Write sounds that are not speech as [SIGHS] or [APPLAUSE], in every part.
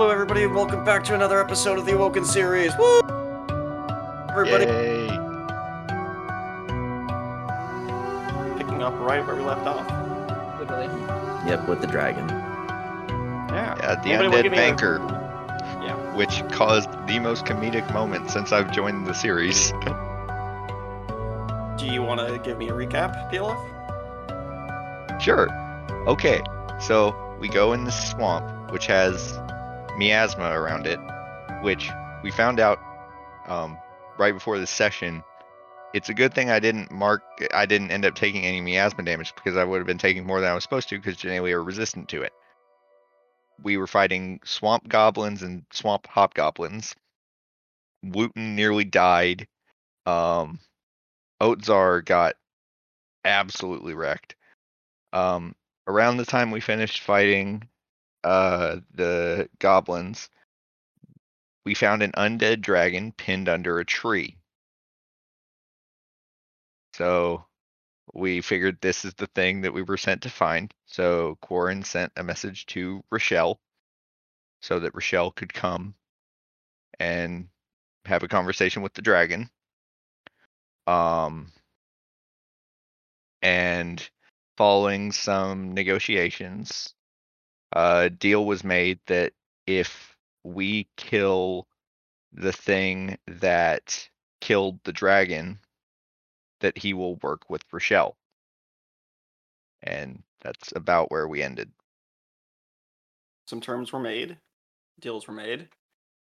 Hello, everybody, and welcome back to another episode of the Awoken series. Woo! Everybody, Yay. picking up right where we left off. Literally. Yep, with the dragon. Yeah. Yeah, the Anybody undead give me a- banker, Yeah. which caused the most comedic moment since I've joined the series. Do you want to give me a recap, DLF? Sure. Okay, so we go in the swamp, which has miasma around it, which we found out um, right before this session. It's a good thing I didn't mark. I didn't end up taking any miasma damage because I would have been taking more than I was supposed to because Genelia are resistant to it. We were fighting swamp goblins and swamp hobgoblins. Wooten nearly died. Um, got absolutely wrecked. Um, around the time we finished fighting uh, the goblins, we found an undead dragon pinned under a tree. So we figured this is the thing that we were sent to find. So Quarren sent a message to Rochelle so that Rochelle could come and have a conversation with the dragon. Um, and following some negotiations, a deal was made that if we kill the thing that killed the dragon, that he will work with Rochelle. And that's about where we ended. Some terms were made, deals were made,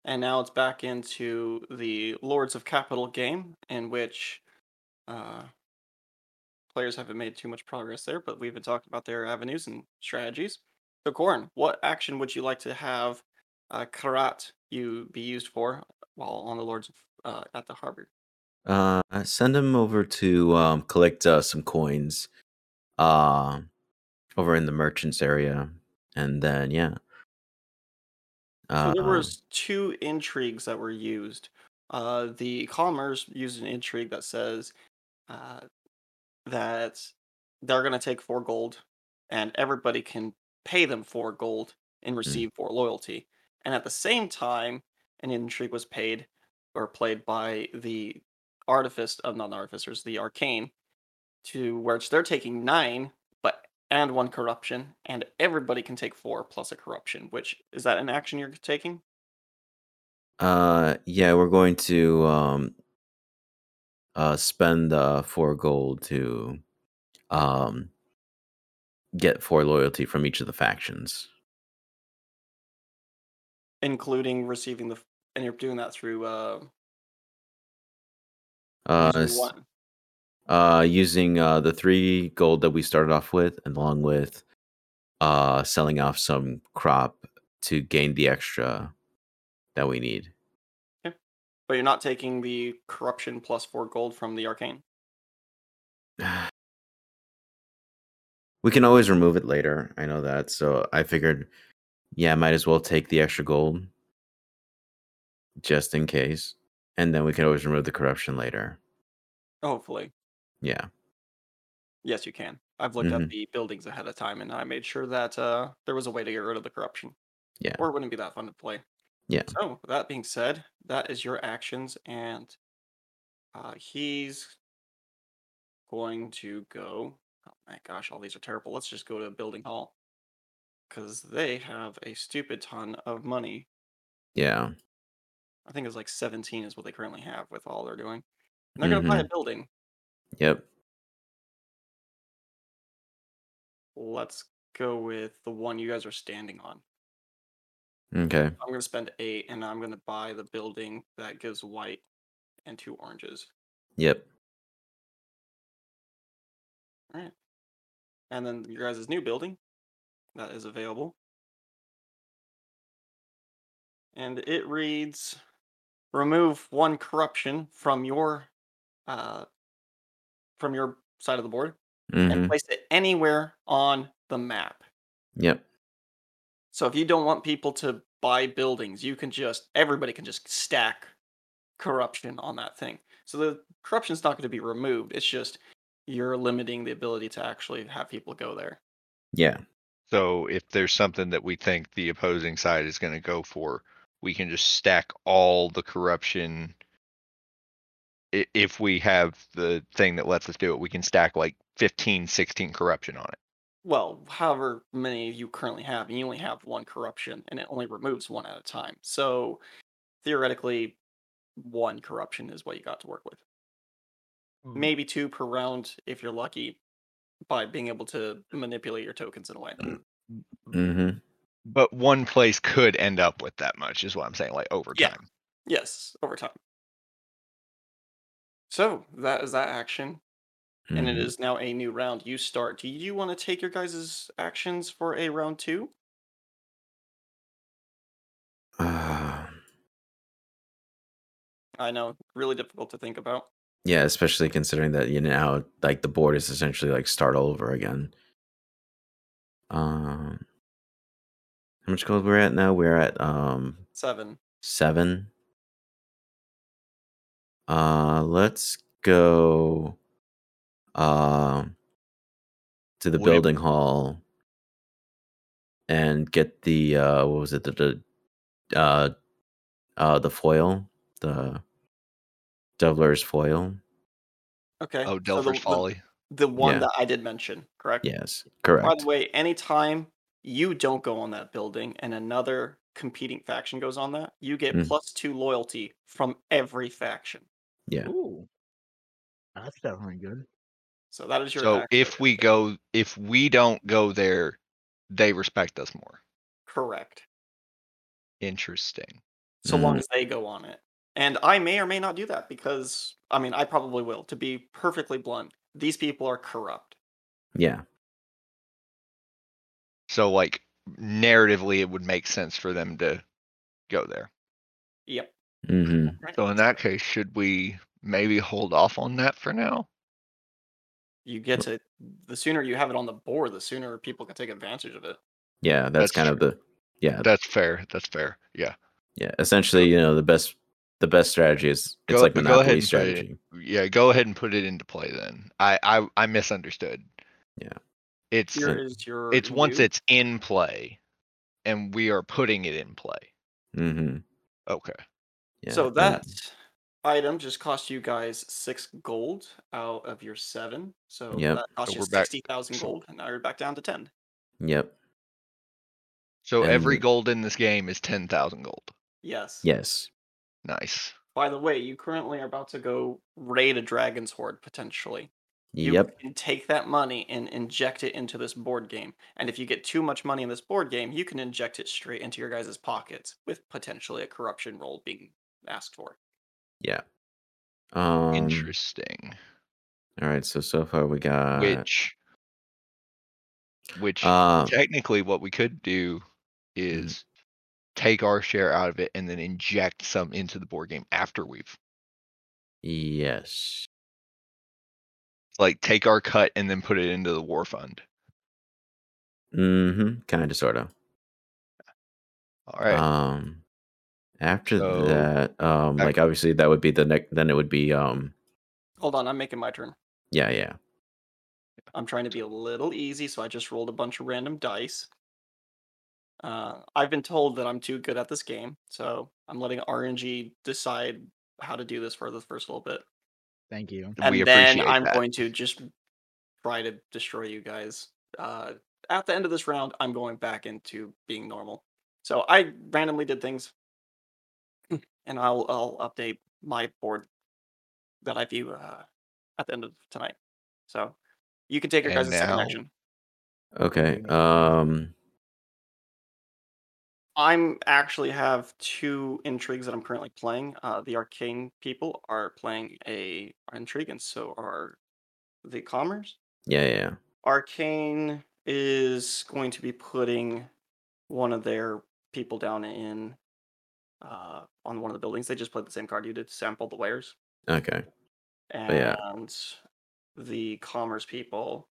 and now it's back into the Lords of Capital game, in which uh, players haven't made too much progress there, but we've been talking about their avenues and strategies. So, Corin, what action would you like to have uh, Karat you be used for while on the Lords uh, at the harbor? Uh, send him over to um, collect uh, some coins, uh, over in the merchants area, and then yeah. So Uh, there was two intrigues that were used. Uh, the Calmers used an intrigue that says uh, that they're going to take four gold, and everybody can pay them four gold and receive four loyalty. And at the same time, an intrigue was paid or played by the artifice, uh, not the artificers, the arcane, to which they're taking nine, but and one corruption, and everybody can take four plus a corruption. Which is that an action you're taking? uh, yeah, we're going to um, uh, spend uh, four gold to um, get four loyalty from each of the factions. including receiving the and you're doing that through uh, Uh, uh, using uh, the three gold that we started off with, and along with uh, selling off some crop to gain the extra that we need. but you're not taking the corruption plus four gold from the arcane. [SIGHS] [SIGHS] we can always remove it later. I know that. So I figured, yeah, might as well take the extra gold just in case. And then we can always remove the corruption later. Hopefully, Yeah. yes, you can. I've looked at Mhm. the buildings ahead of time, and I made sure that uh, there was a way to get rid of the corruption. Yeah. or it wouldn't be that fun to play. Yeah. So, that being said, that is your actions, and uh, he's going to go. Oh my gosh, all these are terrible. Let's just go to building hall because they have a stupid ton of money. Yeah. I think it's like 17 is what they currently have with all they're doing. And they're going to buy a mm-hmm. building. Yep. Let's go with the one you guys are standing on. Okay. I'm going to spend eight, and I'm going to buy the building that gives white and two oranges. Yep. And then your guys' new building that is available. And it reads remove one corruption from your uh from your side of the board hmm and place it anywhere on the map. Yep. So if you don't want people to buy buildings, you can just everybody can just stack corruption on that thing. So the corruption's not going to be removed. It's just you're limiting the ability to actually have people go there. Yeah. So if there's something that we think the opposing side is gonna go for, we can just stack all the corruption. If we have the thing that lets us do it, we can stack like 15, 16 corruption on it. Well, however many you currently have, and you only have one corruption, and it only removes one at a time. So theoretically, one corruption is what you got to work with. Maybe two per round if you're lucky, by being able to manipulate your tokens in a way. hmm But one place could end up with that much, is what I'm saying, like over Yeah. time. Yes, over time. So that is that action, and it Mhm. is now a new round. You start. Do you want to take your guys' actions for a round two? Ah, [SIGHS] I know, really difficult to think about. Yeah, especially considering that you know now like the board is essentially like start all over again. Um, how much gold we're at now? We're at um Seven. seven. Uh, let's go. Um, to the Would it- building hall and get the uh what was it the, the uh uh the foil the Delver's foil. Okay. Oh, so the- Delver's the- Folly. The one Yeah. that I did mention, correct? Yes, correct. By correct. the way, anytime you don't go on that building and another competing faction goes on that, you get Mm. plus two loyalty from every faction. Yeah. Ooh. That's definitely good. So that is your. So action if we there. go, if we don't go there, they respect us more. correct, Interesting. so long Mhm. as they go on it, and I may or may not do that because I mean I probably will. To be perfectly blunt, these people are corrupt. Yeah. So like narratively, it would make sense for them to go there. Yep. hmm So in that case, should we maybe hold off on that for now? You get to the sooner you have it on the board, the sooner people can take advantage of it. Yeah, that's, That's kind of the yeah That's fair. That's fair. Yeah. yeah. Essentially, you know, the best the best strategy is it's Go- like go monopoly ahead and it strategy. Yeah. Go ahead and put it into play then. I I, I misunderstood. Yeah. It's Here is your. it's once it's in play, and we are putting it in play. Mm-hmm. Okay. Yeah. So and- that item just cost you guys six gold out of your seven. So Yep. that cost So you we're sixty thousand gold, and now you're back down to ten. Yep. So every gold in this game is ten thousand gold. Yes. Yes. Nice. By the way, you currently are about to go raid a dragon's horde potentially. You Yep. can take that money and inject it into this board game. And if you get too much money in this board game, you can inject it straight into your guys' pockets with potentially a corruption roll being asked for. Yeah. Um. Interesting. All right. So so far we got which which Uh, technically what we could do is take our share out of it and then inject some into the board game after we've yes. like take our cut and then put it into the war fund. Mm-hmm. Kind of, sort of. All right. Um. After So, that, um, ac- like obviously that would be the next. Then it would be um. Hold on, I'm making my turn. Yeah. Yeah. I'm trying to be a little easy, so I just rolled a bunch of random dice. Uh, I've been told that I'm too good at this game, so I'm letting RNG decide how to do this for the first little bit. Thank you. And we then appreciate I'm that. going to just try to destroy you guys. Uh, at the end of this round, I'm going back into being normal. So I randomly did things, [CLEARS THROAT] and I'll I'll update my board that I view uh, at the end of tonight. So you can take your And guys' second action. Okay. Um. I'm actually have two intrigues that I'm currently playing. Uh, the arcane people are playing a intrigue, and so are the commerce. Yeah. Yeah. yeah. Arcane is going to be putting one of their people down in uh, on one of the buildings. They just played the same card you did, sample the wares, Okay. and yeah. the commerce people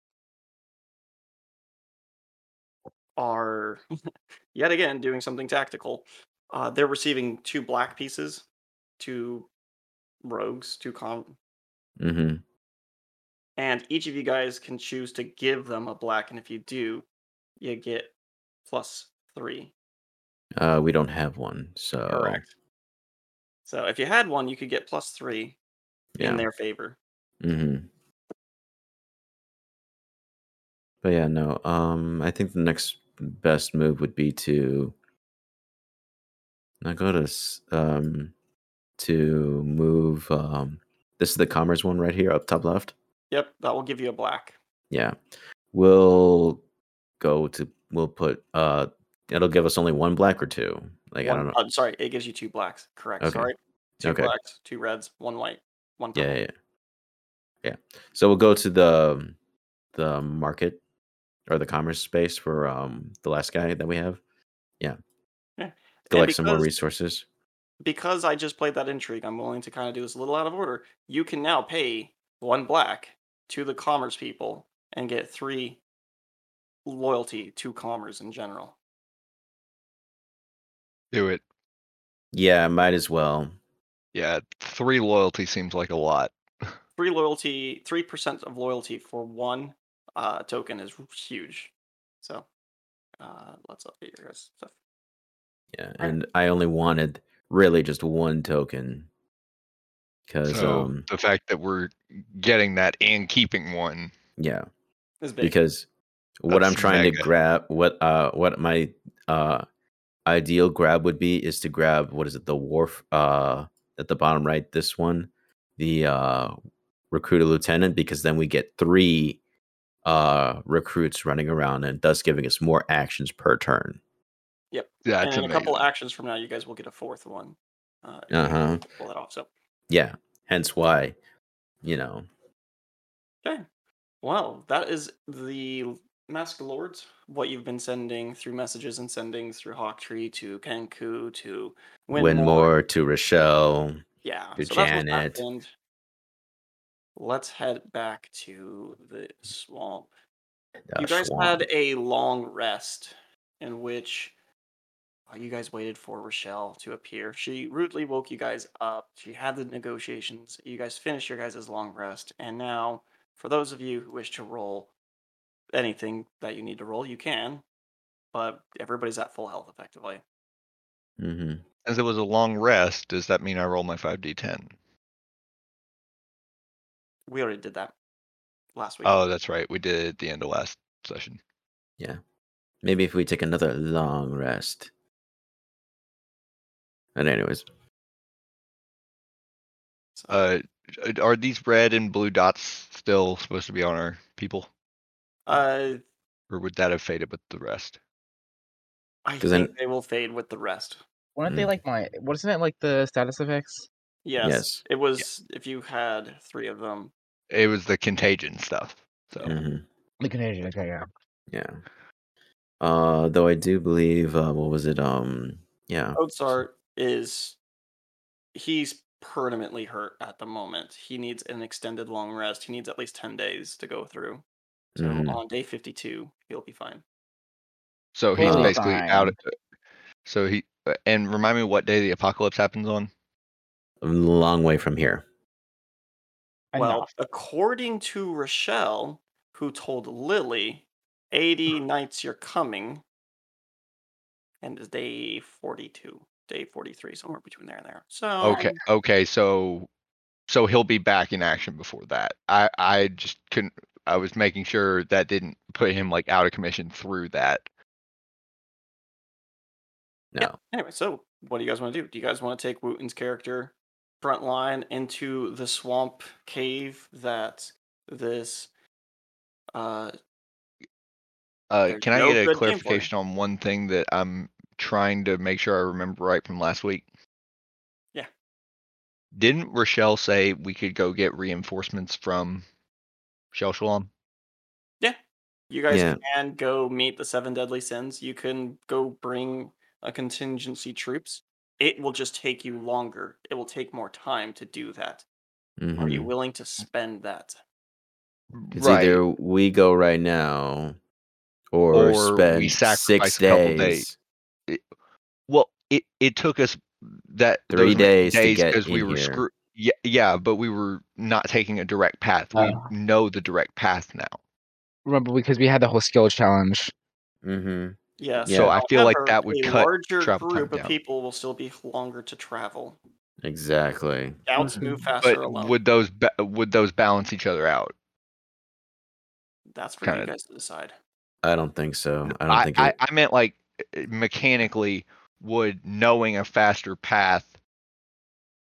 are [LAUGHS] yet again doing something tactical. Uh, they're receiving two black pieces, two rogues, two com, Mm-hmm. and each of you guys can choose to give them a black. And if you do, you get plus three. Uh, we don't have one, so Correct. So if you had one, you could get plus three Yeah. in their favor. Mm-hmm. But yeah, no. Um, I think the next best move would be to to um to move. Um, this is the commerce one right here, up top left. Yep, that will give you a black. Yeah, we'll go to. We'll put. Uh, it'll give us only one black or two. Like I don't know. uh, sorry, it gives you two blacks. Correct. Okay. Sorry. Two Okay. blacks, two reds, one white, one yeah, yeah. Yeah. So we'll go to the the market or the commerce space for um the last guy that we have. Yeah. Yeah. Collect some more resources. because I just played that intrigue, I'm willing to kind of do this a little out of order. You can now pay one black to the commerce people and get three loyalty to commerce in general. Do it. Yeah, might as well. Yeah, three loyalty seems like a lot. [LAUGHS] Three loyalty, three percent of loyalty for one uh, token is huge. So uh, let's update your guys' stuff. Yeah. And I only wanted really just one token. Cuz So um the fact that we're getting that and keeping one. yeah, It's big. because what I'm That's trying to grab what uh what my uh ideal grab would be is to grab what is it the wharf uh at the bottom right this one the uh recruit a lieutenant because then we get three uh recruits running around and thus giving us more actions per turn Yep. Yeah, and in a couple amazing. actions from now, you guys will get a fourth one. Uh, Uh-huh. Pull that off. So yeah hence why you know Okay. Well, that is the Mask Lords. What you've been sending through messages and sending through Hawktree to Kenku to Winmore, Winmore. to Rochelle Yeah. to so that's Janet. Happened. Let's head back to the swamp. the you guys swamp. had a long rest in which uh, you guys waited for Rochelle to appear. She rudely woke you guys up. She had the negotiations. You guys finished your guys' long rest. And now, for those of you who wish to roll anything that you need to roll, you can. But everybody's at full health effectively. Mm-hmm. As it was a long rest, does that mean I roll my 5d10? We already did that last week. Oh, that's right. We did it at the end of last session. Yeah. Maybe if we take another long rest and anyways Uh, are these red and blue dots still supposed to be on our people? uh, Or would that have faded with the rest? I 'Cause think then- they will fade with the rest. Weren't they Mm. like my? Wasn't it like the status effects? Yes, Yes. it was if you had three of them. It was the contagion stuff. So mhm, The contagion, Okay, yeah. yeah uh though i do believe uh what was it um yeah Mozart is he's permanently hurt at the moment. He needs an extended long rest. He needs at least 10 days to go through. So Mhm. on day 52, he'll be fine. so he's Totally basically out. fine. So he uh, and remind me what day the apocalypse happens on. a long way from here Well, Enough. according to Rochelle, who told Lily, 80 uh-huh. nights you're coming, and it's day 42, day 43, somewhere between there and there. So Okay, okay, so so he'll be back in action before that. I I just couldn't. I was making sure that didn't put him like out of commission through that. no Yeah. Anyway, so what do you guys want to do? Do you guys want to take Wooten's character front line into the swamp cave that this uh Uh, There's can I no get a game for you. clarification on one thing that I'm trying to make sure I remember right from last week? Yeah. Didn't Rochelle say we could go get reinforcements from Shell Shalom? Yeah. You guys Yeah. can go meet the seven deadly sins. You can go bring a contingency troops. It will just take you longer. It will take more time to do that. Are you Mhm. willing to spend that? it's either we go right now or, Or spend sacrifice six a couple days days. Well, it, it took us that Three those days to because we were here. screw- Yeah, yeah, but we were not taking a direct path. We Uh. know the direct path now. Remember because we had the whole skill challenge. Mm-hmm. Yeah. So I feel like however, that would a cut larger travel time group of down. people will still be longer to travel. Exactly. Scouts Mhm. move faster But alone. would those ba- would those balance each other out? That's for you kinda- guys to decide. I don't think so. I don't I, think I, it, I meant like uh, mechanically would knowing a faster path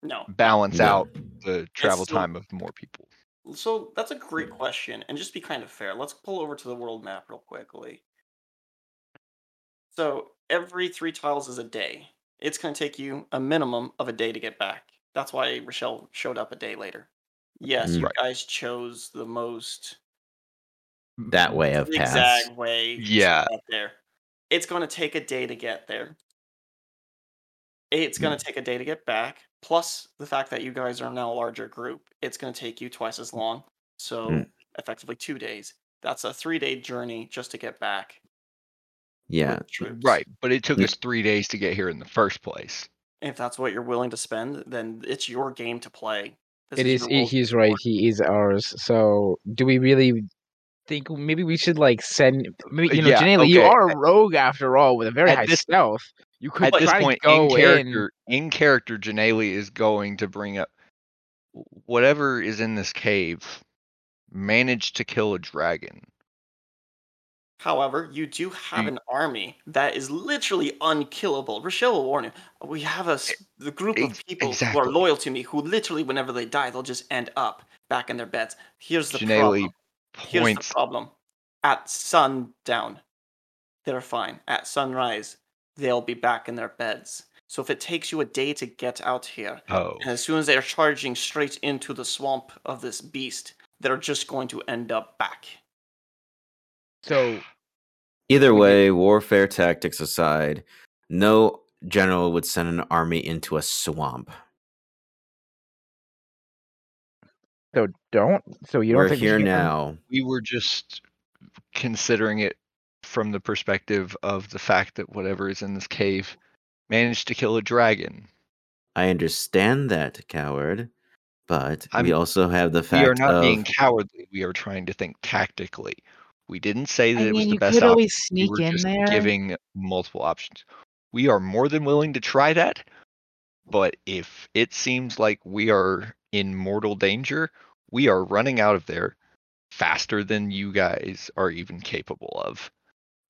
No. balance No. out the travel still- time of more people. So that's a great question, and just be kind of fair. Let's pull over to the world map real quickly. So every three tiles is a day. It's going to take you a minimum of a day to get back. That's why Rochelle showed up a day later. Yes, you Right. guys chose the most that way of paths. zigzag way Yeah. to get there. It's going to take a day to get there. It's going to take a day to get back. Plus the fact that you guys are now a larger group, it's going to take you twice as long. So Mm. effectively two days. That's a three day journey just to get back. With Yeah. the troops. Right, but it took Mm. us three days to get here in the first place. If that's what you're willing to spend, then it's your game to play. This It is. your world He's to right. He is ours. So, do we really think maybe we should like send? Maybe, you know, Yeah, Janela, you are a rogue after all, with a very At high this- stealth. You could At this point, to go in in. character, in character, Janelle is going to bring up whatever is in this cave. Managed to kill a dragon. However, you do have You- an army that is literally unkillable. Rochelle will warn you. We have a s- the group of Ex- people who exactly. are loyal to me who literally, whenever they die, they'll just end up back in their beds. Here's the Janelle problem. Here's points the problem. At sundown, they're fine. At sunrise, they'll be back in their beds. So if it takes you a day to get out here, Oh, and as soon as they're charging straight into the swamp of this beast, they're just going to end up back. So, Either We way, warfare tactics aside, no general would send an army into a swamp. so don't. So you don't We're think we here should um, now. we were just considering it from the perspective of the fact that whatever is in this cave managed to kill a dragon. I understand that, coward, but we I'm- also have the fact we are not of being cowardly. We are trying to think tactically. We didn't say that I it was mean, the you best could option. always We sneak were in just there. giving multiple options. We are more than willing to try that, but if it seems like we are in mortal danger, we are running out of there faster than you guys are even capable of.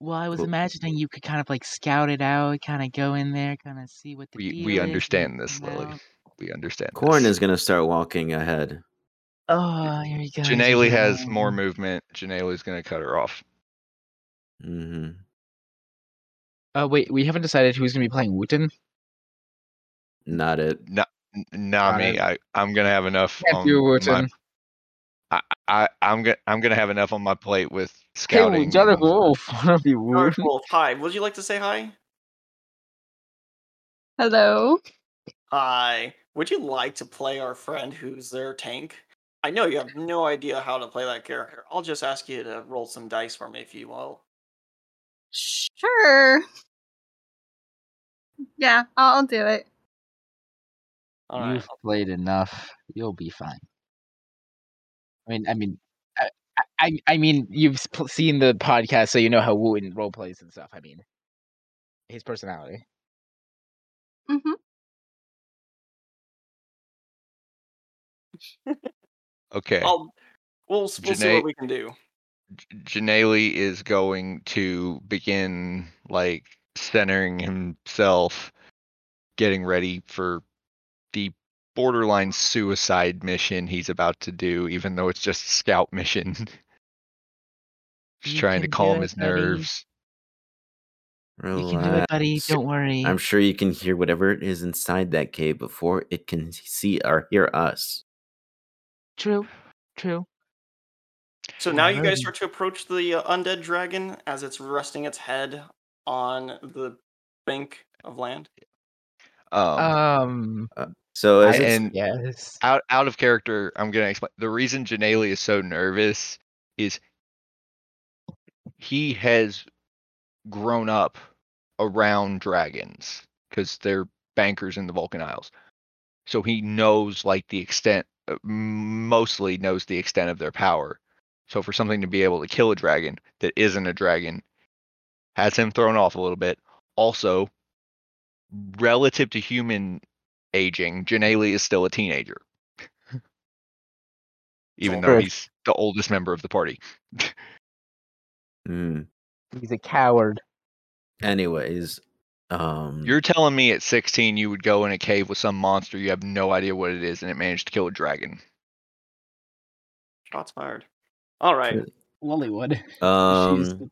Well, I was imagining you could kind of like scout it out, kind of go in there, kind of see what the We we is, understand this, Lily. out. We understand. Corn this. is going to start walking ahead. Oh, here you go. Janelle has more movement. Janelle is going to cut her off. Mm-hmm. Uh, wait, we haven't decided who's gonna be playing Wooten. Not it. Not n- not me. it. I I'm gonna have enough. Can't on do my, Wooten. I, I I'm gonna I'm gonna have enough on my plate with Hey, scouting. Jonathan and- Wolf, wanna be Wolf, hi. Would you like to say hi? Hello. Hi. Would you like to play our friend who's their tank? I know you have no idea how to play that character. I'll just ask you to roll some dice for me if you will. Sure. Yeah, I'll, I'll do it. All right. You've played enough. You'll be fine. I mean, I mean, I, I, I mean, you've seen the podcast, so you know how Wooten role plays and stuff. I mean, his personality. hmm [LAUGHS] Okay. I'll we'll, we'll see what we can do. Janelle is going to begin like centering himself, getting ready for the borderline suicide mission he's about to do, even though it's just a scout mission. [LAUGHS] just You trying to calm it, his buddy. nerves. You can do it, buddy. Don't worry. I'm sure you can hear whatever it is inside that cave before it can see or hear us. True. True. So now you guys start to approach the uh, undead dragon as it's resting its head on the bank of land. Um, Um, So as I- it's, and yes. out out of character, I'm gonna explain the reason Janelle is so nervous is he has grown up around dragons because they're bankers in the Vulcan Isles. So he knows like the extent uh, m- mostly knows the extent of their power. So for something to be able to kill a dragon that isn't a dragon has him thrown off a little bit. Also, relative to human aging, Janelle is still a teenager. [LAUGHS] Even though True. he's the oldest member of the party. [LAUGHS] Hmm. He's a coward. Anyways, um, You're telling me at 16 you would go in a cave with some monster you have no idea what it is and it managed to kill a dragon. Shots fired. All right. Sure. Lilywood. [LAUGHS] She's um.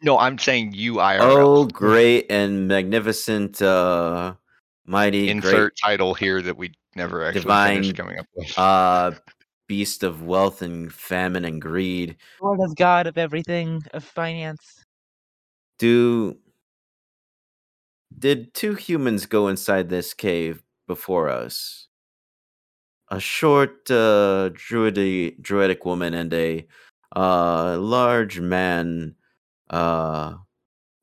No, I'm saying you IRL. oh, great and magnificent, uh, mighty, Insert title here that we never actually Divine, finished coming up with. great, uh, beast of wealth and famine and greed. Lord is God of everything, of finance. Do did two humans go inside this cave before us? A short uh, druidy, druidic woman and a uh, large man uh,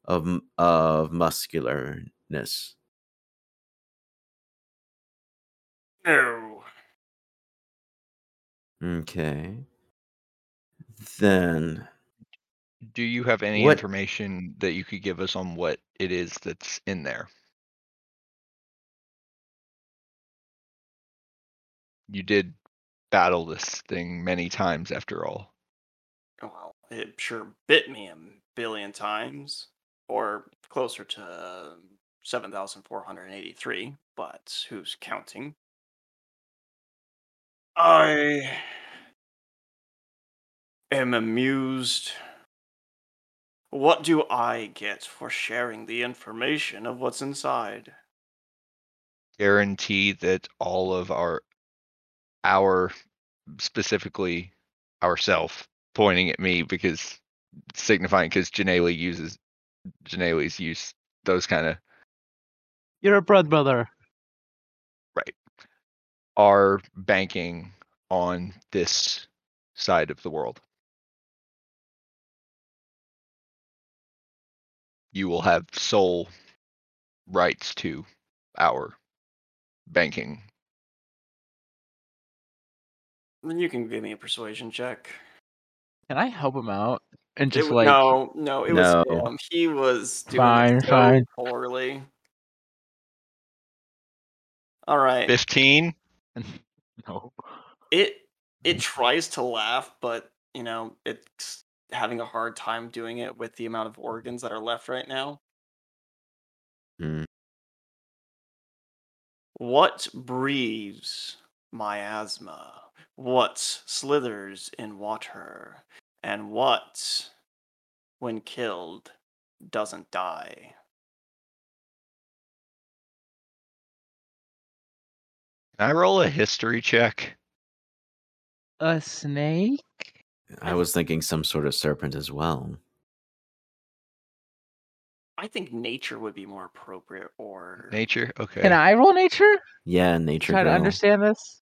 of of muscularness. No. Okay. Then Do you have any What- information that you could give us on what it is that's in there? You did battle this thing many times after all. Oh, well, it sure bit me a billion times, or closer to 7,483, but who's counting? I am amused. What do I get for sharing the information of what's inside? Guarantee that all of our our specifically ourself pointing at me because signifying because Janelle uses Janelle's use those kind of You're a blood brother. right are banking on this side of the world. You will have sole rights to our banking. Then you can give me a persuasion check. Can I help him out? And just w- like no, no, it No. was him. He was doing Fine, so fine. poorly. All right. Fifteen. [LAUGHS] no. It it tries to laugh, but you know it's having a hard time doing it with the amount of organs that are left right now. hmm, What breathes miasma? What slithers in water? And what, when killed, doesn't die? Can I roll a history check? A snake? I was thinking some sort of serpent as well. I think nature would be more appropriate, or Nature. Okay. Can I roll nature? Yeah, nature. Try to girl. understand this.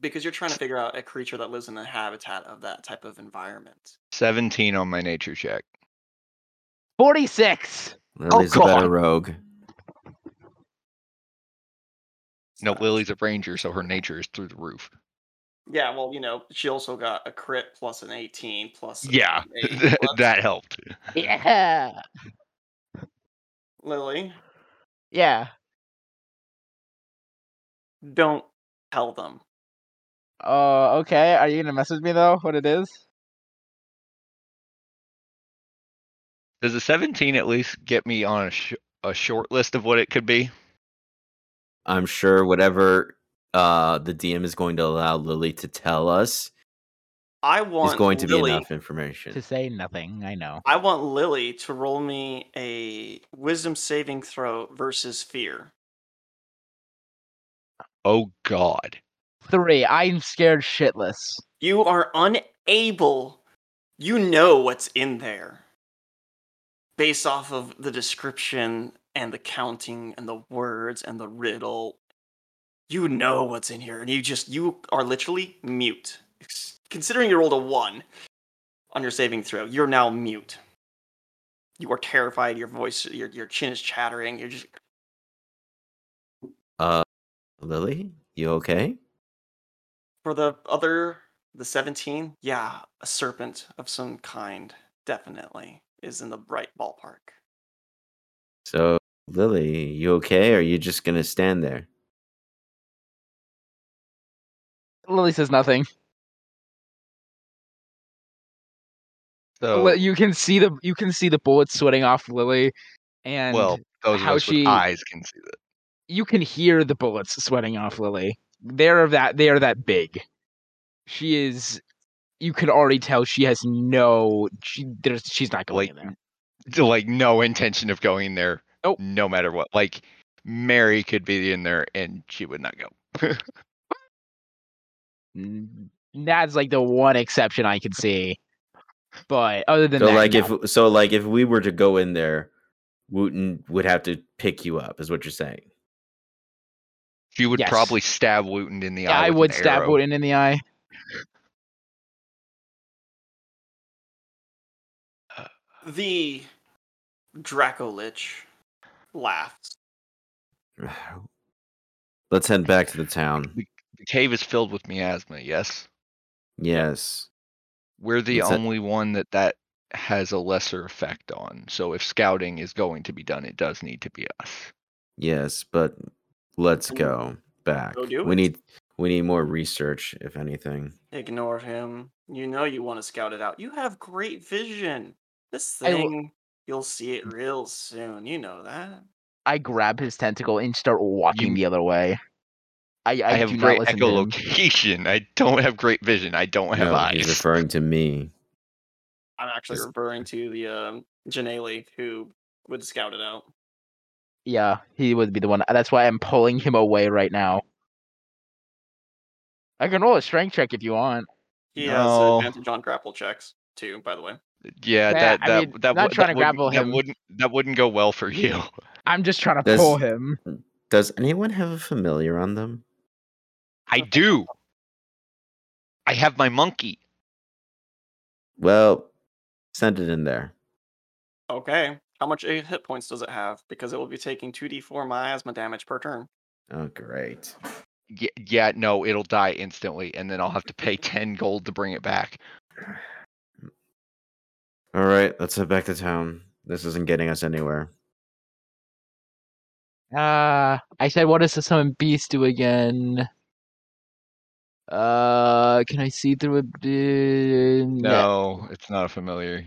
because you're trying to figure out a creature that lives in the habitat of that type of environment. Seventeen on my nature check. Forty-six. Oh, Lily's a God. better rogue. No, Lily's a ranger, so her nature is through the roof. Yeah, well, you know, she also got a crit plus an 18 plus. a Yeah, [LAUGHS] 8, so that helped. Yeah. Lily, Yeah. don't tell them. Uh, okay. Are you gonna message me though? What it is? Does a 17 at least get me on a, sh- a short list of what it could be? I'm sure whatever uh, the DM is going to allow Lily to tell us I want is going to Lily, be enough information. To say nothing. I know. I want Lily to roll me a wisdom saving throw versus fear. Oh God. Three. I'm scared shitless. You are unable. You know what's in there. Based off of the description and the counting and the words and the riddle. You know what's in here. And you just, you are literally mute. Considering you rolled a one on your saving throw, you're now mute. You are terrified. Your voice, your, your chin is chattering. You're just, Uh, Lily, you okay? For the other, the 17, yeah, a serpent of some kind, definitely. is in the right ballpark. So, Lily, you okay? Or are you just gonna stand there? Lily says nothing. So you can see the you can see the bullets sweating off Lily, and well, those how she- with eyes can see that. you can hear the bullets sweating off Lily. They're that they are that big. She is. You can already tell she has no. She there's she's not going Like, in there. like no intention of going there. Nope. No matter what. Like Mary could be in there and she would not go. [LAUGHS] N- That's like the one exception I can see. But other than So that, like no. if so like if we were to go in there, Wooten would have to pick you up, is what you're saying. she would Yes. probably stab Wooten in the Yeah, eye. I would stab arrow. Wooten in the eye. The Draco Lich laughs. [SIGHS] Let's head back to the town. The cave is filled with miasma. Yes, Yes. we're the It's a- only one that that has a lesser effect on. So if scouting is going to be done, it does need to be us. Yes, but let's Go- go back. go do we it. need we need more research, if anything. Ignore him. You know you want to scout it out. You have great vision. This I will- thing, you'll see it real soon. You know that. I grab his tentacle and start walking You- the other way. I, I, I, have do great not listen to him. echolocation. I don't have great vision. I don't have No, eyes. he's referring to me. I'm actually Is- referring to the um, Janelle who would scout it out. Yeah, he would be the one. That's why I'm pulling him away right now. I can roll a strength check if you want. He No. has advantage on grapple checks too, by the way. Yeah, Yeah, that I that mean, that, not would- trying that to grapple wouldn't, him. That wouldn't that wouldn't go well for you. I'm just trying to Does- pull him. Does anyone have a familiar on them? I do. I have my monkey. Well, send it in there. Okay. How much hit points does it have? Because it will be taking 2d4 miasma damage per turn. Oh, great. Yeah, yeah, no, it'll die instantly, and then I'll have to pay [LAUGHS] ten gold to bring it back. All right, let's head back to town. This isn't getting us anywhere. Uh, I said, what does the summon beast do again? Uh, can I see through it? Uh, No, it's not a familiar.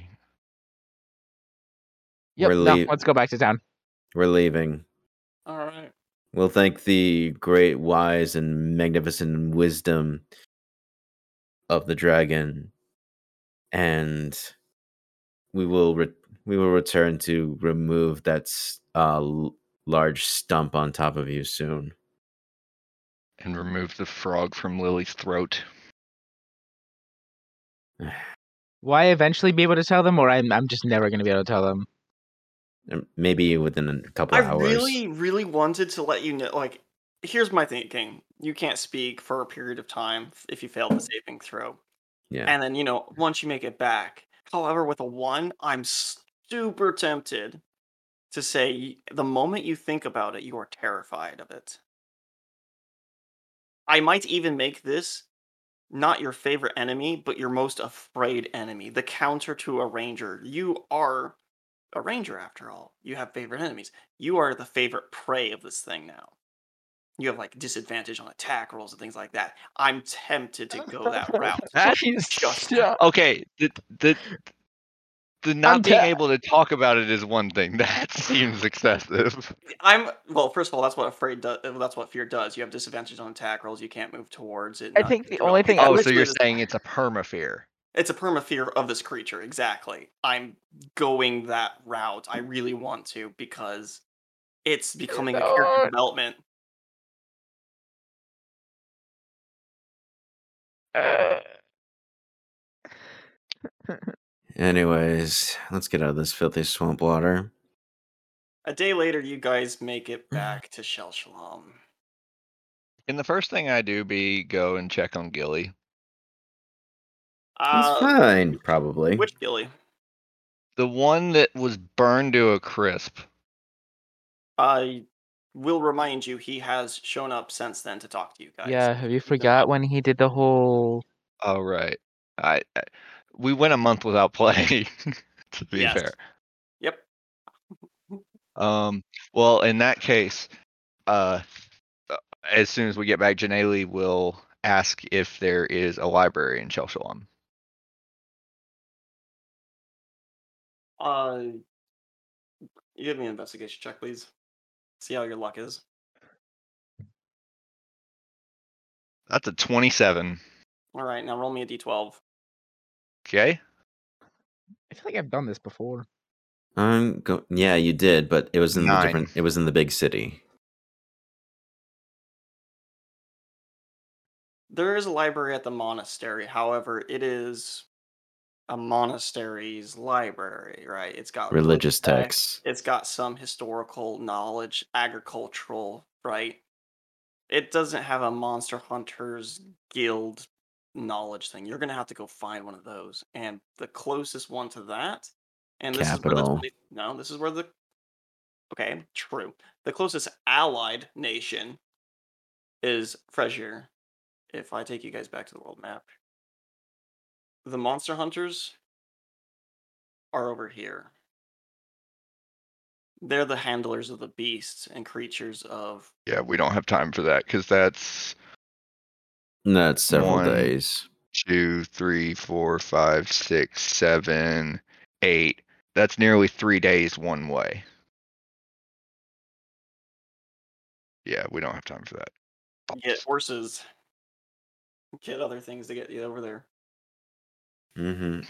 Yep, We're no, lea- let's go back to town. We're leaving. All right. We'll thank the great wise and magnificent wisdom of the dragon, and we will re- we will return to remove that s- uh, l- large stump on top of you soon. And remove the frog from Lily's throat. Will I eventually be able to tell them, or I'm I'm just never gonna be able to tell them? Um, maybe within a couple I hours. I really, really wanted to let you know. Like, here's my thinking: you can't speak for a period of time if you fail the saving throw, yeah. and then you know once you make it back. However, with a one, I'm super tempted to say the moment you think about it, you are terrified of it. I might even make this not your favorite enemy, but your most afraid enemy. The counter to a ranger. You are a ranger after all. You have favorite enemies. You are the favorite prey of this thing now. You have like disadvantage on attack rolls and things like that. I'm tempted to go that [LAUGHS] route. That is just yeah. Okay, the the the not being ta- able to talk about it is one thing. [LAUGHS] That seems excessive. I'm well. First of all, that's what afraid does. That's what fear does. You have disadvantage on attack rolls. You can't move towards it. I think the only thing- Oh, so you're saying it's a perma fear. it's a perma fear of this creature. Exactly. I'm going that route. I really want to because it's becoming a character development. [SIGHS] Uh, [LAUGHS] Anyways, let's get out of this filthy swamp water. A day later, you guys make it back to Shell Shalom. Can the first thing I do be go and check on Gilly? It's Uh, fine, probably. which Gilly? The one that was burned to a crisp. I will remind you, he has shown up since then to talk to you guys. yeah, have you forgot when he did the whole? Oh right. I, I we went a month without [LAUGHS] playing. to be Yes. fair. Yep. [LAUGHS] Um, well, in that case, uh, uh, as soon as we get back, Janelle will ask if there is a library in Chelshalom. Uh, you give me an investigation check, please. See how your luck is. That's a 27. All right, now roll me a d12. Okay. I feel like I've done this before. I'm go- yeah, you did, but it was in the different. It was in the big city. There is a library at the monastery. However, it is a monastery's library, right? It's got Religious texts. It's got some historical knowledge, agricultural, right? It doesn't have a Monster Hunters Guild knowledge thing. You're gonna have to go find one of those, and the closest one to that, and this is where Capital. the no, this is where the okay, true. The closest allied nation is Fresier. If I take you guys back to the world map, the monster hunters are over here. They're the handlers of the beasts and creatures of Yeah, we don't have time for that because that's That's several One. days. two, three, four, five, six, seven, eight. That's nearly three days one way. Yeah, we don't have time for that. get horses, get other things to get you over there. Mm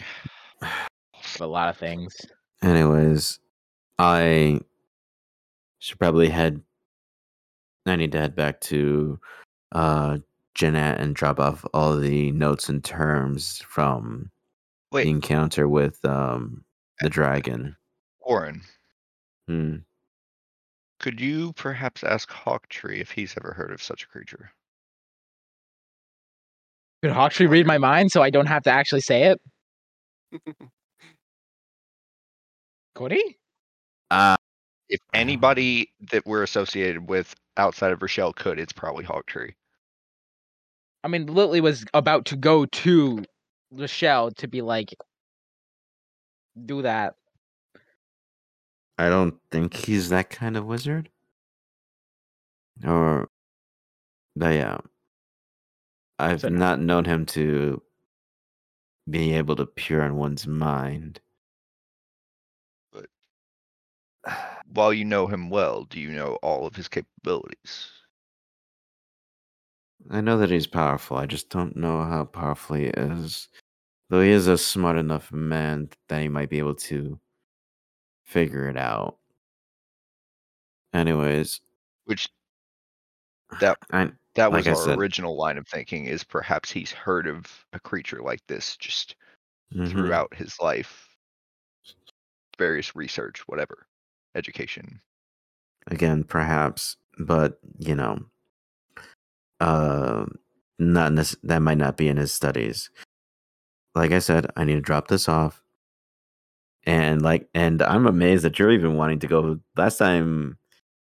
hmm [SIGHS] A lot of things. Anyways, I should probably head. I need to head back to uh Jeanette and drop off all the notes and terms from Wait. the encounter with um the dragon. Orin, Hmm. could you perhaps ask Hawktree if he's ever heard of such a creature? Could Hawktree read my mind so I don't have to actually say it? [LAUGHS] Could he? Uh, If anybody that we're associated with outside of Rochelle could, it's probably Hawktree. I mean, Lily was about to go to Rochelle to be like, do that. I don't think he's that kind of wizard. Or, but yeah, I've So not known him to be able to peer on one's mind. [SIGHS] While you know him well, do you know all of his capabilities? I know that he's powerful. I just don't know how powerful he is. Though he is a smart enough man that he might be able to figure it out. Anyways, Which [SIGHS] that I that was I our said- original line of thinking is perhaps he's heard of a creature like this just mhm. throughout his life. Various research, whatever. Education. again perhaps but you know uh not nec- that might not be in his studies. Like i said i need to drop this off. And like and i'm amazed that you're even wanting to go. Last time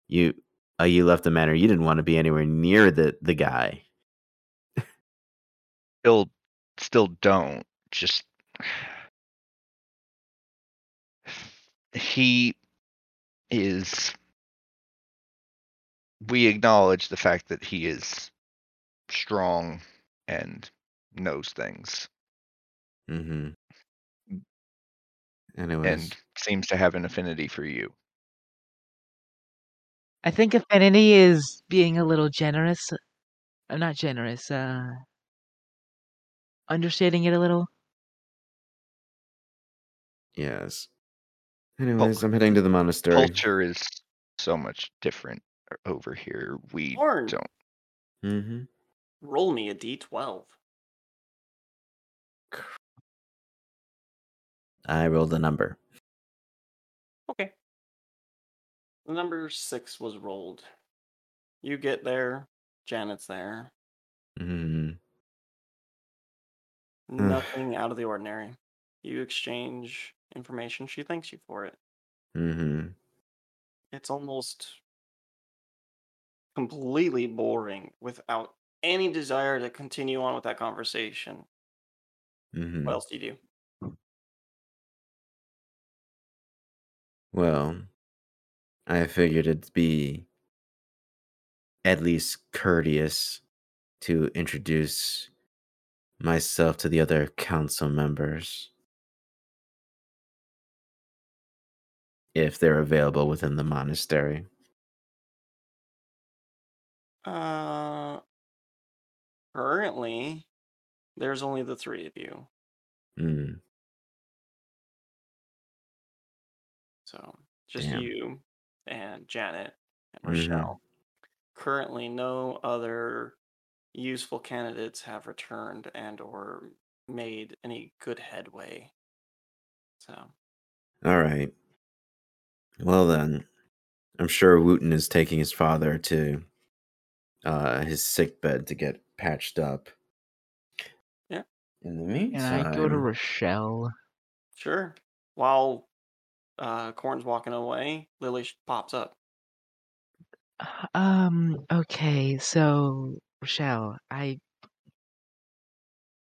you uh, you left the manor you didn't want to be anywhere near the the guy. Still still don't. Just he is we acknowledge the fact that he is strong and knows things mm-hmm anyways and seems to have an affinity for you. I think affinity is being a little generous. I'm not generous. Uh, understating it a little. yes anyways i'm heading to the monastery Culture is so much different over here. We Orin, don't mm-hmm roll me a d12. i rolled a number Okay. The number six was rolled. You get there, Janet's there. mm-hmm Nothing out of the ordinary. You exchange information. She thanks you for it. mm-hmm It's almost completely boring without any desire to continue on with that conversation. mm-hmm What else do you do? Well, I figured it'd be at least courteous to introduce myself to the other council members if they're available within the monastery. Uh, currently, there's only the three of you. Hmm. So just Damn. you and Janet and Mhm. Currently, no other useful candidates have returned and or made any good headway. So All right. Well then, I'm sure Wooten is taking his father to uh, his sick bed to get patched up. Yeah. In the Can meantime, I go to Rochelle? sure. While uh, Corn's walking away, Lily pops up. Um. Okay. So, Rochelle, I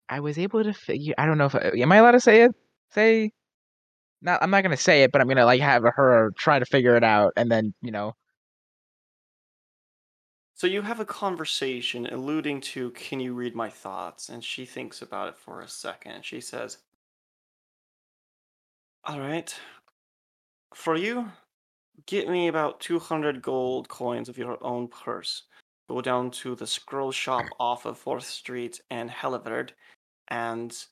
I was able to figure. I don't know if I, am I allowed to say it. Say. Not. I'm not gonna say it, but I'm gonna like have her try to figure it out, and then you know. So you have a conversation alluding to, "Can you read my thoughts?" And she thinks about it for a second. She says, "All right, for you, get me about two hundred gold coins of your own purse. Go down to the scroll shop off of Fourth Street and Helleverd, and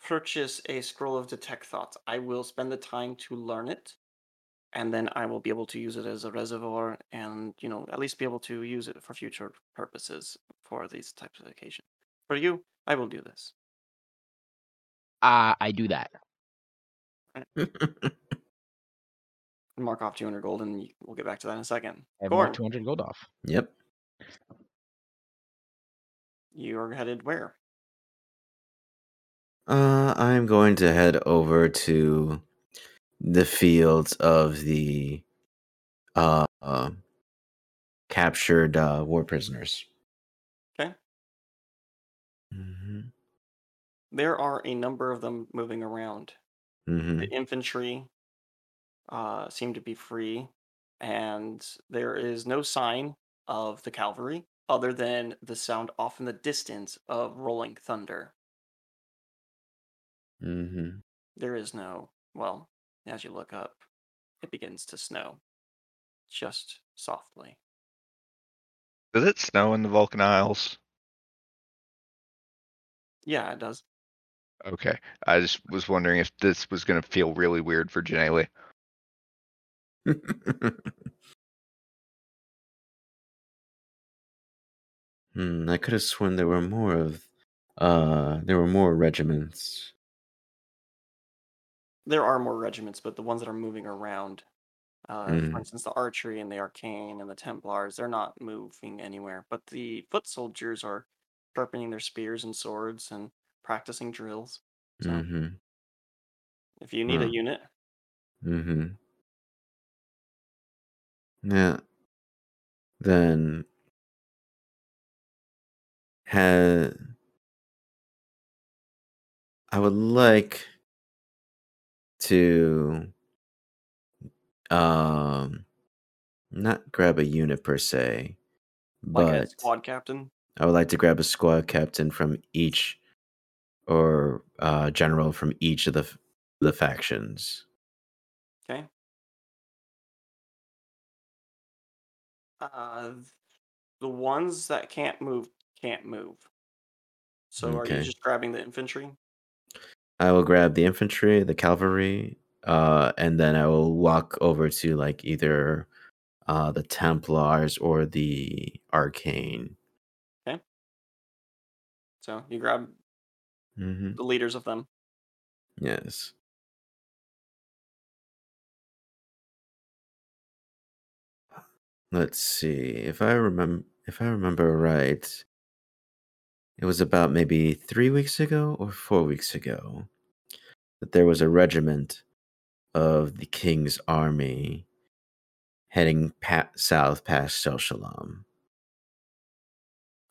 purchase a scroll of detect thoughts. I will spend the time to learn it." And then I will be able to use it as a reservoir and you know at least be able to use it for future purposes for these types of occasions. For you, I will do this. Uh, I do that. [LAUGHS] Mark off 200 gold, and we'll get back to that in a second. I have marked 200 gold off. yep. you are headed where? Uh, I'm going to head over to the fields of the uh, uh captured uh, war prisoners. Okay. hmm There are a number of them moving around. hmm The infantry uh, seem to be free, and there is no sign of the cavalry other than the sound off in the distance of rolling thunder. hmm There is no, well, as you look up, it begins to snow. Just softly. Does it snow in the Vulcan Isles? Yeah, it does. Okay, I just was wondering if this was gonna feel really weird for Janelle. [LAUGHS] hmm, I could have sworn there were more of uh there were more regiments. There are more regiments, but the ones that are moving around, uh, for Mm. instance, the archery and the arcane and the Templars, they're not moving anywhere. But the foot soldiers are sharpening their spears and swords and practicing drills. So hmm if you need a unit, hmm Yeah. Then I would like to um not grab a unit per se, like but squad captain, I would like to grab a squad captain from each or uh general from each of the the factions. okay? Uh, the ones that can't move can't move. So are you just grabbing the infantry? I will grab the infantry, the cavalry, uh, and then I will walk over to like either uh, the Templars or the Arcane. Okay. So you grab hmm the leaders of them. Yes. Let's see if I remember. If I remember right, it was about maybe three weeks ago or four weeks ago that there was a regiment of the King's army heading pa- south past Shel Shalom.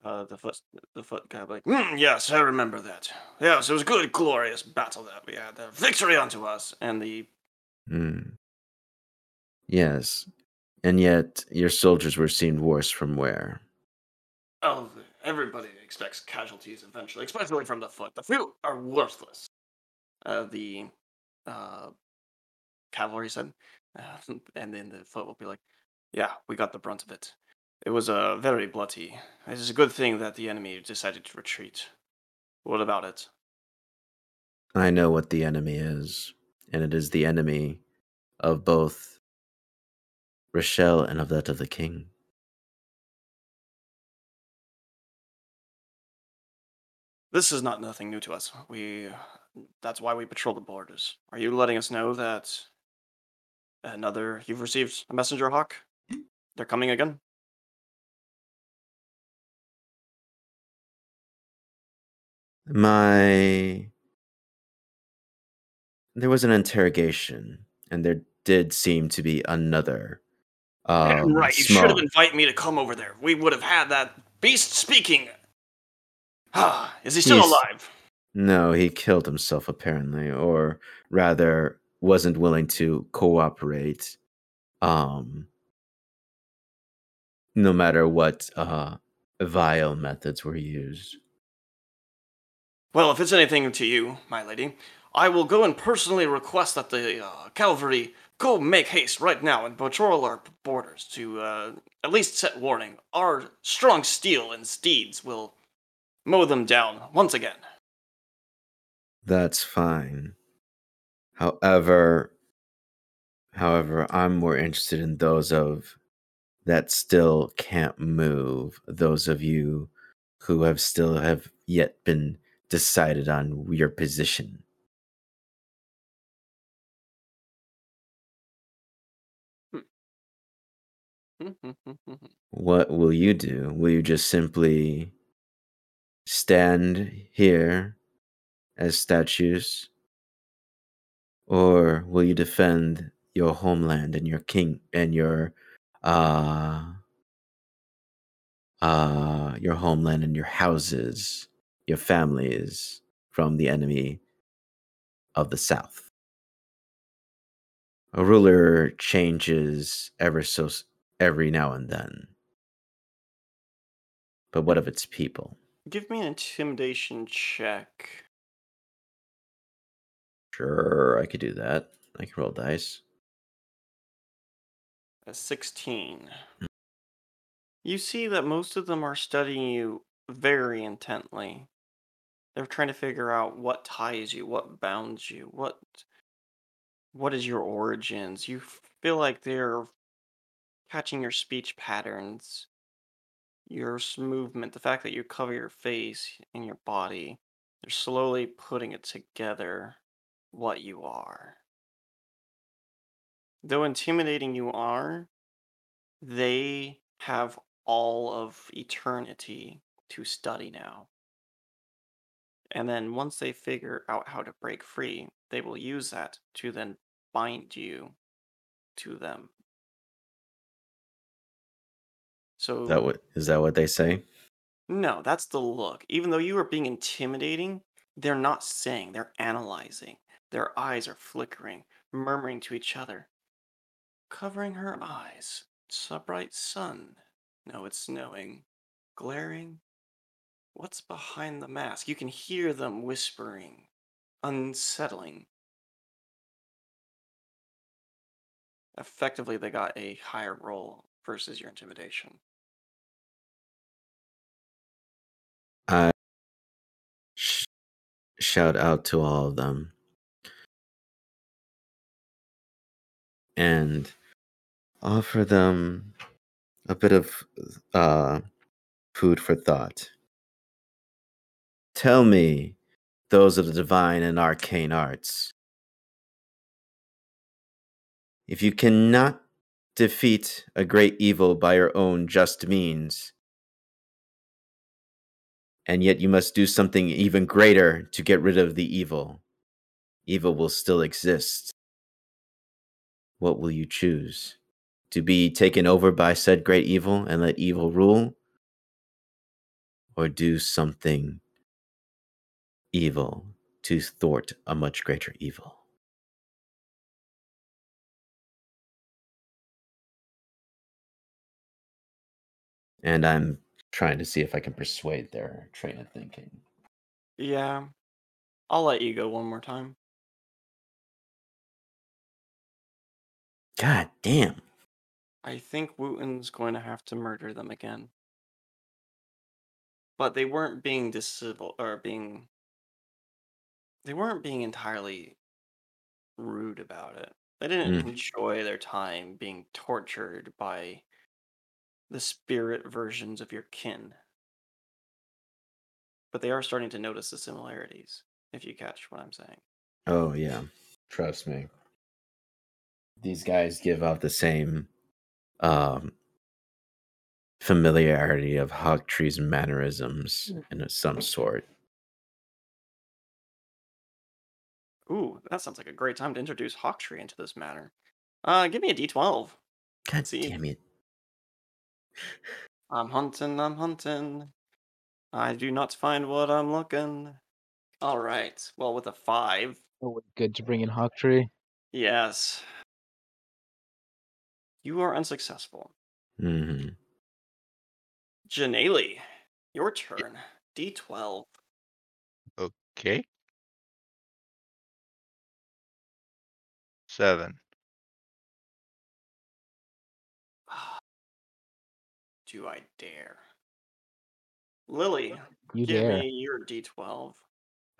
Uh, the foot, the foot guy, like, "Mm, yes, I remember that. Yes, it was a good, glorious battle that we had. Uh, victory unto us. And the Mm. Yes. And yet your soldiers were seen worse from where? Oh, everybody expects casualties eventually, especially from the foot. The feet are worthless. Uh, the uh, cavalry said, uh, [LAUGHS] and then the foot will be like, "Yeah, we got the brunt of it. It was uh, very bloody. It is a good thing that the enemy decided to retreat. What about it? I know what the enemy is, and it is the enemy of both Rochelle and of that of the king. This is not nothing new to us. We, that's why we patrol the borders. Are you letting us know that another you've received a messenger hawk? They're coming again. My. There was an interrogation, and there did seem to be another. Yeah, Um, right, you should have invited me to come over there. We would have had that beast speaking. Ah, [SIGHS] is he still He's- alive? No, he killed himself apparently, or rather, wasn't willing to cooperate. Um, no matter what uh, vile methods were used. Well, if it's anything to you, my lady, I will go and personally request that the uh, cavalry go make haste right now and patrol our borders to uh, at least set warning. Our strong steel and steeds will mow them down once again. That's fine. However, however, I'm more interested in those of that still can't move. Those of you who have still have yet been decided on your position. Hmm. [LAUGHS] What will you do? Will you just simply stand here as statues? Or will you defend your homeland and your king and your uh uh your homeland and your houses, your families from the enemy of the south? A ruler changes ever so every now and then. But what of its people? Give me an intimidation check. Sure, I could do that. I can roll dice. A 16. Hmm. You see that most of them are studying you very intently. They're trying to figure out what ties you, what bounds you, what what is your origins. You feel like they're catching your speech patterns, your movement, the fact that you cover your face and your body. They're slowly putting it together what you are. Though intimidating you are, they have all of eternity to study now. And then once they figure out how to break free, they will use that to then bind you to them. So Is that what is that what they say? no, that's the look. Even though you are being intimidating, they're not saying, they're analyzing. Their eyes are flickering, murmuring to each other. Covering her eyes. It's a bright sun. No, it's snowing. Glaring. What's behind the mask? You can hear them whispering. Unsettling. Effectively, they got a higher roll versus your intimidation. I sh- shout out to all of them. And offer them a bit of uh, food for thought. Tell me, those of the divine and arcane arts, if you cannot defeat a great evil by your own just means, and yet you must do something even greater to get rid of the evil. Evil will still exist. What will you choose? To be taken over by said great evil and let evil rule? Or do something evil to thwart a much greater evil? And I'm trying to see if I can persuade their train of thinking. Yeah. I'll let you go one more time. God damn. I think Wooten's going to have to murder them again. But they weren't being discivil or being they weren't being entirely rude about it. They didn't Mm. enjoy their time being tortured by the spirit versions of your kin. But they are starting to notice the similarities, if you catch what I'm saying. Oh yeah, trust me. These guys give out the same um familiarity of Hawktree's mannerisms in some sort. Ooh, that sounds like a great time to introduce Hawktree into this matter. Uh, give me a D12. God See. damn it. I'm hunting, I'm hunting. I do not find what I'm looking. All right. Well, with a five, Always good to bring in Hawktree. yes. You are unsuccessful. hmm Janelle, your turn. D12. Okay. Seven. Do I dare? Lily, You give dare. me your D12.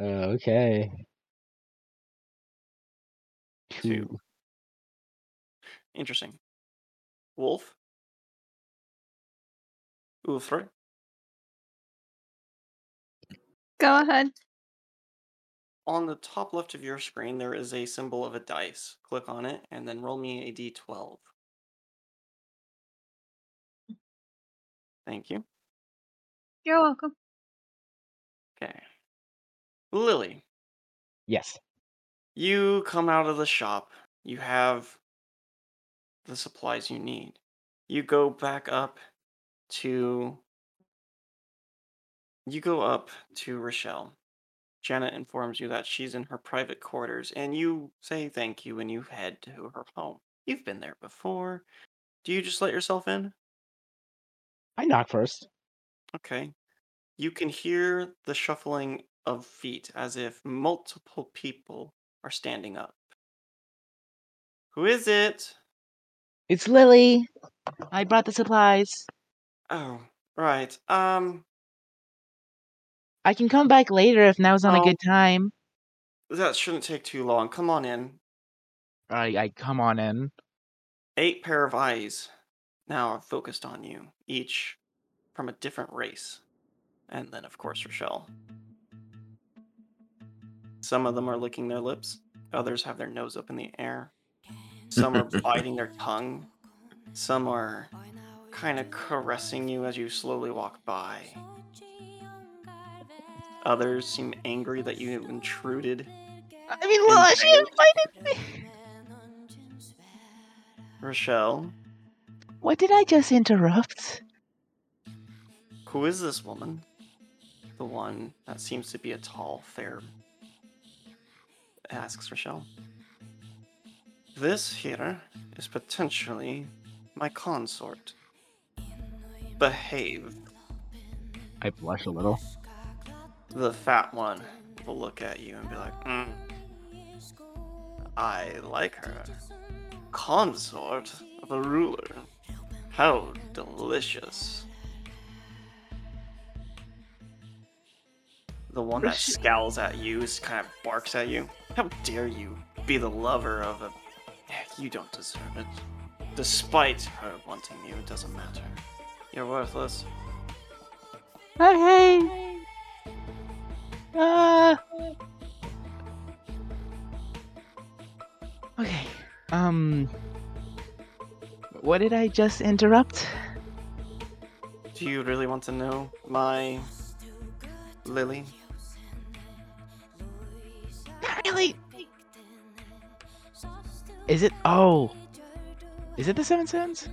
Uh, okay. Two. Two. Interesting. Wolf? Ulfre? Go ahead. On the top left of your screen, there is a symbol of a dice. Click on it and then roll me a d12. Thank you. You're welcome. Okay. Lily, Yes. you come out of the shop. You have the supplies you need. You go back up to. You go up to Rochelle. Janet informs you that she's in her private quarters, and you say thank you and you head to her home. You've been there before. Do you just let yourself in? I knock first. Okay. You can hear the shuffling of feet as if multiple people are standing up. Who is it? It's Lily. I brought the supplies. Oh, right. Um, I can come back later if now's not a good time. that shouldn't take too long. Come on in. I, I come on in. Eight pair of eyes now are focused on you, each from a different race. And then, of course, Rochelle. Some of them are licking their lips, others have their nose up in the air. Some are [LAUGHS] biting their tongue. Some are kind of caressing you as you slowly walk by. Others seem angry that you intruded. I mean, Lila, she invited me. Rochelle, What did I just interrupt? who is this woman? The one that seems to be a tall, fair. asks Rochelle. This here is potentially my consort. Behave. I blush a little. The fat one will look at you and be like, mm, I like her. Consort of a ruler. How delicious. The one that scowls at you, is kind of barks at you. How dare you be the lover of a. You don't deserve it. Despite her wanting you, it doesn't matter. You're worthless. Okay. Uh. Okay. Um. What did I just interrupt? Do you really want to know my Lily? Not really. Is it? Oh. Is it the Seven Sins?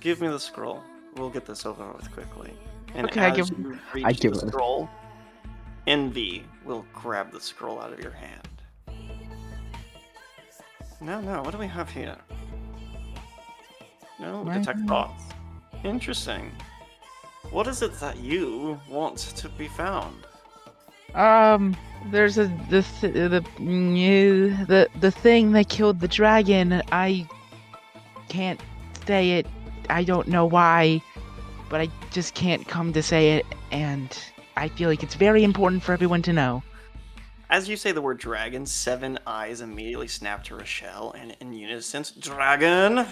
Give me the scroll. We'll get this over with quickly. And Okay, I give- you reach I give the it. scroll, Envy will grab the scroll out of your hand. No, no. What do we have here? No, detect thoughts. Interesting. What is it that you want to be found? Um, there's a the th- the the the thing that killed the dragon. I can't say it. I don't know why, but I just can't come to say it, and I feel like it's very important for everyone to know. As you say the word dragon, seven eyes immediately snap to Rochelle, and in unison, dragon.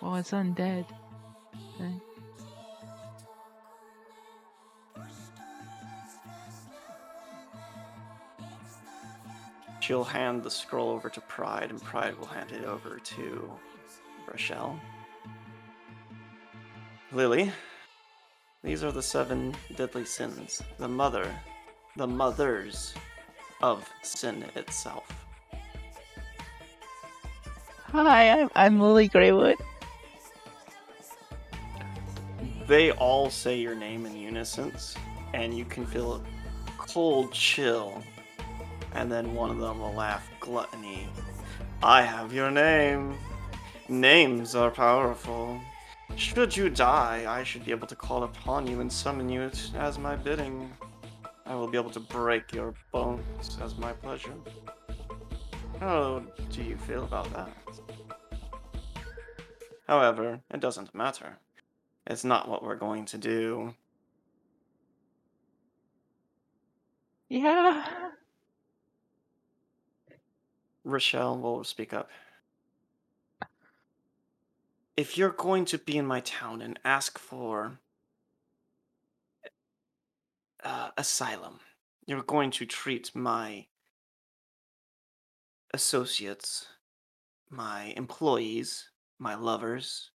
Well, it's undead. Okay. She'll hand the scroll over to Pride, and Pride will hand it over to Rochelle. Lily, these are the seven deadly sins, the mother, the mothers of sin itself. Hi, I'm I'm Lily Greywood. They all say your name in unison, and you can feel a cold chill. And then one of them will laugh gluttony. I have your name. Names are powerful. Should you die, I should be able to call upon you and summon you as my bidding. I will be able to break your bones as my pleasure. How do you feel about that? However, it doesn't matter. It's not what we're going to do. Yeah. Rochelle will speak up. If you're going to be in my town and ask for uh, asylum, you're going to treat my associates, my employees, my lovers,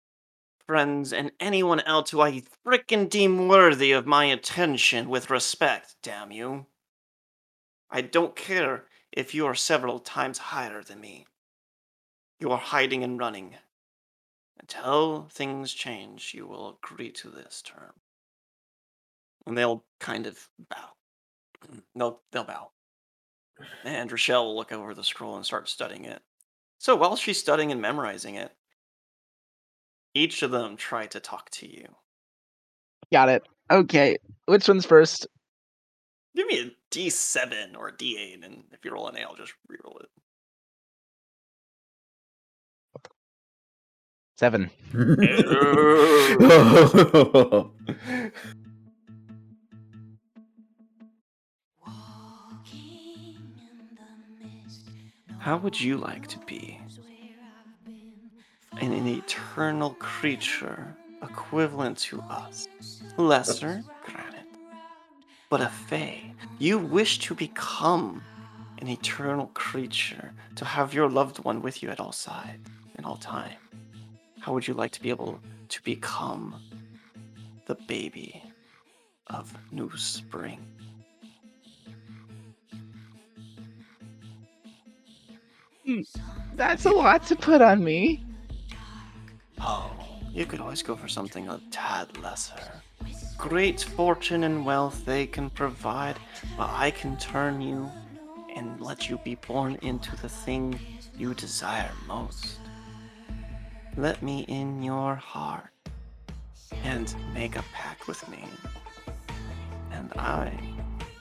friends, and anyone else who I frickin' deem worthy of my attention with respect, damn you. I don't care if you are several times higher than me. You are hiding and running. Until things change, you will agree to this term. And they'll kind of bow. [CLEARS THROAT] They'll they'll bow. And Rochelle will look over the scroll and start studying it. So while she's studying and memorizing it, each of them try to talk to you. Got it. Okay. Which one's first? Give me a D7 or a D8, and if you roll an A, I'll just reroll it. Seven. How would you like to be an, an eternal creature equivalent to us? Lesser, granted, but a fae. You wish to become an eternal creature, to have your loved one with you at all sides, in all time. How would you like to be able to become the baby of New Spring? Hmm. That's a lot to put on me. Oh, you could always go for something a tad lesser. Great fortune and wealth they can provide, but I can turn you and let you be born into the thing you desire most. Let me in your heart and make a pact with me, and I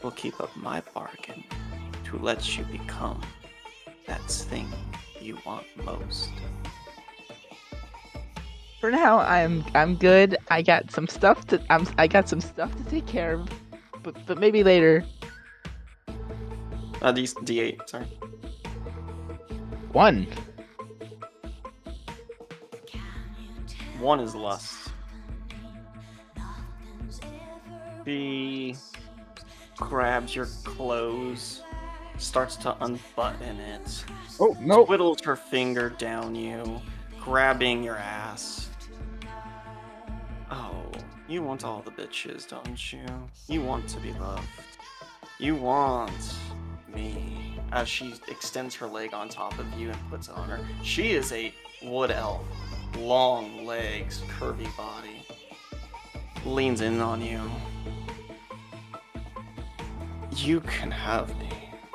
will keep up my bargain to let you become that thing you want most. For now, I'm I'm good. I got some stuff to I'm I got some stuff to take care of, but but maybe later. Uh, D- D8, sorry. One. One is lust. She grabs your clothes, starts to unbutton it, Oh no! whittles her finger down you, grabbing your ass. Oh, you want all the bitches, don't you? You want to be loved. You want me. As she extends her leg on top of you and puts it on her. She is a wood elf. Long legs, curvy body. Leans in on you. You can have me.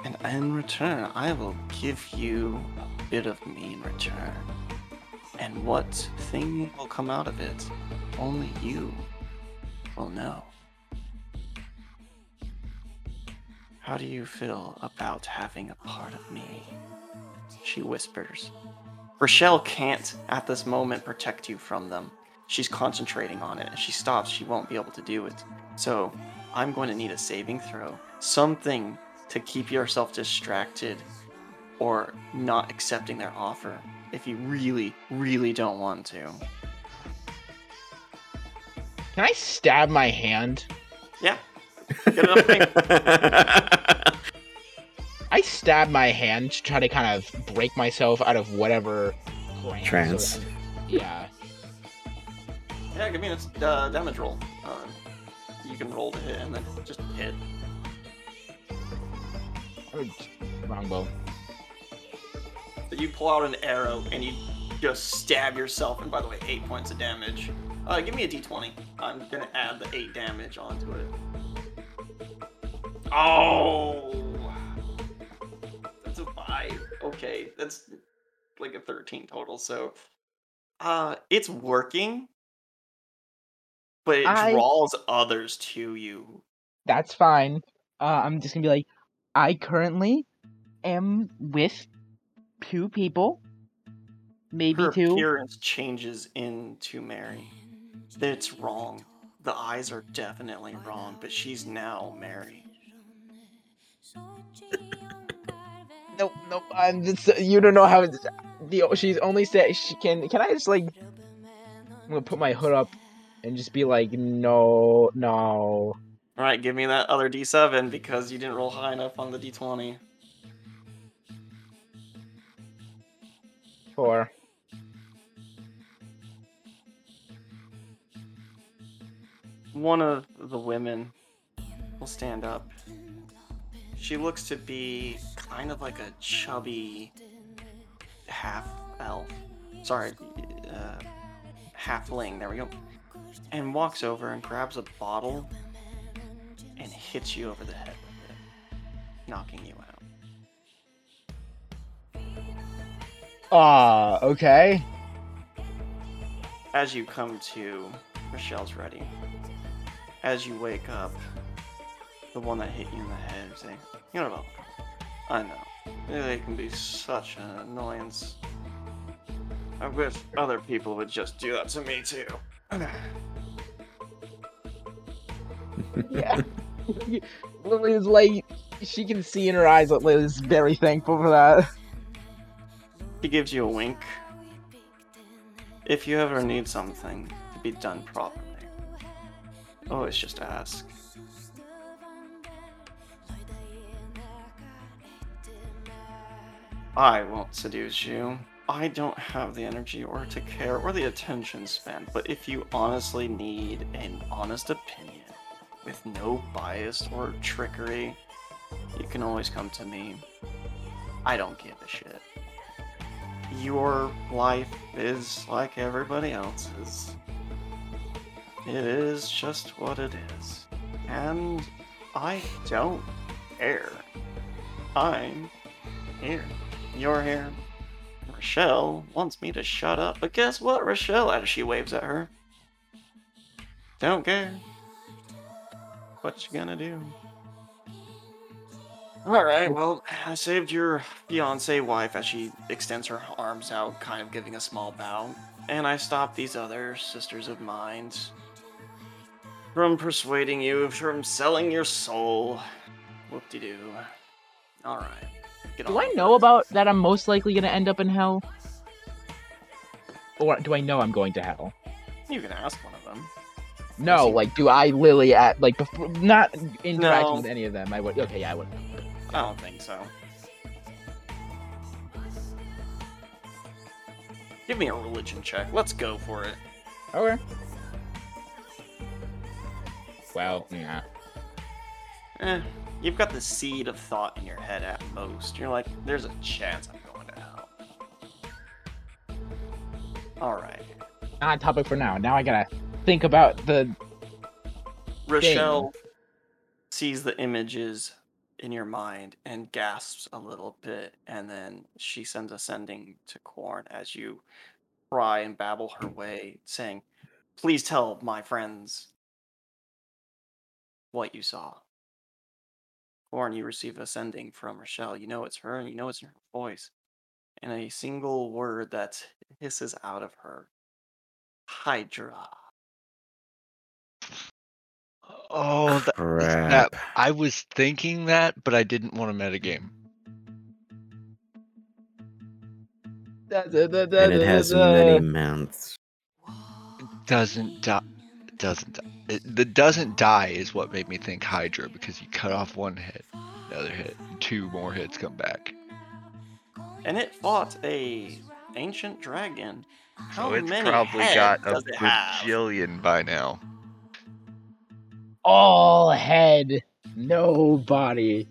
And in return, I will give you a bit of me in return. And what thing will come out of it, only you will know. How do you feel about having a part of me? She whispers. Rochelle can't, at this moment, protect you from them. She's concentrating on it. If she stops, she won't be able to do it. So, I'm going to need a saving throw. Something to keep yourself distracted or not accepting their offer if you really, really don't want to. Can I stab my hand? Yeah. Get it up, Pink. [LAUGHS] I stab my hand to try to kind of break myself out of whatever trance. or- yeah. Yeah, give me a uh, damage roll. Uh, you can roll to hit and then just hit. Wrong bow. You pull out an arrow and you just stab yourself. And by the way, eight points of damage. Uh, give me a d20. I'm gonna add the eight damage onto it. Oh, that's a five. Okay, that's like a thirteen total. So, uh, it's working, but it I- draws others to you. That's fine. Uh, I'm just gonna be like, I currently am with two people, maybe her two. appearance changes into Mary. It's wrong. The eyes are definitely wrong, but she's now Mary. Nope, nope. I'm just. You don't know how. The she's only said she can. Can I just like? I'm gonna put my hood up, and just be like, no, no. All right, give me that other D7 because you didn't roll high enough on the D20. Four. One of the women will stand up. She looks to be kind of like a chubby half elf. Sorry, uh, halfling. There we go. And walks over and grabs a bottle and hits you over the head with it, knocking you out. Ah, okay. As you come to, Michelle's ready. As you wake up, the one that hit you in the head is saying, You know what? I know. They can be such an annoyance. I wish other people would just do that to me too. [LAUGHS] Yeah. [LAUGHS] Lily is like, she can see in her eyes that Lily's very thankful for that. He gives you a wink. If you ever need something to be done properly, always just ask. I won't seduce you. I don't have the energy or to care or the attention span, but if you honestly need an honest opinion with no bias or trickery, you can always come to me. I don't give a shit. Your life is like everybody else's. It is just what it is. And I don't care. I'm here. You're here. Rochelle wants me to shut up, but guess what, Rochelle? As she waves at her. Don't care. What you gonna do? Alright, well, I saved your fiance wife as she extends her arms out, kind of giving a small bow. And I stopped these other sisters of mine from persuading you, from selling your soul. Whoop de doo. Alright. Get Do on I know about that I'm most likely gonna end up in hell? Or do I know I'm going to hell? You can ask one of them. No, like, do I Lily at like before, not interacting No. with any of them? I would. Okay, yeah, I would. I don't think so. Give me a religion check. Let's go for it. Okay. Well, yeah. Eh, you've got the seed of thought in your head at most. You're like, there's a chance I'm going to hell. Alright. Not a topic for now. Now I gotta think about the. Rochelle sees the images in your mind and gasps a little bit, and then she sends a sending to Corn as you cry and babble her way, saying, Please tell my friends what you saw. Corn, you receive a sending from Rashel. You know it's her, and you know it's in her voice. And a single word that hisses out of her Hydra. Oh, that, that Crap. I was thinking that, but I didn't want to metagame. And it has many mouths. Doesn't die. Doesn't die. It, the doesn't die is what made me think Hydra because you cut off one hit, another hit, and two more hits come back. And it fought a ancient dragon. How so it's many probably got a does bajillion by now. All head, no body.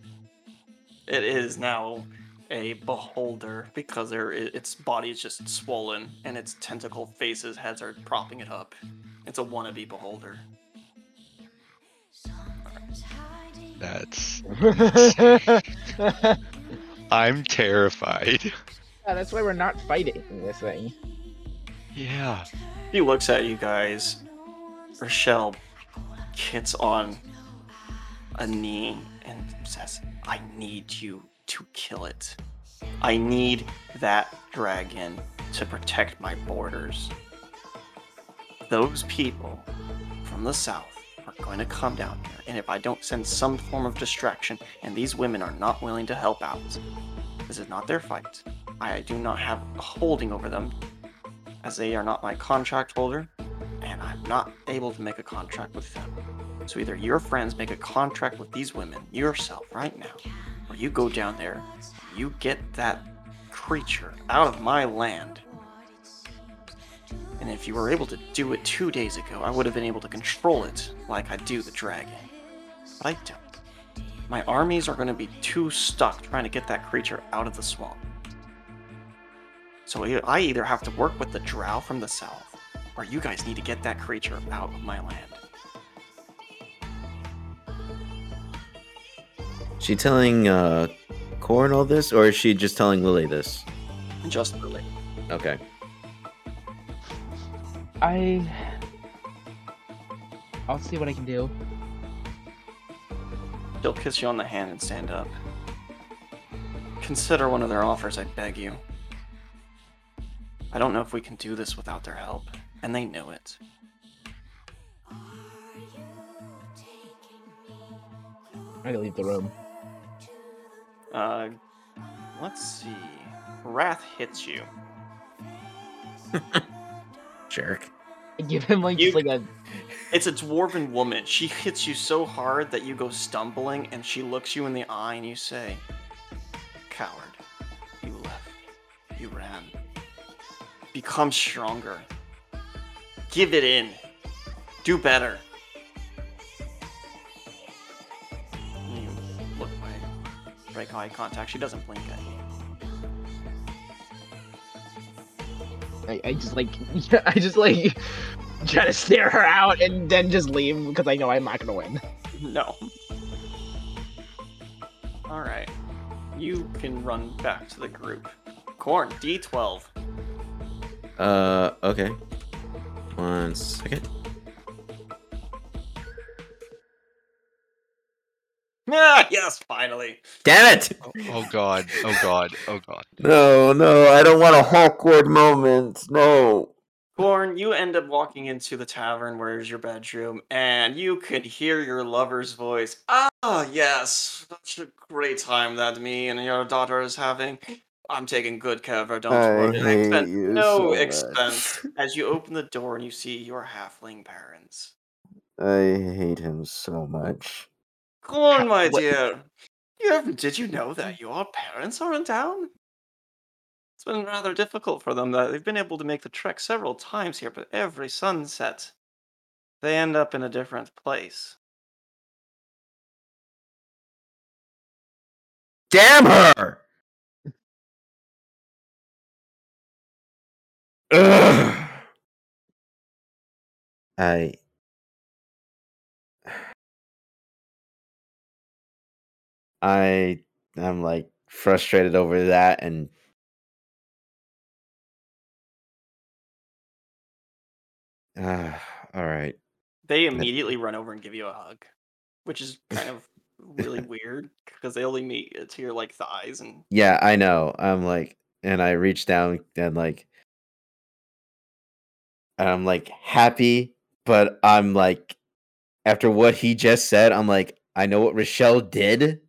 It is now a beholder because there, its body is just swollen and its tentacle faces heads are propping it up. It's a wannabe beholder. That's. [LAUGHS] I'm terrified. that's why we're not fighting this thing. Yeah. He looks at you guys. Rochelle hits on a knee and says, I need you to kill it. I need that dragon to protect my borders. Those people from the south are going to come down here, and if I don't send some form of distraction, and these women are not willing to help out, this is not their fight. I do not have a holding over them, as they are not my contract holder, and I'm not able to make a contract with them. So either your friends make a contract with these women yourself right now, or you go down there, you get that creature out of my land. And if you were able to do it two days ago, I would have been able to control it like I do the dragon. But I don't. My armies are going to be too stuck trying to get that creature out of the swamp. So I either have to work with the drow from the south, or you guys need to get that creature out of my land. She telling uh Corn all this, or is she just telling Lily this? Just Lily. Okay. I. I'll see what I can do. She'll kiss you on the hand and stand up. Consider one of their offers, I beg you. I don't know if we can do this without their help, and they know it. I gotta leave the room. Uh, let's see. Wrath hits you. [LAUGHS] Jerk. I give him like You- just like a. It's a dwarven woman. She hits you so hard that you go stumbling, and she looks you in the eye and you say, Coward, you left. You ran. Become stronger. Give it in. Do better. And You look away. Break eye contact. She doesn't blink at you. I, I just like. [LAUGHS] I just like. [LAUGHS] Try to stare her out and then just leave because I know I'm not gonna win. [LAUGHS] No. Alright. You can run back to the group. Corn, D12. Uh, okay. One second. Ah, [LAUGHS] yes, finally. Damn it! Oh, oh god. Oh god. Oh god. No, no, I don't want a awkward moment. No. Corn, you end up walking into the tavern where's your bedroom, and you can hear your lover's voice. Ah, yes, such a great time that me and your daughter is having. I'm taking good care of her, don't I worry. hate Expense- you no so expense. much. [LAUGHS] As you open the door and you see your halfling parents. I hate him so much. Corn, my what- dear. You ever, did you know that your parents are in town? It's been rather difficult for them. That they've been able to make the trek several times here, but every sunset, they end up in a different place. Damn her! Ugh. I. I am like frustrated over that and [SIGHS] Uh, all right. They immediately run over and give you a hug, which is kind of really [LAUGHS] weird because they only meet to your like thighs and Yeah, I know. I'm like, and I reach down and like, and I'm like happy, but I'm like, after what he just said, I'm like, I know what Rashel did.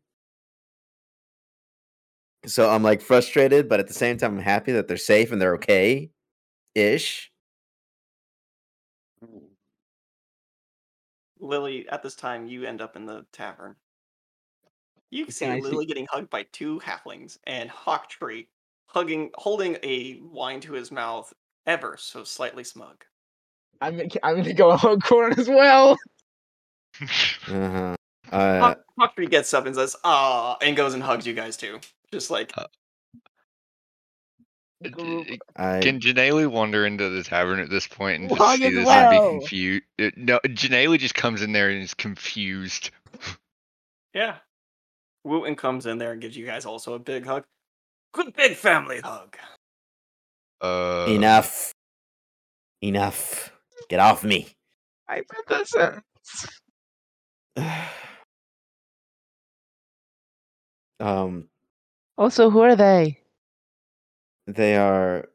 So I'm like frustrated, but at the same time, I'm happy that they're safe and they're okay ish. Lily. At this time, you end up in the tavern. You see Can I see- Lily getting hugged by two halflings and Hawktree hugging, holding a wine to his mouth, ever so slightly smug. I'm gonna, I'm gonna go [LAUGHS] on corn as well. Uh-huh. Uh, Hawk, Hawktree gets up and says, "Ah," and goes and hugs you guys too, just like Group- I Can Janelle wander into the tavern at this point and just see this well. and be confused? No, Janelle just comes in there and is confused. [LAUGHS] yeah. Wooten comes in there and gives you guys also a big hug. Good big family hug. Uh, enough. Enough. Get off me. I read that sentence. [SIGHS] um, Also, who are they? they are.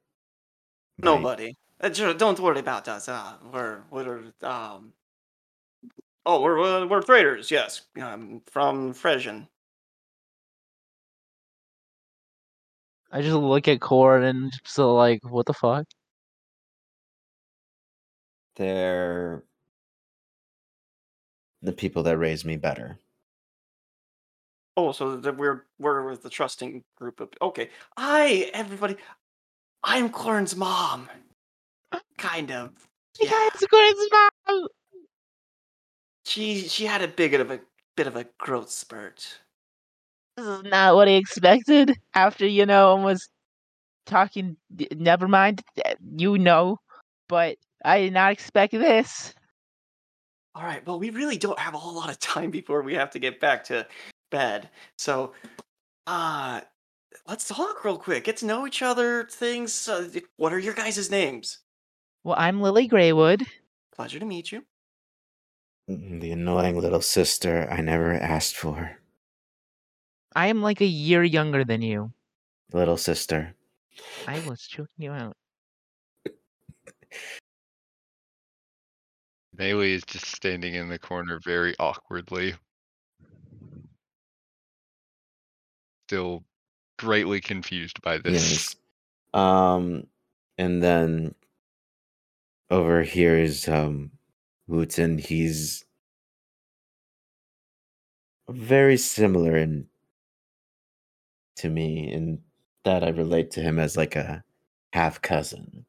my- Nobody. Uh, don't worry about us. Uh, we're we're um. Oh, we're we're, we're traders. Yes, um, from Fresian. I just look at Cord and so like, what the fuck? They're the people that raised me better. Oh, so that we're we're with the trusting group of. Okay, hi everybody. I'm Corin's mom. Kind of. You Yeah. guys, Cord's mom. She she had a bit of a bit of a growth spurt. This is not what I expected. After you know, almost talking. Never mind. You know, but I did not expect this. All right. Well, we really don't have a whole lot of time before we have to get back to bed. So, uh, let's talk real quick. Get to know each other. Things. Uh, what are your guys' names? Well, I'm Lily Graywood. Pleasure to meet you. Mm, The annoying little sister I never asked for. I am like a year younger than you. Little sister. I was choking you out. Melee is just standing in the corner very awkwardly. Still greatly confused by this. Yes. Um, and then over here is um Wooten. He's very similar in to me and that I relate to him as like a half cousin.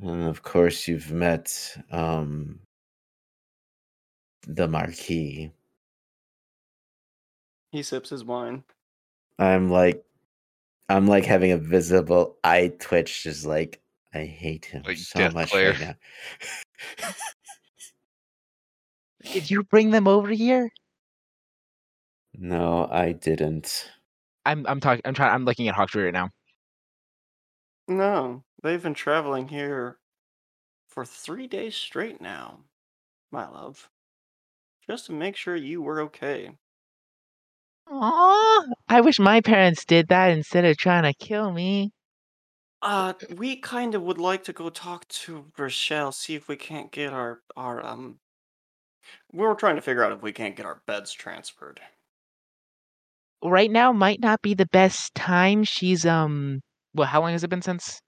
And of course you've met um the Marquis. He sips his wine. I'm like I'm like having a visible eye twitch, just like I hate him Like so Death much Clare. right now. Did you bring them over here? No, I didn't. I'm I'm talking. I'm trying. I'm looking at Hawktree right now. No, they've been traveling here for three days straight now, my love. Just to make sure you were okay. Aww. I wish my parents did that instead of trying to kill me. Uh, we kind of would like to go talk to Rashel, see if we can't get our our um. We were trying to figure out if we can't get our beds transferred. Right now might not be the best time. She's um. Well, how long has it been since?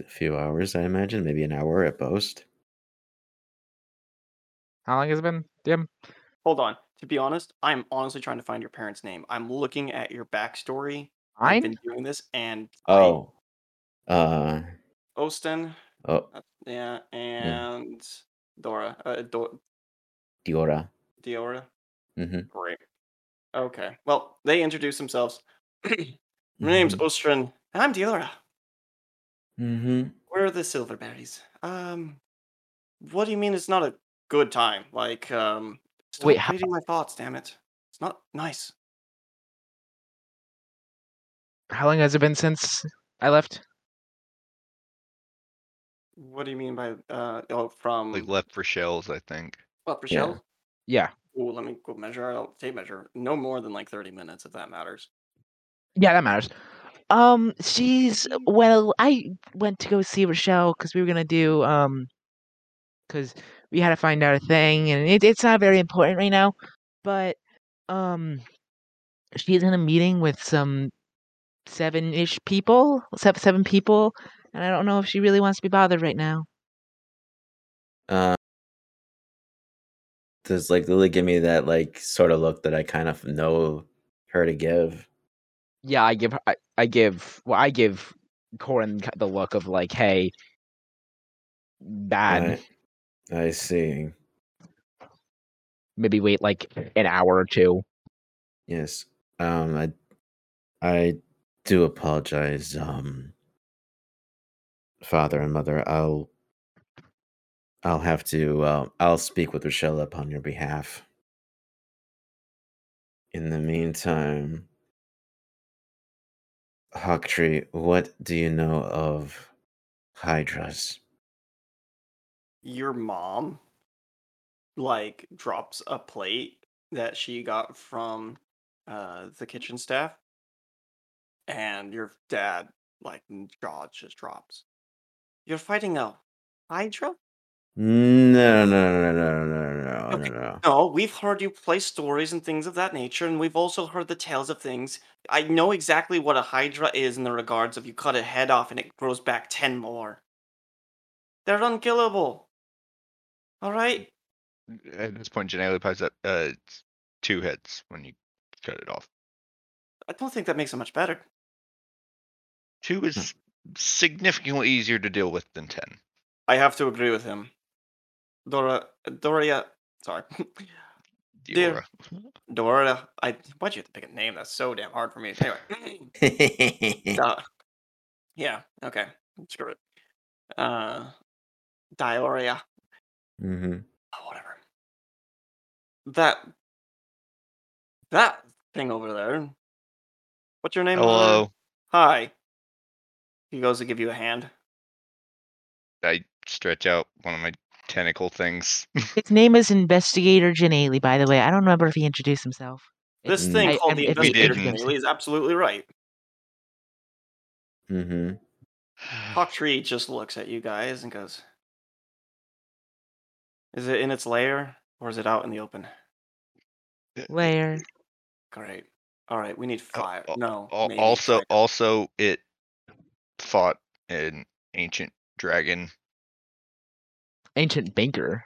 A few hours, I imagine, maybe an hour at most. How long has it been? Dim. Hold on. To be honest, I'm honestly trying to find your parents' name. I'm looking at your backstory. I've Mine. been doing this, and Oh. Uh I, Osten, oh uh, yeah, and Dora, uh, Do- Diora. Diora. Mm-hmm. Great. Okay. Well, they introduce themselves. [CLEARS THROAT] My name's Ostrin, and I'm Diora. Mm-hmm. Where are the silverberries? Um, what do you mean it's not a good time? Like, um, stop Wait, how- reading my thoughts, damn it. It's not nice. How long has it been since I left? What do you mean by uh oh from Like left for shells, I think. what for Yeah. shells? Yeah. Ooh, let me go measure. I'll tape measure. No more than like 30 minutes if that matters. Yeah, that matters. Um, she's well. I went to go see Rashel because we were gonna do um, because we had to find out a thing, and it, it's not very important right now. But um, she's in a meeting with some seven-ish people, seven seven people, and I don't know if she really wants to be bothered right now. Uh, does like Lily give me that like sort of look that I kind of know her to give? Yeah, I give her. I, I give. Well, I give Corin the look of like, hey, bad. I, I see. Maybe wait like an hour or two. Yes. Um, I I do apologize, um, father and mother. I'll I'll have to. Uh, I'll speak with Rashel upon your behalf. In the meantime, Hawktree, what do you know of hydras? Your mom like drops a plate that she got from uh the kitchen staff and your dad like jaw just drops. You're fighting a hydra? No, no, no, no, no, no, no, Okay. no, no. No, we've heard you play stories and things of that nature, and we've also heard the tales of things. I know exactly what a hydra is in the regards of you cut a head off and it grows back ten more. They're unkillable. All right. At this point, Janelle pies up uh, it's two heads when you cut it off. I don't think that makes it much better. Two is significantly easier to deal with than ten. I have to agree with him. Dora, Doria, sorry, Dear- [LAUGHS] Diora. Dora. I why'd you have to pick a name that's so damn hard for me? Anyway, [LAUGHS] uh, yeah, okay, screw it. Uh, Dioria. mm-hmm. Oh, whatever. That that thing over there. What's your name? Hello. Hi. He goes to give you a hand. I stretch out one of my tentacle things. [LAUGHS] his name is Investigator Janelle. By the way, I don't remember if he introduced himself. This thing I- called I'm- the investigator didn't. Is absolutely right. Mm-hmm. Hawktree just looks at you guys and goes, "Is it in its lair or is it out in the open?" Lair. Great. All right, we need Al- fire. al- No. Al- also, fire. also, it fought an ancient dragon. Ancient banker.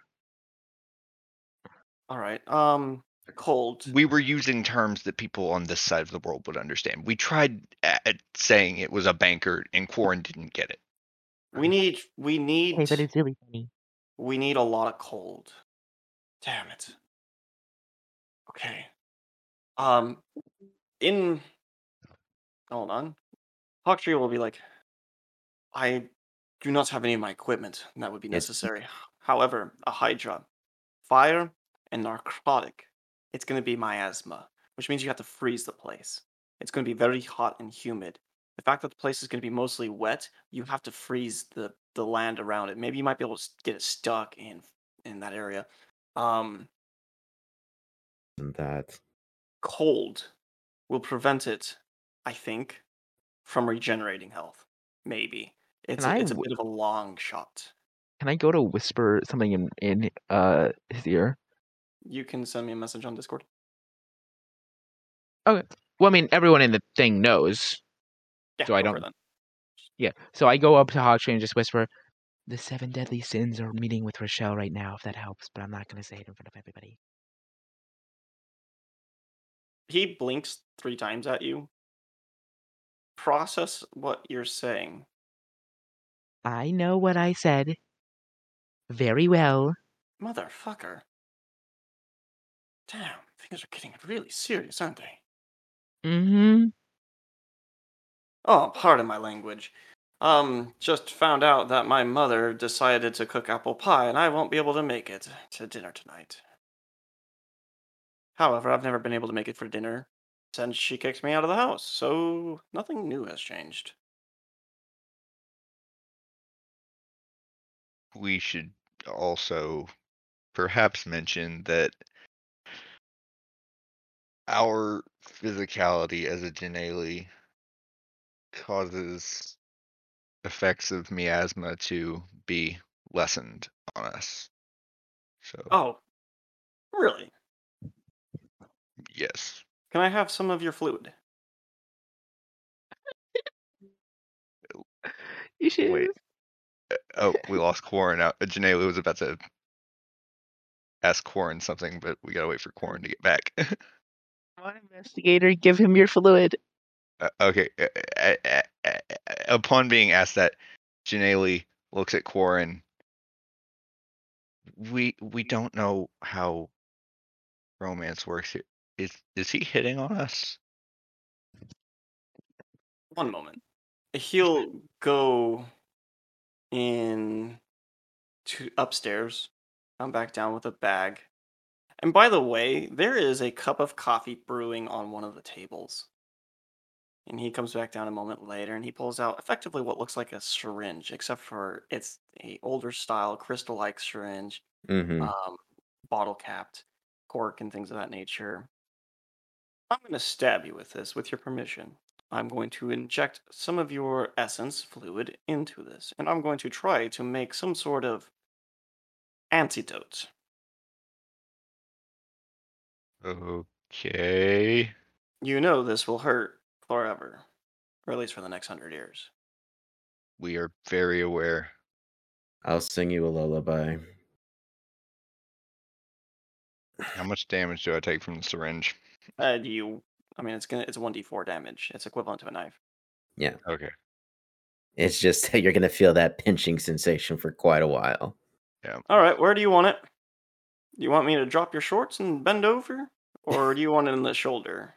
All right. Um, cold. We were using terms that people on this side of the world would understand. We tried at saying it was a banker, and Quarren didn't get it. We need. We need. Hey, but it's really funny. We need a lot of cold. Damn it. Okay. Um, in. Hold on. Hawktree will be like, I do not have any of my equipment that would be It's- necessary. However, a Hydra, fire, and narcotic, it's going to be miasma, which means you have to freeze the place. It's going to be very hot and humid. The fact that the place is going to be mostly wet, you have to freeze the the land around it. Maybe you might be able to s- get it stuck in in that area. Um, That. cold will prevent it, I think, from regenerating health. Maybe it's a, I it's a bit of a long shot. Can I go to whisper something in in uh his ear? You can send me a message on Discord. Okay. Well, I mean, everyone in the thing knows. Yeah, So I go for it don't- then. Yeah. So I go up to Hawktree and just whisper, "The seven deadly sins are meeting with Rashel right now. If that helps, but I'm not gonna say it in front of everybody." He blinks three times at you. Process what you're saying. I know what I said. Very well. Motherfucker. Damn, things are getting really serious, aren't they? Mm-hmm. Oh, pardon my language. Um, just found out that my mother decided to cook apple pie and I won't be able to make it to dinner tonight. However, I've never been able to make it for dinner since she kicked me out of the house, so nothing new has changed. We should also perhaps mention that our physicality as a Janelle causes effects of miasma to be lessened on us. So Oh, really? yes. Can I have some of your fluid? [LAUGHS] You should. Wait. Oh, we lost Quarren out. Janelle was about to ask Quarren something, but we gotta wait for Quarren to get back. [LAUGHS] Come on, investigator, give him your fluid. Uh, okay. uh, uh, uh, uh, uh, upon being asked that, Janelle looks at Quarren. We we don't know how romance works here. Is is he hitting on us? One moment. He'll go in to upstairs, come back down with a bag. And by the way, there is a cup of coffee brewing on one of the tables. And he comes back down a moment later and he pulls out effectively what looks like a syringe, except for it's a older style crystal like syringe, Mm-hmm. um, bottle capped, cork and things of that nature. I'm going to stab you with this, with your permission. I'm going to inject some of your essence fluid into this, and I'm going to try to make some sort of antidote. Okay. You know this will hurt forever, or at least for the next hundred years. We are very aware. I'll sing you a lullaby. How much damage do I take from the syringe? Uh, do you? I mean, it's gonna it's one d4 damage. It's equivalent to a knife. Yeah. Okay. It's just that [LAUGHS] you're gonna feel that pinching sensation for quite a while. Yeah. All right, where do you want it? Do you want me to drop your shorts and bend over, or do you want it in the shoulder?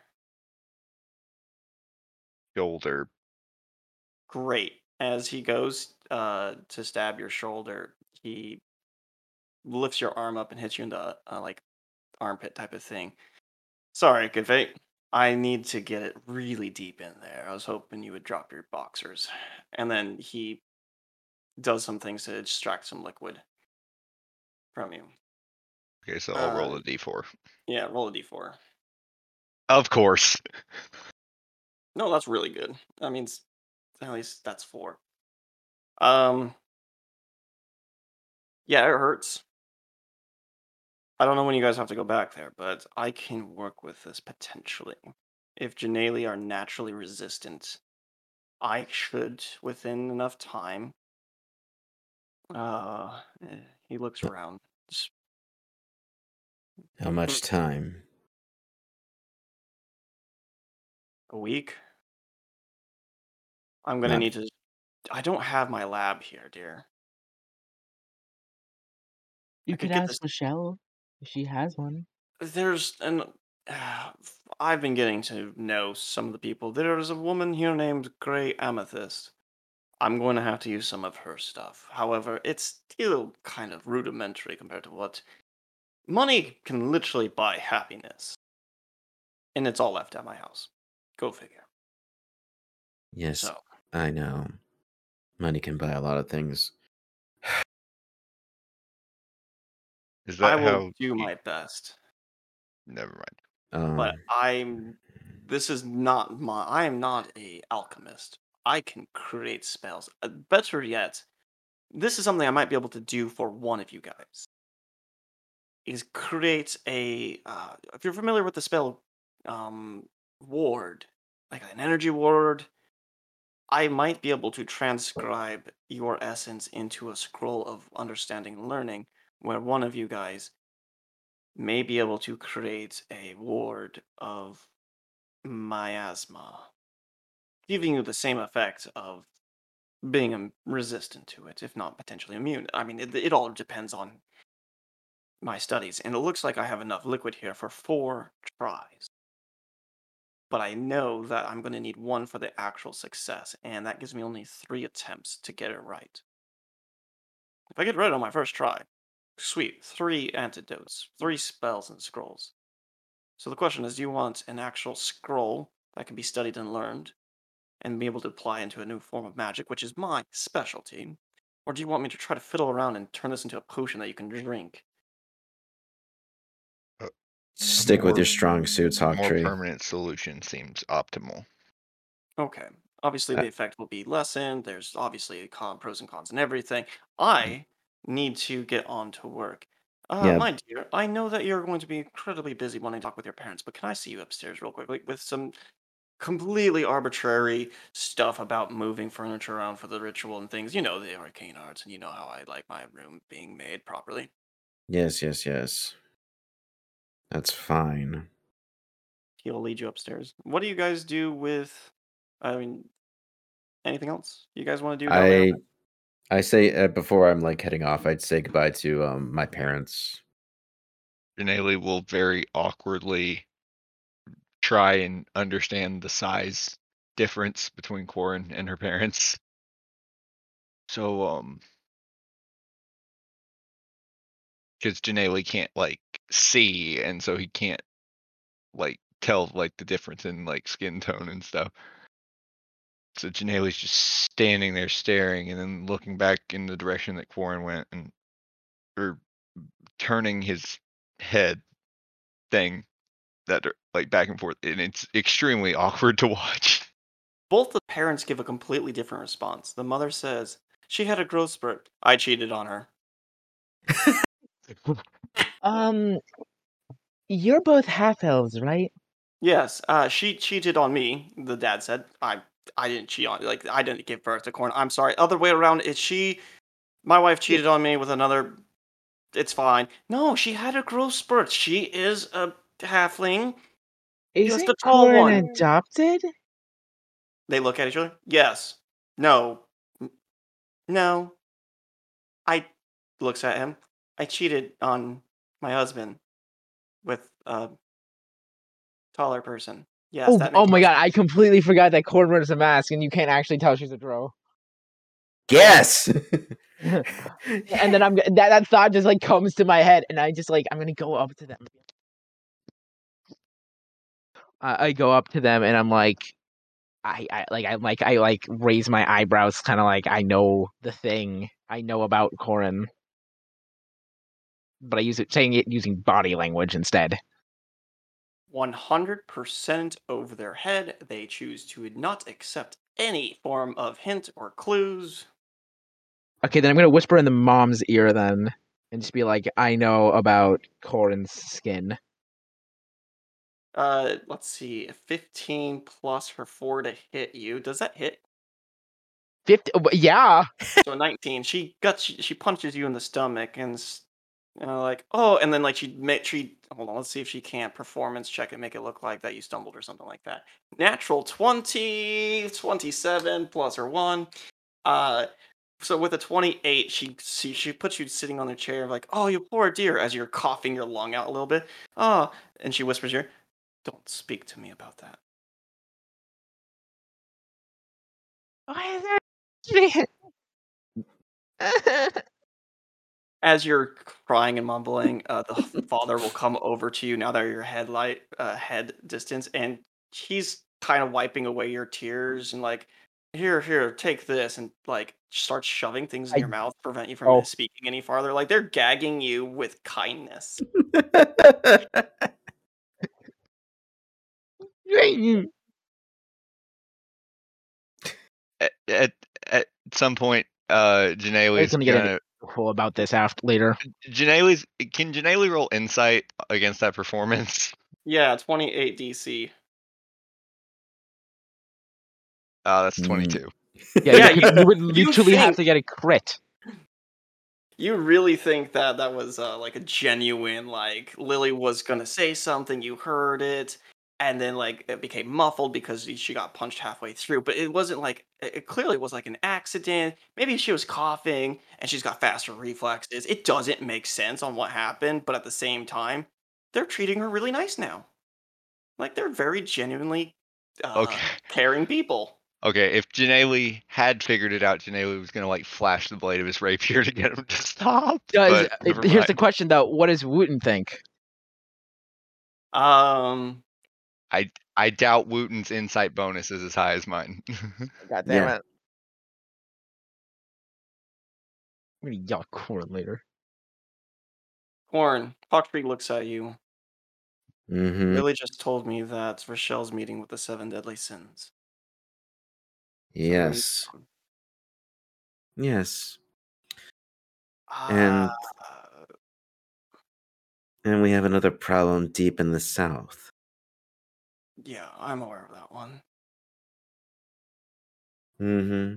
Shoulder. Great. As he goes uh, to stab your shoulder, he lifts your arm up and hits you in the uh, like armpit type of thing. Sorry, good fate. I need to get it really deep in there. I was hoping you would drop your boxers. And then he does some things to extract some liquid from you. Okay, so I'll roll Uh, a d4. Yeah, roll a d4. Of course. No, that's really good. That means at least that's four. Um. Yeah, it hurts. I don't know when you guys have to go back there, but I can work with this potentially. If Janelle are naturally resistant, I should, within enough time. Uh, eh, he looks around. How much time? a week. I'm gonna Not- need to. I don't have my lab here, dear. You I could can get ask this- Michelle if she has one. There's an. Uh, I've been getting to know some of the people. There is a woman here named Grey Amethyst. I'm going to have to use some of her stuff. However, it's still kind of rudimentary compared to what money can literally buy happiness. And it's all left at my house. Go figure. Yes, So, I know. Money can buy a lot of things. Is I will how? do you- my best. Never mind. Um, but I'm this is not my I am not a alchemist. I can create spells. Uh, better yet, this is something I might be able to do for one of you guys. Is create a uh, if you're familiar with the spell um ward, like an energy ward, I might be able to transcribe your essence into a scroll of understanding and learning where one of you guys may be able to create a ward of miasma, giving you the same effect of being resistant to it, if not potentially immune. I mean, it, it all depends on my studies, and it looks like I have enough liquid here for four tries. But I know that I'm going to need one for the actual success, and that gives me only three attempts to get it right. If I get it right on my first try, sweet, three antidotes, three spells and scrolls. So the question is, do you want an actual scroll that can be studied and learned and be able to apply into a new form of magic, which is my specialty? Or do you want me to try to fiddle around and turn this into a potion that you can drink? Stick with your strong suits, More Hawktree. permanent solution seems optimal. Okay. Obviously, Uh the effect will be lessened. There's obviously con, pros and cons and everything. I need to get on to work. Uh, Yeah. My dear, I know that you're going to be incredibly busy wanting to talk with your parents, but can I see you upstairs real quickly with some completely arbitrary stuff about moving furniture around for the ritual and things? You know the arcane arts, and you know how I like my room being made properly. Yes, yes, yes. That's fine. He'll lead you upstairs. What do you guys do with? I mean, anything else you guys want to do? down there? I I say uh, before I'm like heading off, I'd say goodbye to um my parents. Janelle will very awkwardly try and understand the size difference between Corin and her parents. So, um, because Janelle can't like see, and so he can't like tell like the difference in like skin tone and stuff. So Janae's just standing there staring and then looking back in the direction that Corin went and or turning his head thing that are, like back and forth and it's extremely [LAUGHS] awkward to watch. Both the parents give a completely different response. The mother says, She had a growth spurt. I cheated on her. [LAUGHS] Um, you're both half elves, right? Yes, uh, she cheated on me, the dad said. I I didn't cheat on like I didn't give birth to corn. I'm sorry. Other way around, is she my wife cheated on me with another it's fine. No, she had a growth spurt. She is a halfling. Just Isn't the tall Corin one. adopted? They look at each other. Yes. No. No. I looks at him. I cheated on my husband with a taller person. Yes, oh, that oh my more god, I completely forgot that Corin wears a mask and you can't actually tell she's a drow. Yes. [LAUGHS] And then I'm g- that that thought just like comes to my head, and I just like I'm gonna go up to them. I, I go up to them and I'm like, I, I like I like I like raise my eyebrows, kind of like I know the thing I know about Corin, but I use it saying it using body language instead. 100% over their head. They choose to not accept any form of hint or clues. Okay, then I'm gonna whisper in the mom's ear then, and just be like, I know about Corin's skin. Uh, let's see. 15 plus her 4 to hit you. Does that hit? Fifty, oh, but yeah. So 19. She guts she punches you in the stomach and you know, like, oh, and then like she make she hold on, let's see if she can't performance check and make it look like that you stumbled or something like that. Natural 20, 27 plus her 1. Uh so with a 28, she she, she puts you sitting on the chair like, "Oh, you poor dear," as you're coughing your lung out a little bit. Oh, and she whispers here, "Don't speak to me about that." Why is there? [LAUGHS] [LAUGHS] as you're crying and mumbling, uh, the father will come over to you now that your headlight uh, head distance, and he's kind of wiping away your tears and like, here, here, take this, and like starts shoving things in I- your mouth, to prevent you from Oh. speaking any farther. Like they're gagging you with kindness. [LAUGHS] At at, at some point, uh, I Janae was is gonna gonna, get into cool about this after later. Janae's can Janelle roll insight against that performance? Yeah, 28 DC. Uh, that's Mm. 22. Yeah, Yeah, you, you- you would you literally have to get a crit. You really think that that was uh, like a genuine like Lily was gonna say something, you heard it, and then like it became muffled because she got punched halfway through. But it wasn't like it it clearly was like an accident. Maybe she was coughing and she's got faster reflexes. It doesn't make sense on what happened, but at the same time, they're treating her really nice now. Like they're very genuinely uh, Okay. caring people. Okay, if Janae had figured it out, Janae was gonna like flash the blade of his rapier to get him to stop. Does, but uh, never here's the question though: What does Wooten think? Um, I I doubt Wooten's insight bonus is as high as mine. [LAUGHS] God damn Yeah. it! I'm gonna yell at Corn later. Corn, Hawktree looks at you. Mm-hmm. Billy just told me that Rashel's meeting with the seven deadly sins. So we're gonna get Yes. on. Yes. And Uh, and we have another problem deep in the south. Yeah, I'm aware of that one. Mm-hmm.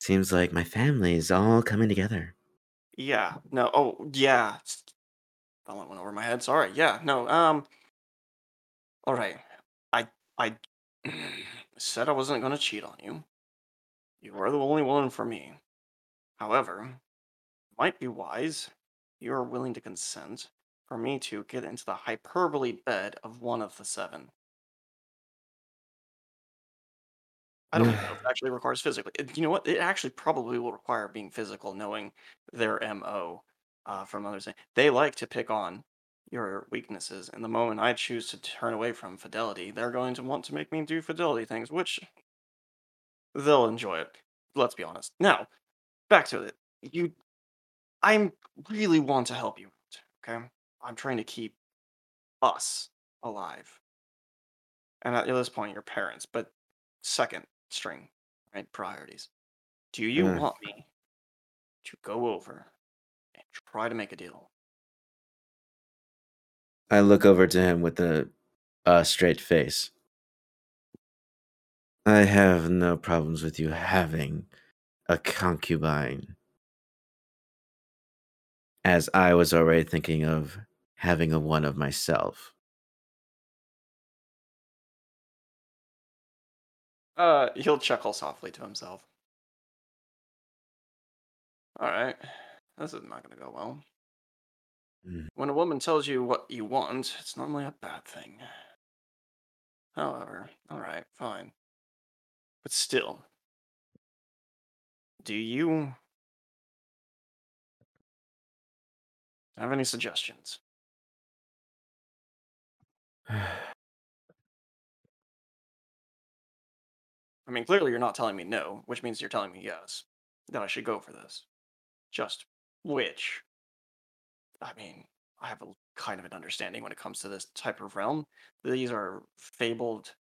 Seems like my family is all coming together. Yeah. No. Oh, yeah. That one went over my head. Sorry. Yeah. No. Um. All right. I I [CLEARS THROAT] said I wasn't gonna cheat on you. You were the only one for me. However, might be wise. You are willing to consent for me to get into the hyperbole bed of one of the seven. I don't know if it [SIGHS] actually requires physically. it- You know what? It actually probably will require being physical, knowing their MO uh, from others. They like to pick on your weaknesses. And the moment I choose to turn away from fidelity, they're going to want to make me do fidelity things, which they'll enjoy it. Let's be honest. Now, back to it. You, I really want to help you out. Okay, I'm trying to keep us alive. And at this point, your parents, but second string, right? Priorities. Do you Mm. want me to go over and try to make a deal? I look over to him with a uh, straight face. I have no problems with you having a concubine. As I was already thinking of having a one of myself. Uh, he'll chuckle softly to himself. All right, this is not going to go well. Mm. When a woman tells you what you want, it's normally a bad thing. However, all right, fine. But still, do you have any suggestions? [SIGHS] [SIGHS] [SIGHS] I mean, clearly you're not telling me no, which means you're telling me yes, that I should go for this. Just which? I mean, I have a kind of an understanding when it comes to this type of realm. These are fabled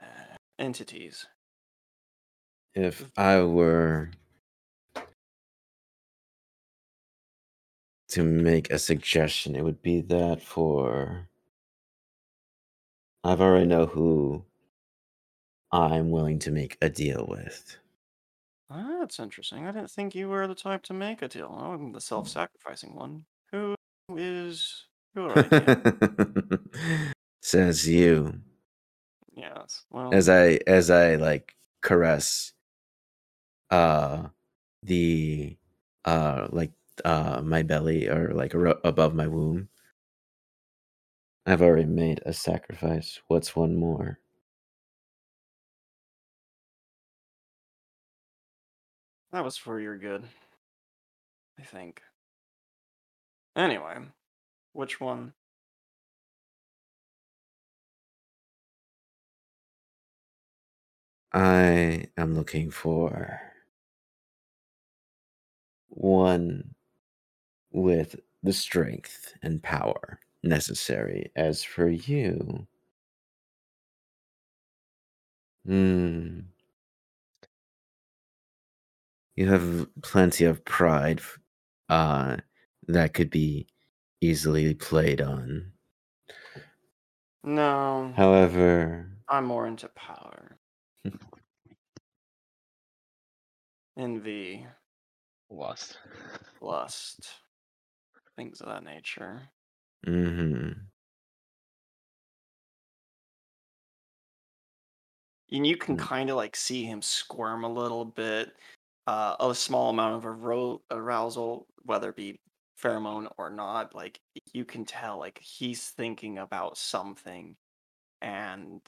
uh, entities. if I were to make a suggestion, it would be that for. I've already know who I'm willing to make a deal with. Ah, That's interesting. I didn't think you were the type to make a deal. I'm the self-sacrificing one. Who is your idea? [LAUGHS] Says you. yes. Well, As I as I like caress uh the uh like uh my belly or like aro- above my womb. I've already made a sacrifice. What's one more? That was for your good. I think. Anyway, which one? I am looking for one with the strength and power necessary. As for you, hmm, you have plenty of pride uh, that could be easily played on. No, However, I'm more into power. [LAUGHS] Envy, Lust. lust, things of that nature. Mm hmm And you can Mm. kind of like see him squirm a little bit, uh, a small amount of arou- arousal, whether it be pheromone or not. Like you can tell, like he's thinking about something, and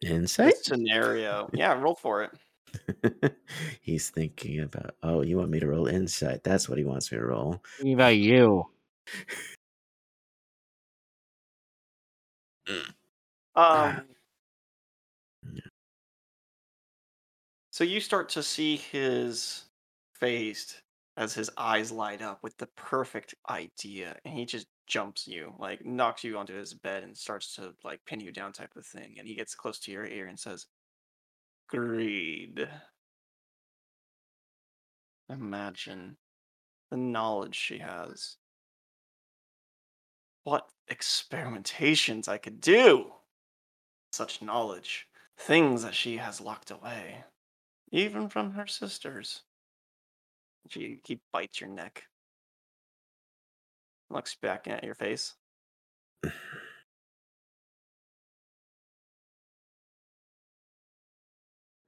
the insight. scenario. [LAUGHS] Yeah, roll for it. [LAUGHS] He's thinking about. Oh, you want me to roll insight? That's what he wants me to roll. What about you? [LAUGHS] Um. So you start to see his face as his eyes light up with the perfect idea and he just jumps you like knocks you onto his bed and starts to like pin you down type of thing and he gets close to your ear and says greed. Imagine the knowledge she has. What experimentations i could do! Such knowledge. Things that she has locked away even from her sisters. She he bites your neck. Looks back at your face. [SIGHS]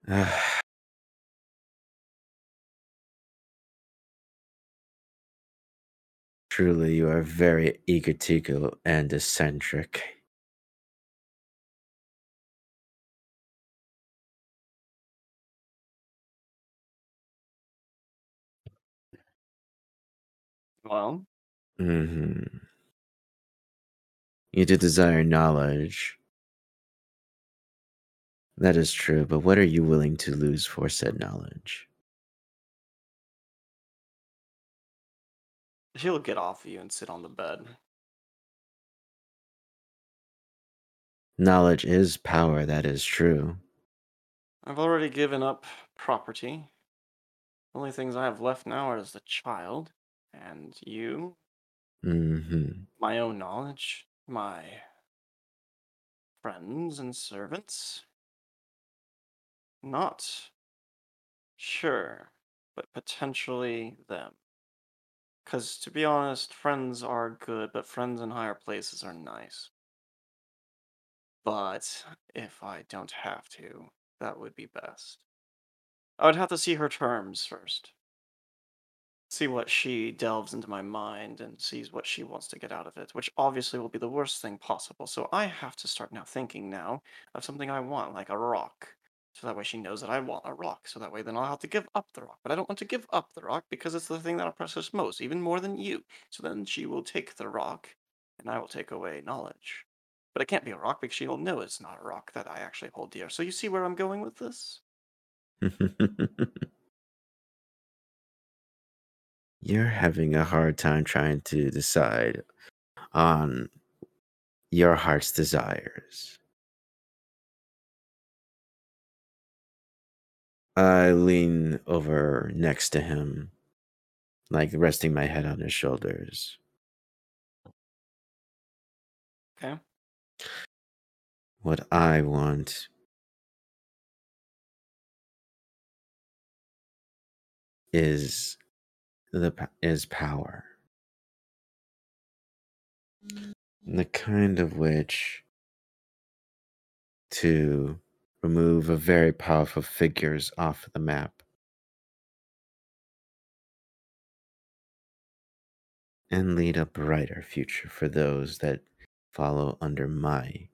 [SIGHS] Truly, you are very egotistical and eccentric. Well hmm You do desire knowledge. That is true, but what are you willing to lose for said knowledge? He'll get off of you and sit on the bed. Knowledge is power, that is true. I've already given up property. The only things I have left now are as the child, and you, hmm my own knowledge, my friends and servants. Not sure, but potentially them. Because to be honest, friends are good, but friends in higher places are nice. But if I don't have to, that would be best. I would have to see her terms first. See what she delves into my mind and sees what she wants to get out of it, which obviously will be the worst thing possible. So I have to start now thinking now of something I want, like a rock. So that way she knows that I want a rock. So that way then I'll have to give up the rock. But I don't want to give up the rock because it's the thing that I oppresses most, even more than you. So then she will take the rock and I will take away knowledge. But it can't be a rock because she'll know it's not a rock that I actually hold dear. So you see where I'm going with this? [LAUGHS] You're having a hard time trying to decide on your heart's desires. I lean over next to him, like resting my head on his shoulders. Okay. What I want is the is power. Mm. The kind of which to remove a very powerful figures off the map and lead a brighter future for those that follow under my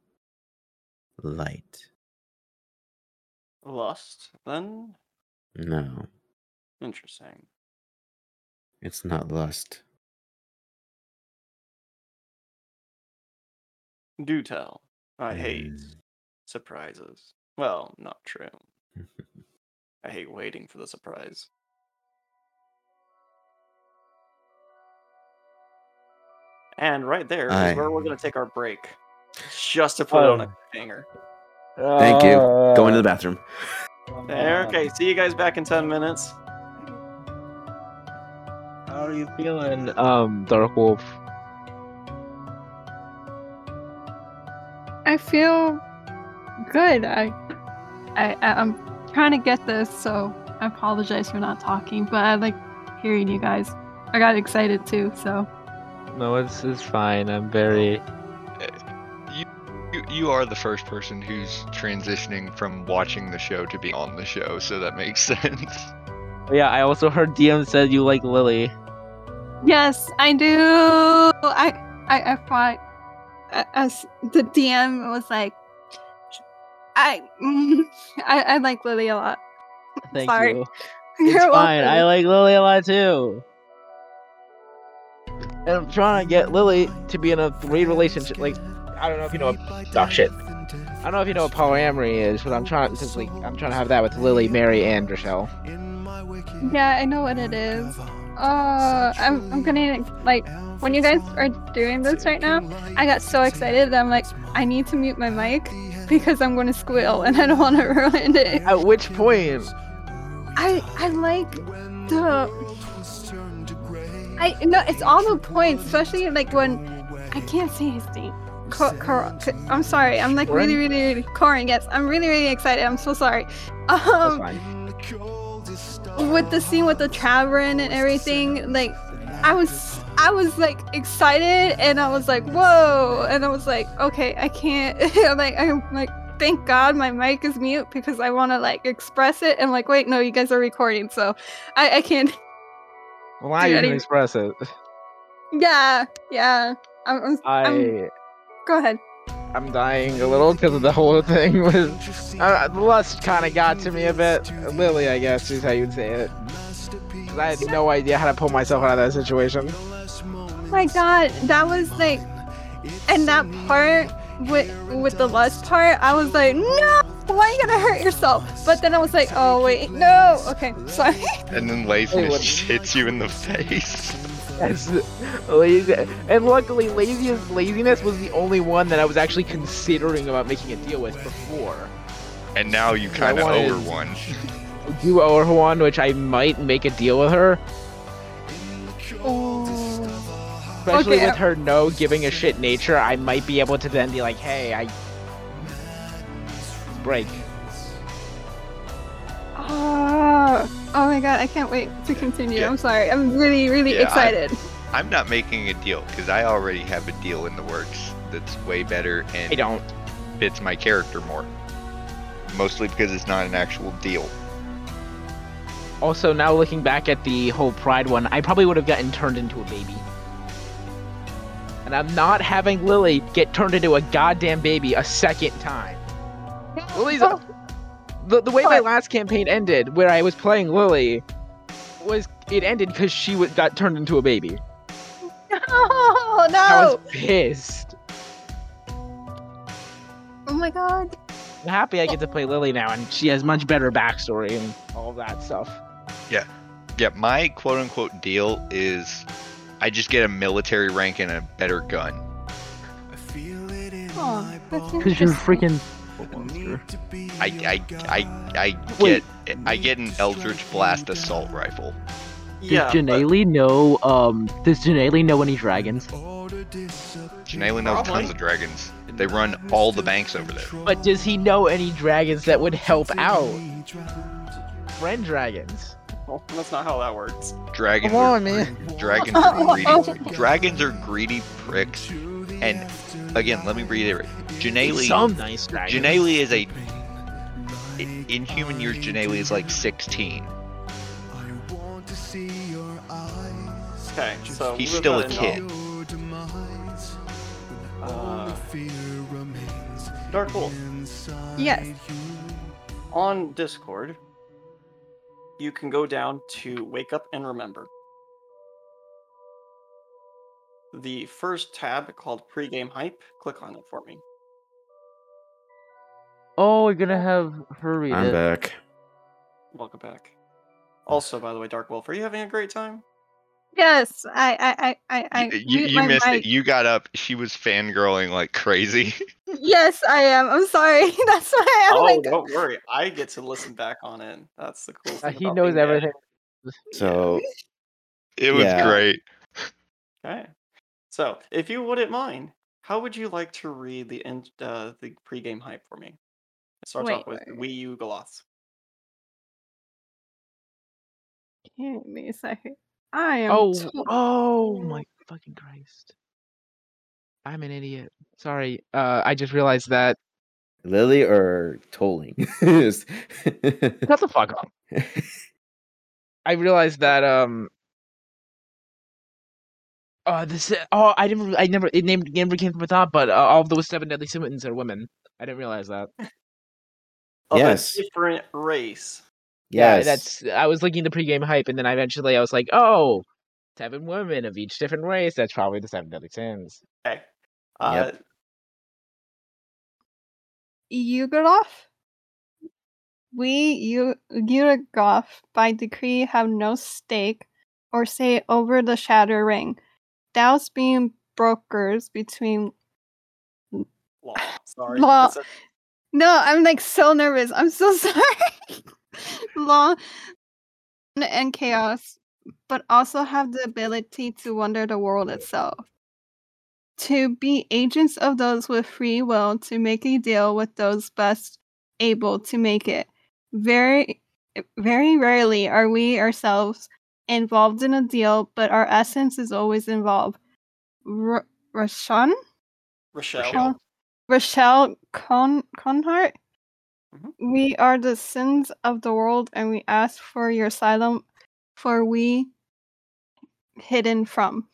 light. Lust, then? No, Interesting. It's not lust. Do tell. I hate Mm. surprises. Well, not true. [LAUGHS] I hate waiting for the surprise. And right there is I- where we're going to take our break. Just to put it on a hanger. Thank you. Go into the bathroom. There, okay, see you guys back in 10 minutes. How are you feeling, um, Dark Wolf? I feel good. I, I, I- I'm trying to get this, so I apologize for not talking. But I like hearing you guys. I got excited too. So No, it's it's fine. I'm very. You, you you are the first person who's transitioning from watching the show to be on the show, so that makes [LAUGHS] sense. Yeah, I also heard DM said you like Lily. Yes, I do. I, I, I thought as the DM was like, I, mm, [LAUGHS] I, I like Lily a lot. Thank Sorry. you. [LAUGHS] You're It's fine. I like Lily a lot too. And I'm trying to get Lily to be in a three relationship. Like, I don't know if you know what. Oh shit. I don't know if you know what polyamory is, but I'm trying because like I'm trying to have that with Lily, Mary, and Rashel. Yeah, I know what it is. Uh, I'm, I'm gonna like when you guys are doing this right now. I got so excited that I'm like, I need to mute my mic because I'm gonna squeal and I don't want to [LAUGHS] ruin it. At which point? I I like the I no, it's all the points, especially like when I can't say his name. Cor- Cor- I'm sorry. I'm like really, Corin? really, really Corin. Yes, I'm really, really excited. I'm so sorry. That's Um, fine. With the scene with the tavern and everything, like I was, I was like excited, and I was like, whoa, and I was like, okay, I can't. [LAUGHS] like I'm like, thank God my mic is mute because I want to like express it. And like, wait, no, you guys are recording, so I, I can't. [LAUGHS] Now you I can express it. Yeah, yeah. I'm, I'm, I'm- I go ahead. I'm dying a little because of the whole thing [LAUGHS] was uh, the lust kind of got to me a bit. Lily, I guess is how you'd say it. 'Cause I had no idea how to pull myself out of that situation. my god that was like and that part with with the lust part i was like no why are you gonna hurt yourself but then i was like oh wait no okay sorry And then [LAUGHS] laziness just hits you in the face. Yes, lazy, and luckily, laziness laziness was the only one that I was actually considering about making a deal with before. And now you kind of wanted- owe her one. [LAUGHS] Do owe her one, which I might make a deal with her, oh. especially Okay, with her no giving a shit nature. I might be able to then be like, hey, I break. Ah. Oh my god i can't wait to continue Yeah. i'm sorry i'm really really Yeah, I- excited I'm not making a deal because I already have a deal in the works that's way better I and don't. fits my character more. Mostly because it's not an actual deal. Also, now looking back at the whole Pride one, I probably would have gotten turned into a baby. And I'm not having Lily get turned into a goddamn baby a second time. [LAUGHS] Lily's Oh, the, the way my last campaign ended, where I was playing Lily, was it ended because she w- got turned into a baby. [LAUGHS] oh I no was pissed. oh my god I'm happy I get to play Lily now, and she has much better backstory and all that stuff. Yeah, yeah. my quote unquote deal is I just get a military rank and a better gun. Because oh, you're Because you're interesting. freaking. I I I, I Wait. get I get an Eldritch Blast assault rifle. Yeah, Does but- know? Um, does Janaeli know any dragons? Janaela knows Probably. tons of dragons. They run all the banks over there. But does he know any dragons that would help out? Friend dragons. Well, that's not how that works. Dragons Come are on, man. Dragons are greedy. dragons are greedy [LAUGHS] pricks. And again, let me reiterate. Janaeli Some nice dragons. Janaeli is a. in human years Janaeli is like 16. Okay, so He's still a kid. Uh, Dark Wolf. yes on Discord, you can go down to Wake Up and Remember. The first tab called Pre-Game Hype, click on it for me. Oh, we're gonna have her read I'm it. back. Welcome back. Also, by the way, Dark Wolf, are you having a great time? yes I, I, you mute you missed mic. it. You got up. She was fangirling like crazy. [LAUGHS] Yes, I am. I'm sorry. [LAUGHS] That's why I'm oh, like. don't worry. I get to listen back on it. That's the cool Uh, thing. he about knows being dead. everything. So it was Yeah. great. Okay. So, if you wouldn't mind, how would you like to read the in, uh, the pre-game hype for me? It starts off with wait, Wii Yugoloths. Give me a second. I am. Oh, to- oh my [LAUGHS] fucking Christ. I'm an idiot. Sorry. Uh, I just realized that. Lily or tolling? [LAUGHS] Shut the fuck up. [LAUGHS] I realized that um. Uh, this. Oh, I didn't. I never. It named never came from a thought, but uh, all of those seven deadly sins are women. I didn't realize that. [LAUGHS] Of Yes. a different race. Yeah, yes. that's. I was looking at the pregame hype, and then I eventually I was like, oh, seven women of each different race. That's probably the seven deadly sins. Okay. Uh, Yep. Yugoloth? We, you, Yugoloth, by decree, have no stake or say over the shattered ring. Thous being brokers between Law. Sorry. Law. A- No, I'm like so nervous. I'm so [LAUGHS] sorry. Law and chaos, but also have the ability to wonder the world itself. To be agents of those with free will to make a deal with those best able to make it. Very, very rarely are we ourselves involved in a deal, but our essence is always involved. R- Rashan? Rashel. Rashel. Rashel Con Konheart. Mhm. We are the sins of the world, and we ask for your asylum, for we hidden from.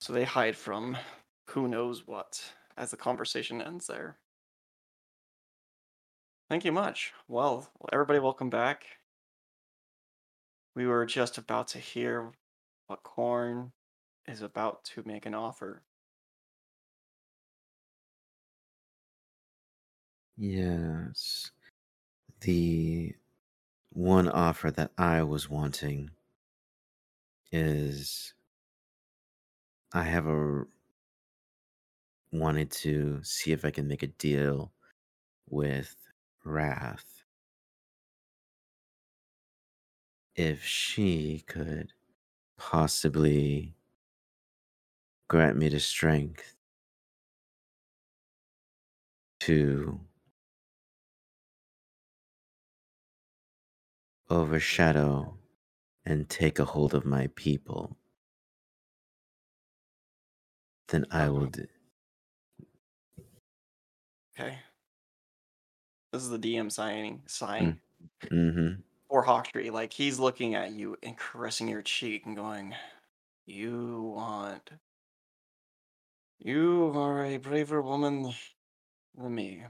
So they hide from who knows what as the conversation ends there. Thank you much. Well, everybody, welcome back. We were just about to hear what Corn is about to make an offer. Yes. The one offer that I was wanting is I have a wanted to see if I can make a deal with Wrath. If she could possibly grant me the strength to overshadow and take a hold of my people, then I will. D- Okay. This is the DM signing sign mm-hmm. For Hawktree. Like he's looking at you and caressing your cheek and going, You want you are a braver woman than me.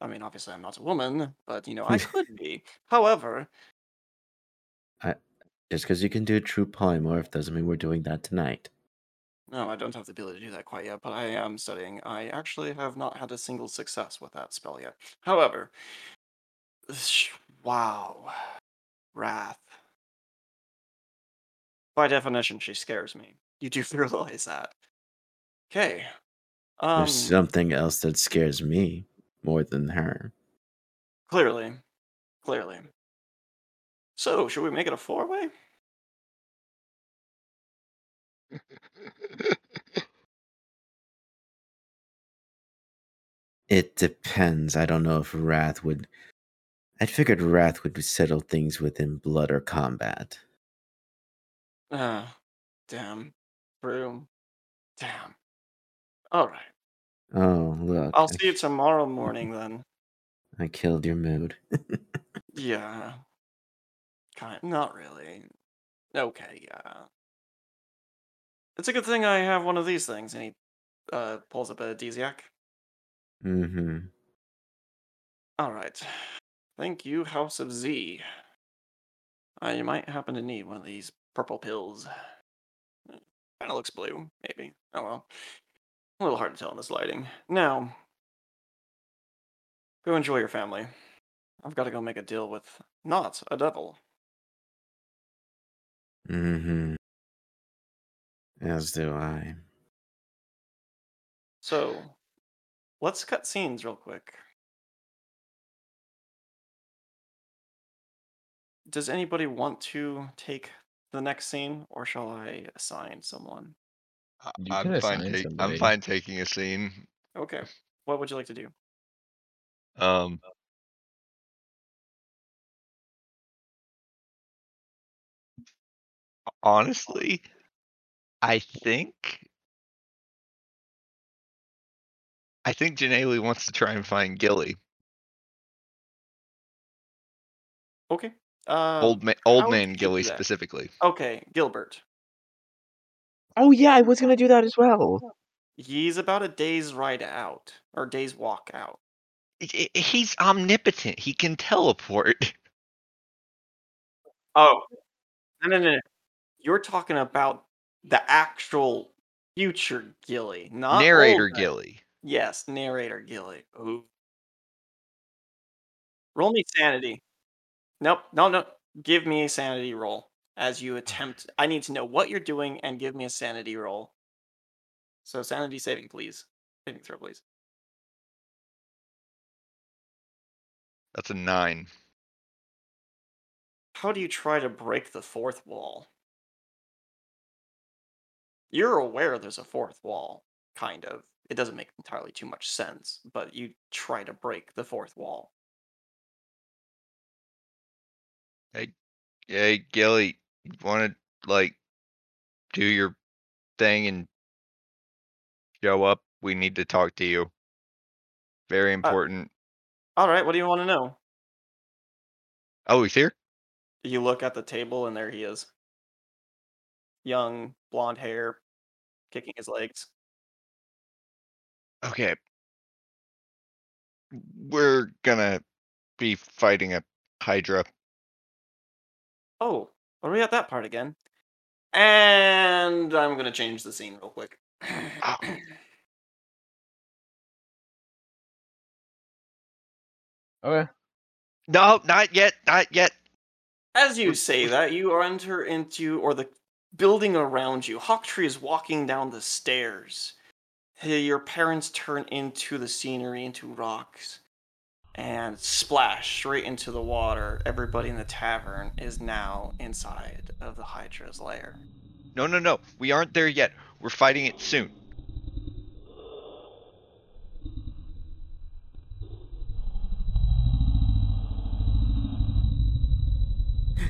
I mean, obviously I'm not a woman, but you know, I [LAUGHS] could be. However, Just because you can do a true polymorph doesn't mean we're doing that tonight. No, I don't have the ability to do that quite yet, but I am studying. I actually have not had a single success with that spell yet. However, wow, Wrath. By definition, she scares me. You do [LAUGHS] realize that. Okay. Um, There's something else that scares me more than her. clearly, clearly. So, should we make it a four-way? It depends. I don't know if Wrath would. I figured Wrath would settle things within blood or combat. Ah, damn. True. Damn. All right. Oh, look. I'll I- see you tomorrow morning then. [LAUGHS] I killed your mood. [LAUGHS] Yeah. Kind not really. Okay, yeah. It's a good thing I have one of these things, and he uh, pulls up a Desiac. mm-hmm. All right. Thank you, House of Z. Uh, you might happen to need one of these purple pills. Kind of looks blue, maybe. Oh well. A little hard to tell in this lighting. Now, go enjoy your family. I've got to go make a deal with not a devil. Mm-hmm. As do I. So, let's cut scenes real quick. Does anybody want to take the next scene, or shall I assign someone? I- You I'm fine. assign Take, I'm somebody. fine taking a scene. Okay. What would you like to do? Um. Honestly, I think. I think Janelle wants to try and find Gilly. Okay. Uh, old man, old man Gilly that? specifically. Okay, Gilbert. Oh yeah, I was gonna do that as well. He's about a day's ride out, or day's walk out. I- I- He's omnipotent. He can teleport. [LAUGHS] Oh, no, no, no. no. You're talking about the actual future Gilly, not Narrator old. Gilly. Yes, narrator Gilly. Ooh. Roll me sanity. Nope, no, no. Give me a sanity roll. as you attempt. I need to know what you're doing and give me a sanity roll. So sanity saving, please. Saving throw, please. That's a nine. How do you try to break the fourth wall? You're aware there's a fourth wall, kind of. It doesn't make entirely too much sense, but you try to break the fourth wall. Hey, hey, Gilly, you want to like do your thing and show up? We need to talk to you. Very uh, important. All right, what do you want to know? Oh, he's here. You look at the table, and there he is. Young, blonde hair, kicking his legs. Okay. We're gonna be fighting a Hydra. Oh, are we at that part again? And I'm gonna change the scene real quick. Oh. Okay. No, not yet, not yet. As you say that, you enter into, or the building around you. Hawktree is walking down the stairs. Your parents turn into the scenery, into rocks, and splash straight into the water. Everybody in the tavern is now inside of the Hydra's lair. No, no, no. We aren't there yet. We're fighting it soon.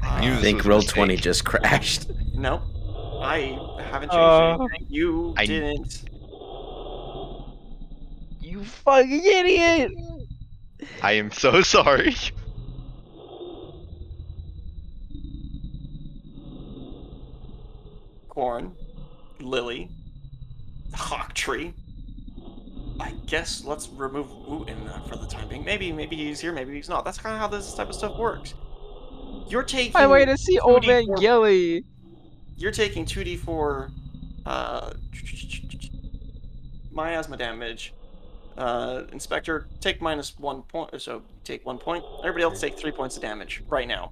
I knew think roll mistake. twenty just crashed. No, I haven't changed Uh, anything. You I- didn't. You fucking idiot! I am so [LAUGHS] sorry. Corn, Lily, Hawktree. I guess let's remove Wooten uh, for the time being. Maybe, maybe he's here, maybe he's not. That's kind of how this type of stuff works. You're taking. I wait to see old man 2d4 Gilly. You're taking two d four, uh, miasma damage. Uh, Inspector, take minus one point. So take one point. Everybody else take three points of damage right now,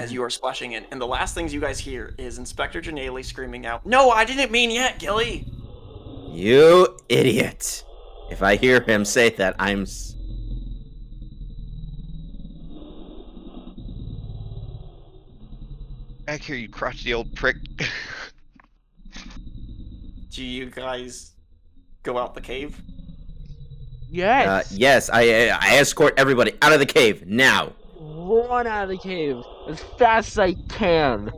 as you are splashing in. And the last things you guys hear is Inspector Janelle screaming out, "No, I didn't mean yet, Gilly." You idiot! If I hear him say that, I'm. s- Back here, you crotchety old prick. Do you guys go out the cave? Yes. Uh, yes, I I escort everybody out of the cave now. Run out of the cave as fast as I can.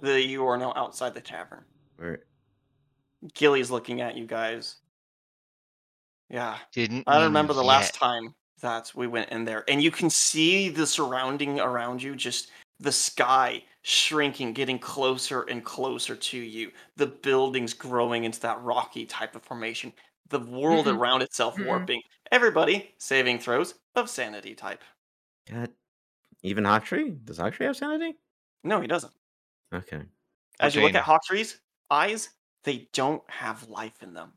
The you are now outside the tavern. Where- Gilly's looking at you guys. Yeah. Didn't I remember the last time that we went in there, and you can see the surrounding around you, just the sky shrinking, getting closer and closer to you. The buildings growing into that rocky type of formation. The world Mm-mm. around itself Mm-mm. warping. Everybody saving throws of sanity type. God, even Hawktree? Does Hawktree have sanity? No, he doesn't. Okay. As you look at Hawktree's eyes, they don't have life in them.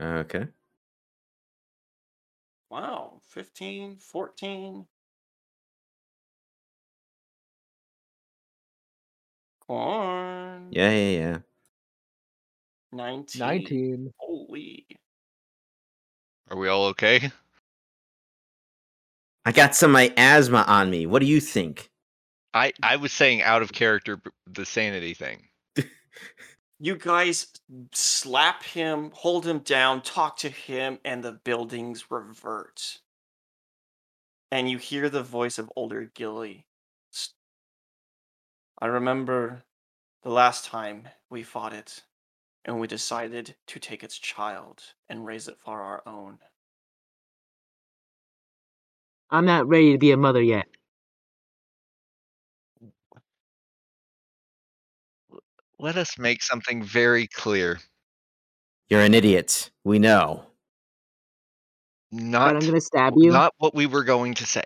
Okay. Wow, 15, 14. Corn. Yeah, yeah, yeah. 19. 19. Holy. Are we all okay? [LAUGHS] I got some miasma on me. What do you think? I I was saying out of character the sanity thing. [LAUGHS] You guys slap him, hold him down, talk to him, and the buildings revert. And you hear the voice of older Gilly. S- I remember the last time we fought it, and we decided to take its child and raise it for our own. I'm not ready to be a mother yet. Let us make something very clear. You're an idiot. We know. But Not I'm gonna stab you. not what we were going to say.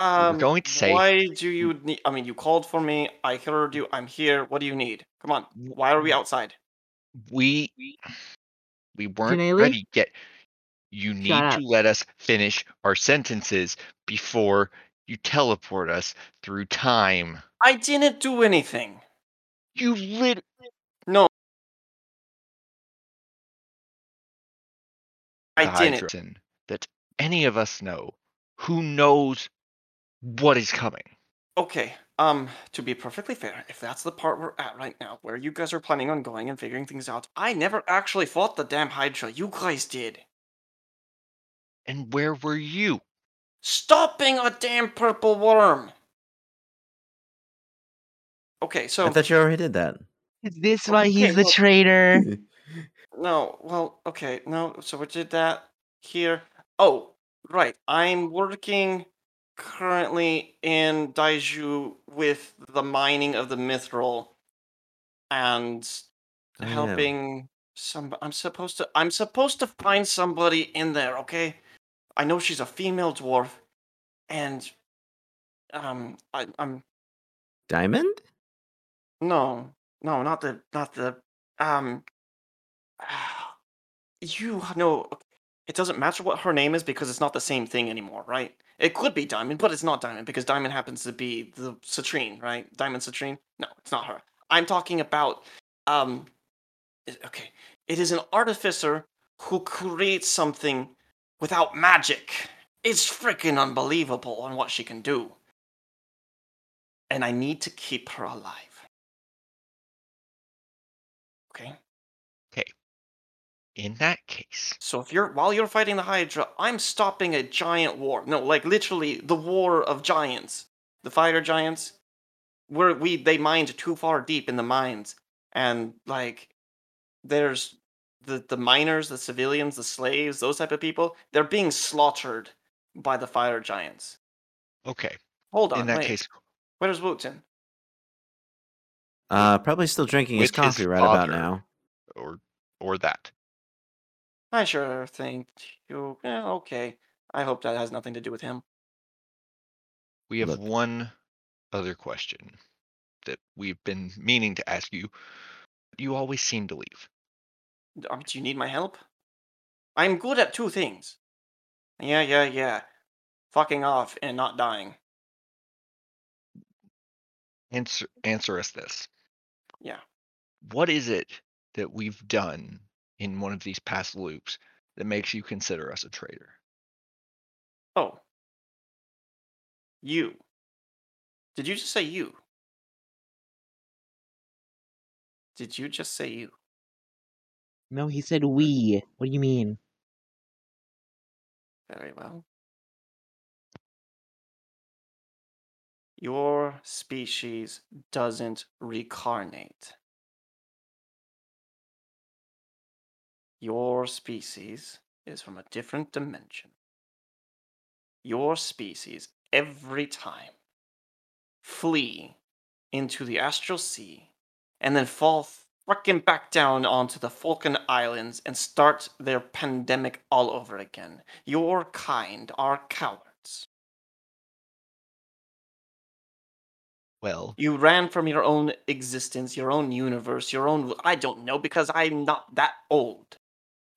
Um, going to say- Why do you need? I mean, you called for me. I heard you. I'm here. What do you need? Come on. Why are we outside? We we weren't Janelle? ready yet. You need Shut to up. let us finish our sentences before you teleport us through time. I didn't do anything. You lit. No. I didn't. That any of us know who knows what is coming. Okay, um, to be perfectly fair, if that's the part we're at right now, where you guys are planning on going and figuring things out, I never actually fought the damn Hydra. You guys did. And where were you? Stopping a damn purple worm. Okay, so I thought you already did that. Is this why he's the well- traitor? [LAUGHS] no, well, okay, no, so we did that here. Oh, right, I'm working currently in Daiju with the mining of the mithril and Oh, yeah. helping some I'm supposed to I'm supposed to find somebody in there, okay? I know she's a female dwarf and um I, I'm Diamond? no no not the not the um [SIGHS] you know it doesn't matter what her name is because it's not the same thing anymore, right? It could be Diamond, but it's not Diamond because Diamond happens to be the Citrine, right? Diamond Citrine? No, it's not her. I'm talking about um okay. It is an artificer who creates something without magic. It's freaking unbelievable on what she can do. And I need to keep her alive. In that case, So if you're while you're fighting the Hydra, I'm stopping a giant war. No, like literally the war of giants. The fire giants. Where we they mined too far deep in the mines. And like there's the the miners, the civilians, the slaves, those type of people, they're being slaughtered by the fire giants. okay. Hold on, In that wait. case, Where's Wooten? Uh, probably still drinking his With his coffee right about now. or or that. I sure think you yeah, okay. I hope that has nothing to do with him. We have Look. one other question that we've been meaning to ask you. You always seem to leave. Um, do you need my help? I'm good at two things. Yeah, yeah, yeah. Fucking off and not dying. Answer answer us this. Yeah. What is it that we've done in one of these past loops that makes you consider us a traitor? Oh. You. Did you just say you? Did you just say you? No, he said we. What do you mean? Very well. Your species doesn't recarnate. Your species is from a different dimension. Your species, every time, flee into the astral sea and then fall fucking back down onto the Falkland Islands and start their pandemic all over again. Your kind are cowards. Well, You ran from your own existence, your own universe, your own. I don't know because I'm not that old.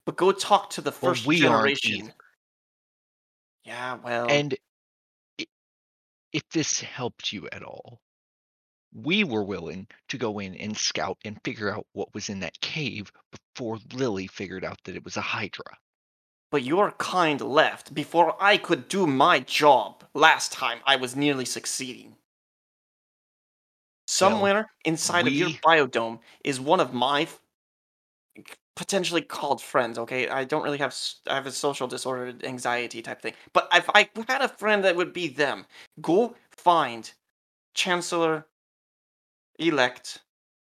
But go talk to the Well, first we generation. Yeah, well. and if this helped you at all, we were willing to go in and scout and figure out what was in that cave before Lily figured out that it was a Hydra. But your kind left before I could do my job. Last time I was nearly succeeding. Somewhere inside of your we- biodome is one of my potentially called friends. Okay, I don't really have I have a social disorder, anxiety type thing. But if I had a friend that would be them, go find Chancellor elect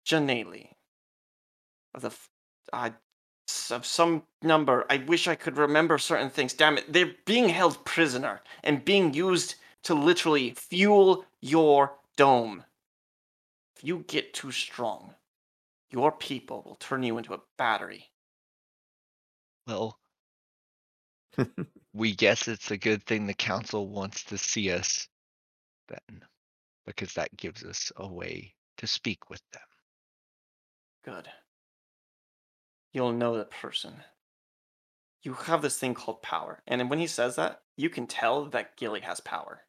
Janelle of the s- of some number. I wish I could remember certain things. Damn it, they're being held prisoner and being used to literally fuel your dome. If you get too strong, your people will turn you into a battery. Well, [LAUGHS] we guess it's a good thing the council wants to see us then, because that gives us a way to speak with them. Good. You'll know the person. you have this thing called power. And when he says that, you can tell that Gilly has power.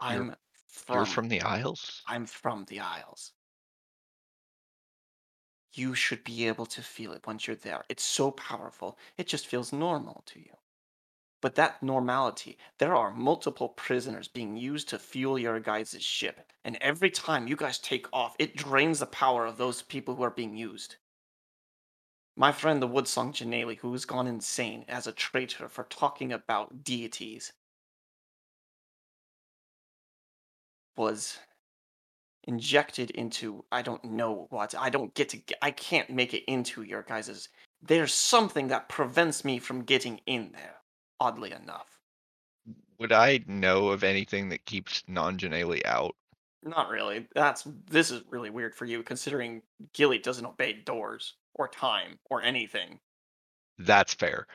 You're- I'm from, You're from the Isles? I'm from the Isles. You should be able to feel it once you're there. It's so powerful. It just feels normal to you. But that normality, there are multiple prisoners being used to fuel your guys' ship. And every time you guys take off, it drains the power of those people who are being used. My friend the Woodsong Janelle, who has gone insane as a traitor for talking about deities, was injected into I don't know what. I don't get to I can't make it into your guys's. There's something that prevents me from getting in there. Oddly enough, Would I know of anything that keeps non-Janelle out? not really. That's this is really weird for you considering Gilly doesn't obey doors or time or anything. That's fair.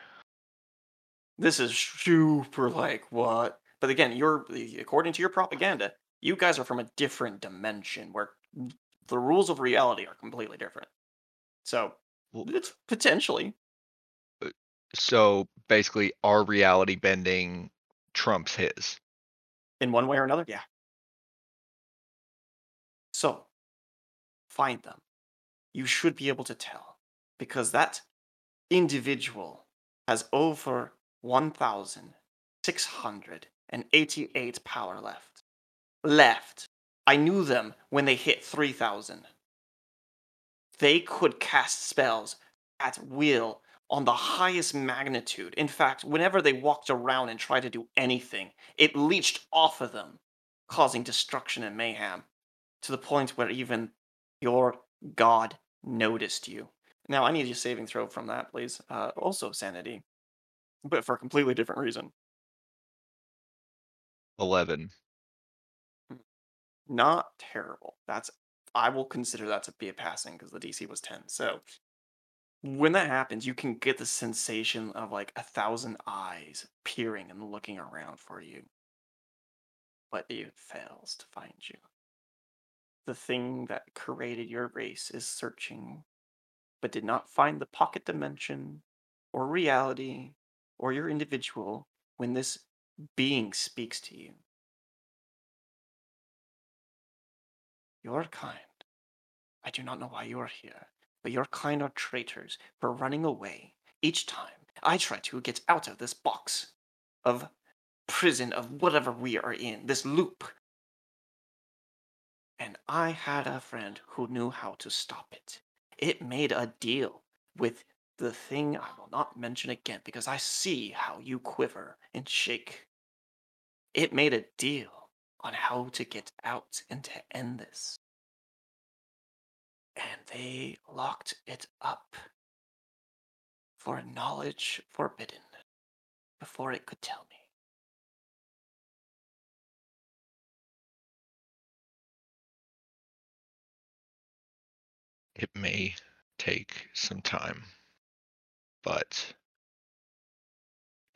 This is super like what? But again, you're according to your propaganda, you guys are from a different dimension where the rules of reality are completely different. So it's potentially uh, So basically, our reality bending trumps his. in one way or another, yeah. So find them. You should be able to tell because that individual has over 1,688 power left. Left. I knew them when they hit 3,000. They could cast spells at will on the highest magnitude. In fact, whenever they walked around and tried to do anything, it leached off of them, causing destruction and mayhem to the point where even your god noticed you. Now, I need a saving throw from that, please. Uh, also, sanity, but for a completely different reason. 11. Not terrible. That's I will consider that to be a passing because the DC was 10. So when that happens, you can get the sensation of like a thousand eyes peering and looking around for you. But it fails to find you. The thing that created your race is searching, but did not find the pocket dimension or reality or your individual when this being speaks to you. Your kind. I do not know why you are here, but your kind are traitors for running away each time I try to get out of this box of prison of whatever we are in, this loop. And I had a friend who knew how to stop it. It made a deal with the thing I will not mention again because I see how you quiver and shake. It made a deal on how to get out and to end this. And they locked it up for knowledge forbidden before it could tell me. It may take some time, but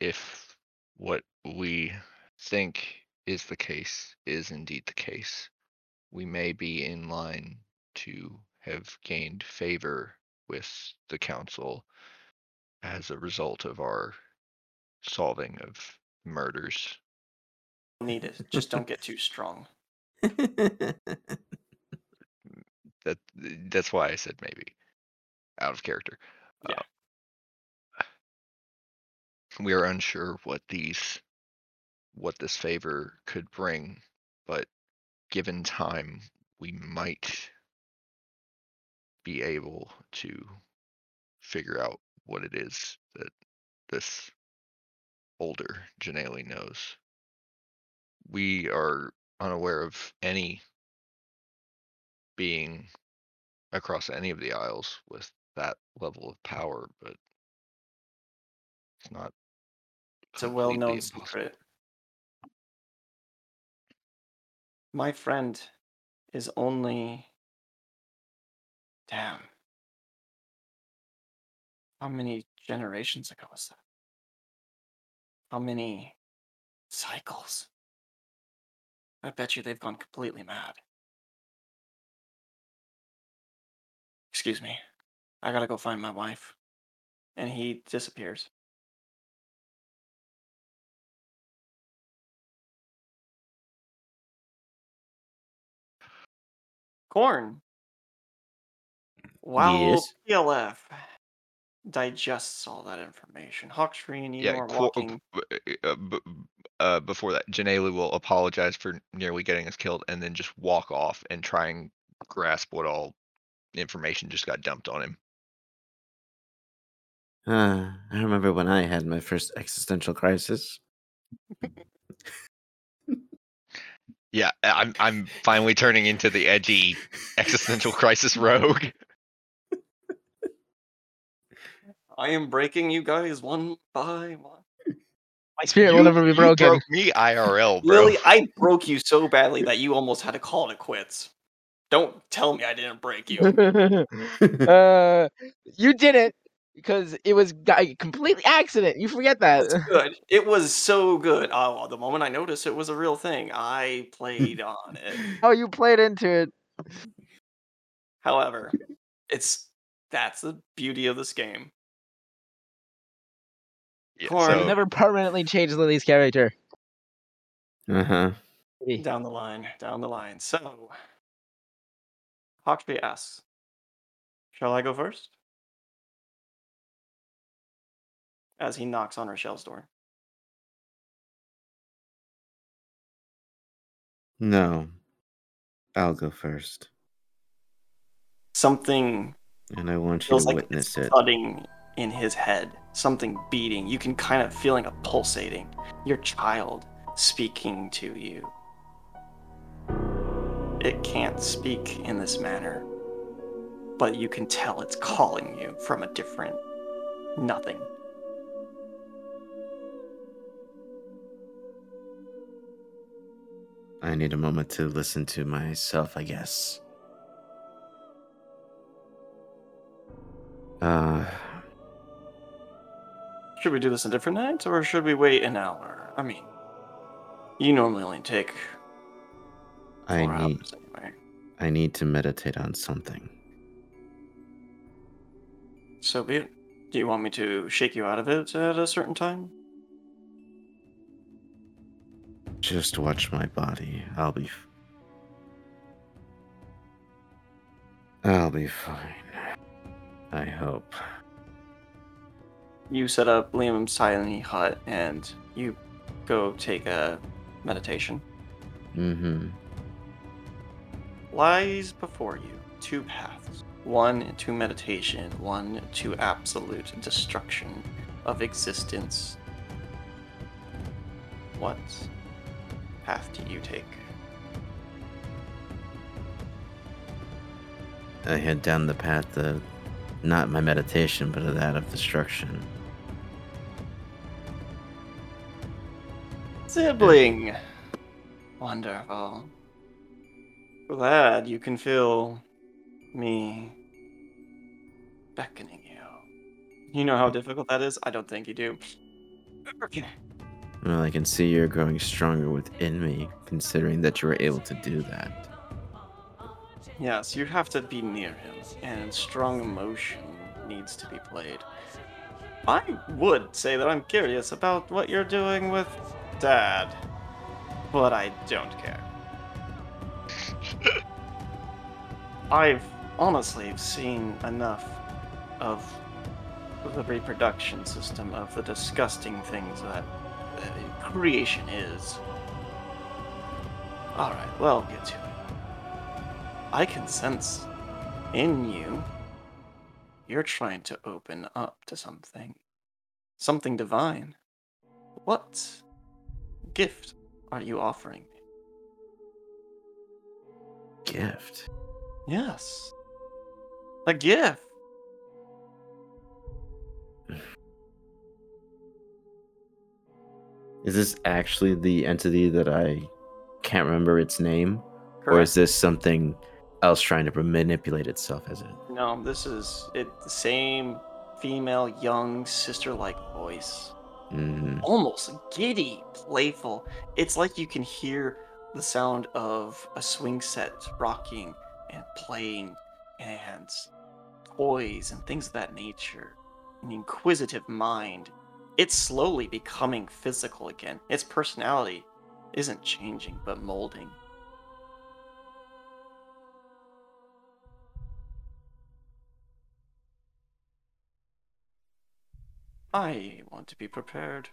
if what we think is the case is indeed the case, we may be in line to have gained favor with the council as a result of our solving of murders. Need it. Just don't get too strong. That that's why I said maybe out of character. Yeah. Uh, we are unsure what these what this favor could bring, but given time, we might be able to figure out what it is that this older Janelle knows. We are unaware of any being across any of the isles with that level of power, but it's not. It's a well known secret. My friend is only. Damn. How many generations ago was that? How many cycles? I bet you they've gone completely mad. Excuse me. I gotta go find my wife. and he disappears. Corn. While Yes. PLF digests all that information, Hawktree and you Yeah, are qu- walking. uh, b- uh, before that, Janela will apologize for nearly getting us killed and then just walk off and try and grasp what all information just got dumped on him. Uh, I remember when I had my first existential crisis. [LAUGHS] Yeah, I- I'm I'm finally turning into the edgy existential crisis rogue. [LAUGHS] I am breaking you guys one by one. My spirit will never be you broken. broke me IRL, bro. Lily, I broke you so badly [LAUGHS] that you almost had to call it quits. Don't tell me I didn't break you. [LAUGHS] uh, you did it because it was a completely accident. You forget that. Good. It was so good. Oh, well, the moment I noticed it was a real thing, I played on it. [LAUGHS] Oh, you played into it. However, it's that's the beauty of this game. Yeah, Corn. so- Never permanently changed Lily's character. Uh huh. Down the line, down the line. So, Hawktree asks, "Shall I go first? As he knocks on Rashel's door. No. I'll go first. Something And I want you to like witness it. thudding in his head, something beating. You can kind of feeling a pulsating. Your child speaking to you. It can't speak in this manner, but you can tell it's calling you from a different nothing. I need a moment to listen to myself, I guess. Uh, Should we do this a different night, or should we wait an hour? I mean, you normally only take I need anyway. I need to meditate on something. So be it. Do you want me to shake you out of it at a certain time? Just watch my body. I'll be. F- I'll be fine. I hope. You set up Leomund's tiny hut and you go take a meditation. Mm-hmm. Lies before you two paths one to meditation, one to absolute destruction of existence. What path do you take? I head down the path of not my meditation, but of that of destruction. Sibling! Wonderful. Glad you can feel me beckoning you. You know how difficult that is? I don't think you do. Okay. Well, I can see you're growing stronger within me, considering that you were able to do that. Yes, you have to be near him, and strong emotion needs to be played. I would say that I'm curious about what you're doing with Dad, but I don't care. [LAUGHS] I've honestly seen enough of the reproduction system of the disgusting things that creation is. Alright, well, get to it. I can sense in you you're trying to open up to something. Something divine. What gift are you offering me? Gift. Yes. A gift. [SIGHS] [LAUGHS] Is this actually the entity that I can't remember its name? Or is this something else trying to manipulate itself as it? No, this is it the same female young sister-like voice. Mm, almost giddy, playful. It's like you can hear the sound of a swing set rocking and playing and toys and things of that nature. an inquisitive mind. It's slowly becoming physical again. Its personality isn't changing, but molding. I want to be prepared.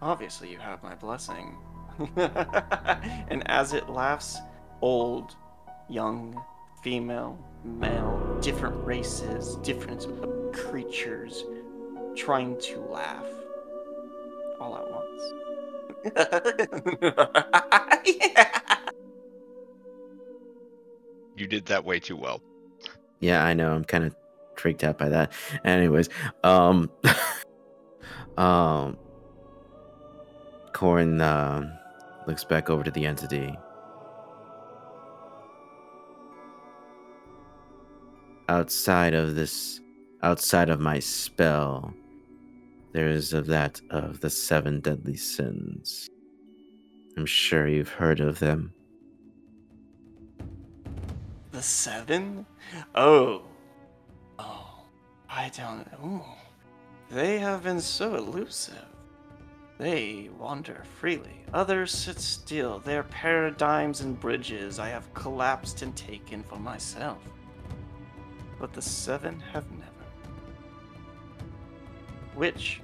Obviously, you have my blessing. [LAUGHS] and as it laughs, old, young, female, male, different races, different creatures trying to laugh all at once. yeah. [LAUGHS] You did that way too well. Yeah, I know. I'm kind of freaked out by that. Anyways, um, [LAUGHS] um, Corin uh, looks back over to the entity. Outside of this, outside of my spell, there is of that of the seven deadly sins. I'm sure you've heard of them. The seven? Oh. Oh. I don't know. They have been so elusive. They wander freely. Others sit still. Their paradigms and bridges I have collapsed and taken for myself. But the seven have never. Which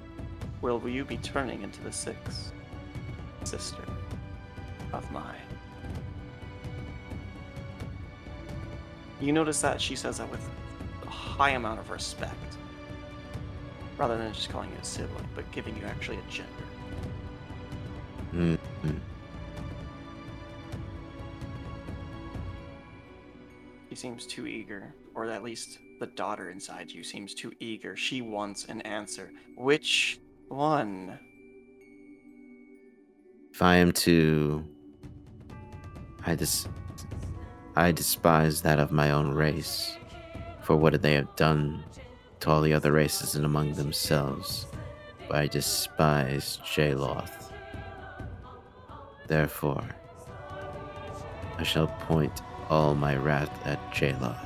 will you be turning into the sixth? Sister of mine. You notice that she says that with a high amount of respect. Rather than just calling you a sibling, but giving you actually a gender. Mm, He seems too eager, or at least the daughter inside you seems too eager. She wants an answer. Which one? If I am to, I dis, I despise that of my own race, for what they have done to all the other races and among themselves. But I despise Jaloth. Therefore, I shall point all my wrath at Jaloth.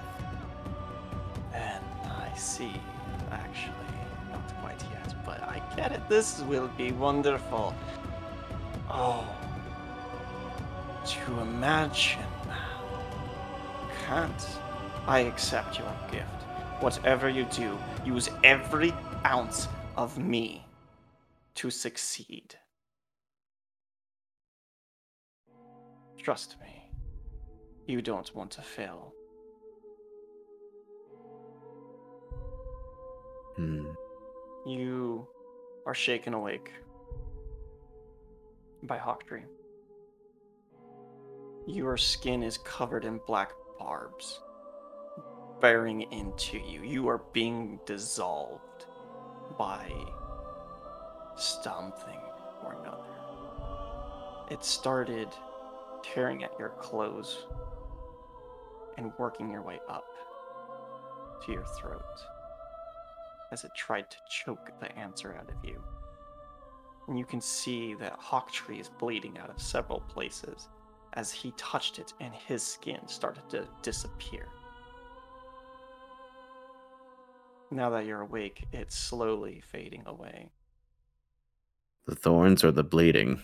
And I see, but get it. This will be wonderful. Oh, to imagine. Now? Can't. I accept your gift. Whatever you do, use every ounce of me to succeed. Trust me, you don't want to fail. Hmm. You are shaken awake by Hawktree. Your skin is covered in black barbs, bearing into you. You are being dissolved by something or another. It started tearing at your clothes and working your way up to your throat as it tried to choke the answer out of you. And you can see that Hawktree is bleeding out of several places as he touched it and his skin started to disappear. Now that you're awake, it's slowly fading away. The thorns or the bleeding?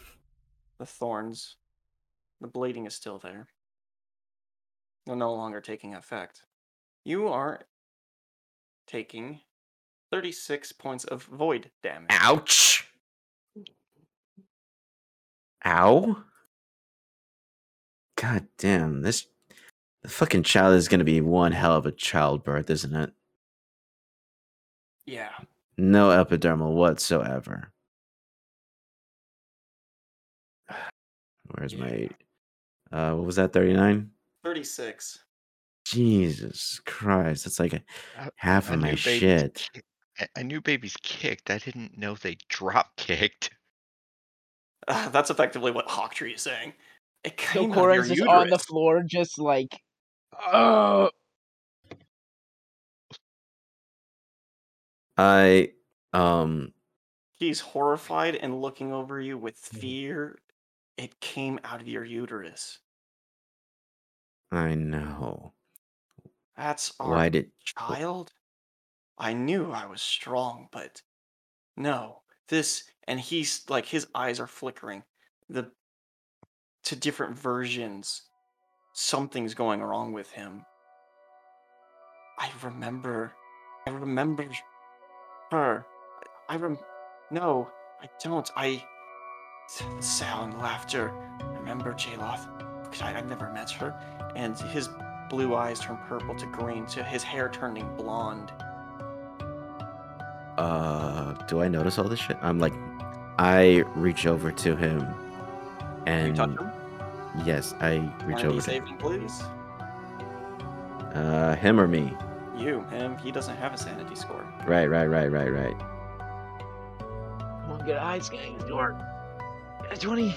The thorns, the bleeding is still there. They're no longer taking effect. You are taking 36 points of void damage. Ouch! Ow! God damn, this the fucking child is gonna be one hell of a childbirth, isn't it? Yeah. No epidermal whatsoever. [SIGHS] Where's my uh what was that, 39? 36. Jesus Christ, that's like a I- half I of my shit. ki- I- I knew babies kicked. I didn't know they drop [LAUGHS] kicked. Uh, that's effectively what Hawktree is saying. It came out of your Corin's just on the floor, just like, oh, I um He's horrified and looking over you with fear. It came out of your uterus. I know. That's our Why did child. I knew I was strong, but no, this and he's like his eyes are flickering. The to different versions. Something's going wrong with him. I remember I remember her. I rem no, I don't. I sound, laughter. Remember Jaloth? I, I've never met her. And his blue eyes turn purple to green, to his hair turning blonde. Uh, do I notice all this shit? I'm like, I reach over to him, You and touch him? yes, I reach Sanity over to saving, please. uh him or me. You, him, he doesn't have a sanity score. Right, right, right, right, right. Come on, get eyes, gang. Door. 20.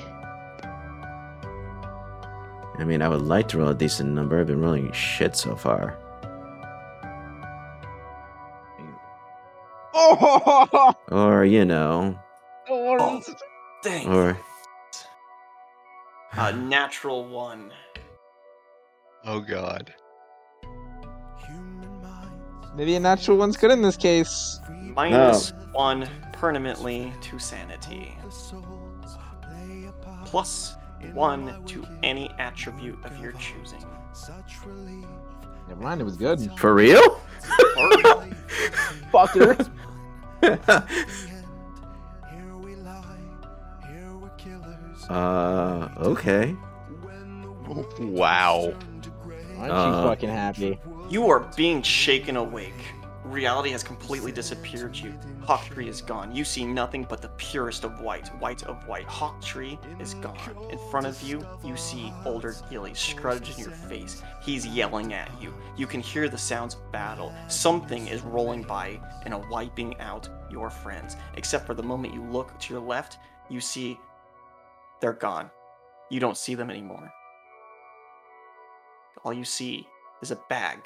I mean, I would like to roll a decent number. I've been rolling shit so far. [LAUGHS] Or you know, Oh, dang. or A natural one. Oh god. Maybe a natural one's good in this case. Minus one permanently to sanity. Plus one to any attribute of your choosing. Never mind, it was good. for real? Fucker. [LAUGHS] uh, okay. Wow. Aren't Uh, you fucking happy? You are being shaken awake. Reality has completely disappeared you. Hawktree is gone. You see nothing but the purest of white, white of white. Hawktree is gone. In front of you, you see older Gilly scrudged in your face. He's yelling at you. You can hear the sounds of battle. Something is rolling by and wiping out your friends. Except for the moment you look to your left, you see they're gone. You don't see them anymore. All you see is a bag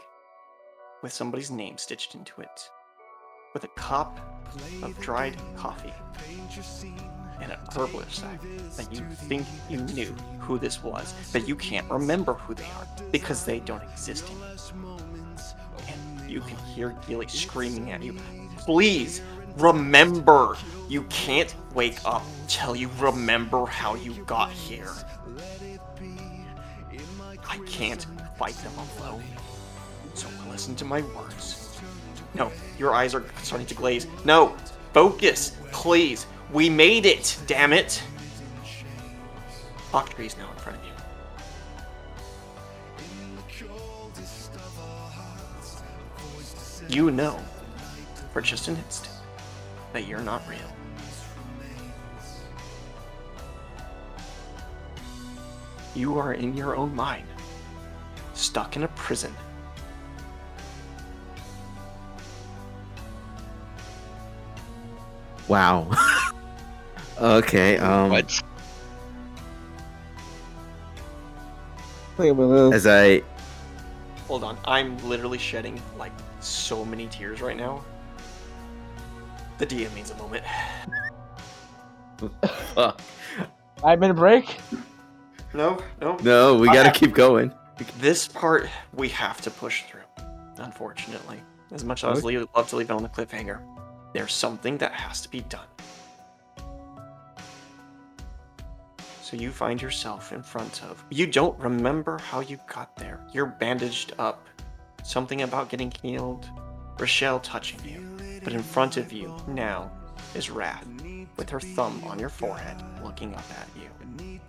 with somebody's name stitched into it, with a cup of dried coffee, and a herbalist sack that you think you knew who this was, but you can't remember who they are because they don't exist anymore. And you can hear Gilly screaming at you, please remember. You can't wake up till you remember how you got here. I can't fight them alone. So listen to my words. No, your eyes are starting to glaze. No, focus, please. We made it, damn it. Hawk is now in front of you. You know, for just an instant, that you're not real. You are in your own mind, stuck in a prison. Wow. okay. Um. What? Wait, wait, wait. As I Hold on, I'm literally shedding like so many tears right now. The DM needs a moment. fuck. [LAUGHS] Five a break? No, no. No, we gotta keep going. This part we have to push through, unfortunately. As much as I would love to leave it on the cliffhanger, there's something that has to be done. So you find yourself in front of. You don't remember how you got there. You're bandaged up. Something about getting healed. Rashel touching you. But in front of you now is Wrath, with her thumb on your forehead, looking up at you.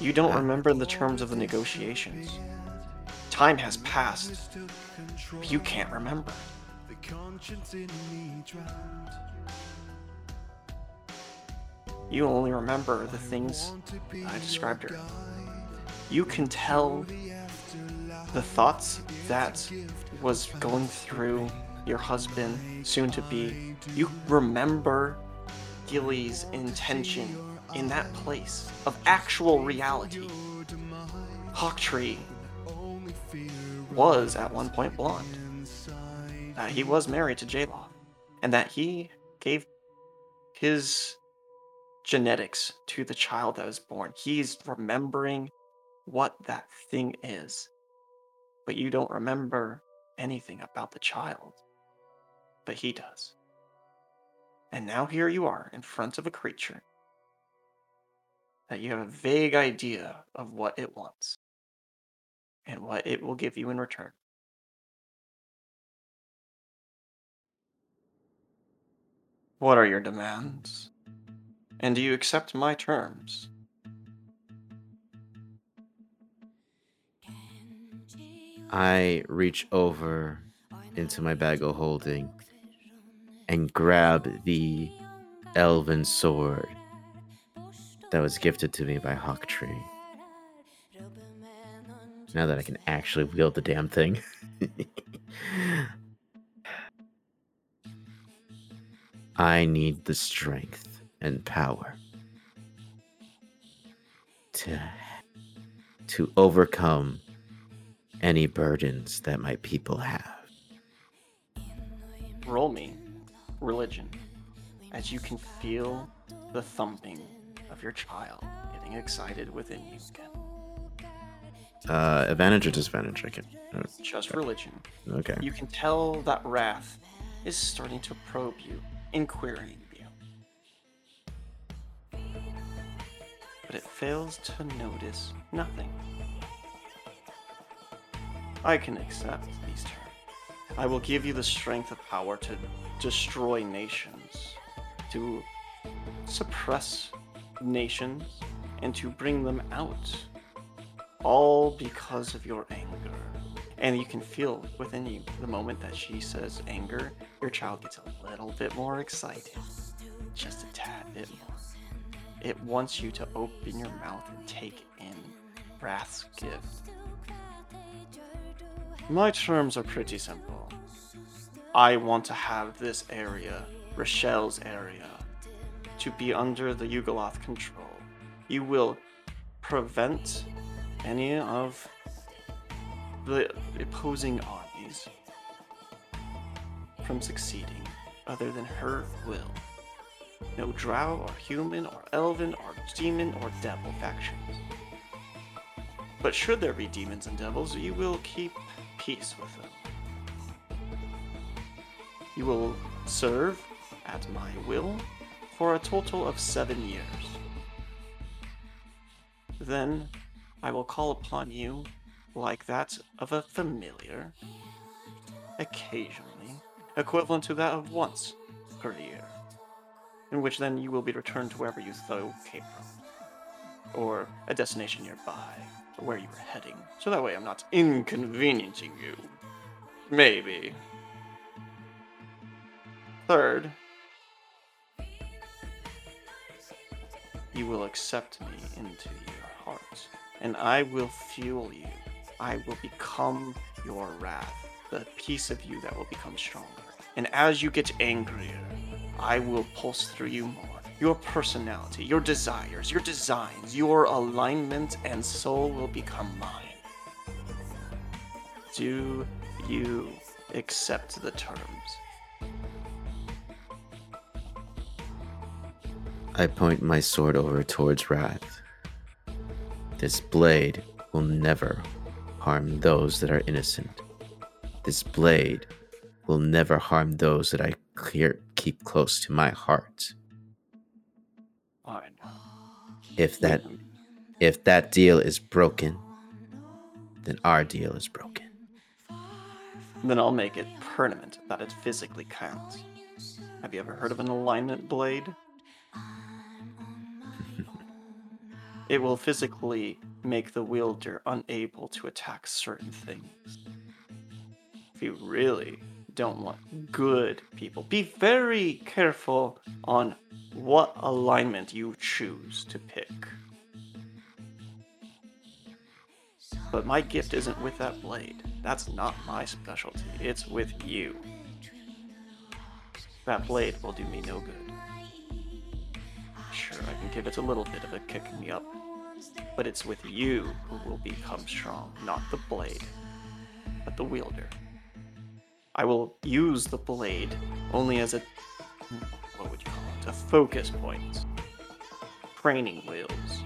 You don't remember the terms of the negotiations. Time has passed. but You can't remember. You only remember the things I described earlier. You can tell the thoughts that was going through your husband, soon to be. You remember Gilly's intention in that place of actual reality. Hawktree was at one point blonde. That he was married to Jaloth. And that he gave his genetics to the child that was born. He's remembering what that thing is. but you don't remember anything about the child. But he does. And now here you are in front of a creature that you have a vague idea of what it wants and what it will give you in return. What are your demands? And do you accept my terms? I reach over into my bag of holding and grab the elven sword that was gifted to me by Hawktree. Now that I can actually wield the damn thing. [LAUGHS] I need the strength and power to to overcome any burdens that my people have. Roll me religion as you can feel the thumping of your child getting excited within you again. Uh, advantage or disadvantage? I can. uh, Just religion. Okay. You can tell that wrath is starting to probe you, inquiring you. But it fails to notice nothing. I can accept these terms. I will give you the strength of power to destroy nations, to suppress nations, and to bring them out. All because of your anger. And you can feel within you the moment that she says anger, your child gets a little bit more excited. Just a tad bit more. It wants you to open your mouth and take in Wrath's gift. My terms are pretty simple. I want to have this area, Rashel's area, to be under the Yugoloth control. You will prevent any of the opposing armies from succeeding other than her will. No drow or human or elven or demon or devil factions. But should there be demons and devils, you will keep peace with them. You will serve at my will for a total of seven years. Then I will call upon you like that of a familiar, occasionally, equivalent to that of once per year, in which then you will be returned to wherever you though came from, or a destination nearby, or where you were heading, so that way I'm not inconveniencing you. Maybe. Third, you will accept me into your heart, and I will fuel you. I will become your wrath, the piece of you that will become stronger. And as you get angrier, I will pulse through you more. Your personality, your desires, your designs, your alignment and soul will become mine. Do you accept the terms? I point my sword over towards Wrath. This blade will never harm those that are innocent. This blade will never harm those that I clear, keep close to my heart. Fine. If that if that deal is broken, then our deal is broken. Then I'll make it permanent that it physically counts. Have you ever heard of an alignment blade? It will physically make the wielder unable to attack certain things. If you really don't want good people, be very careful on what alignment you choose to pick. But my gift isn't with that blade. That's not my specialty. It's with you. That blade will do me no good. Sure, I can give it a little bit of a kick me up. But it's with you who will become strong, not the blade, but the wielder. I will use the blade only as a what would you call it? A focus point. Training wheels.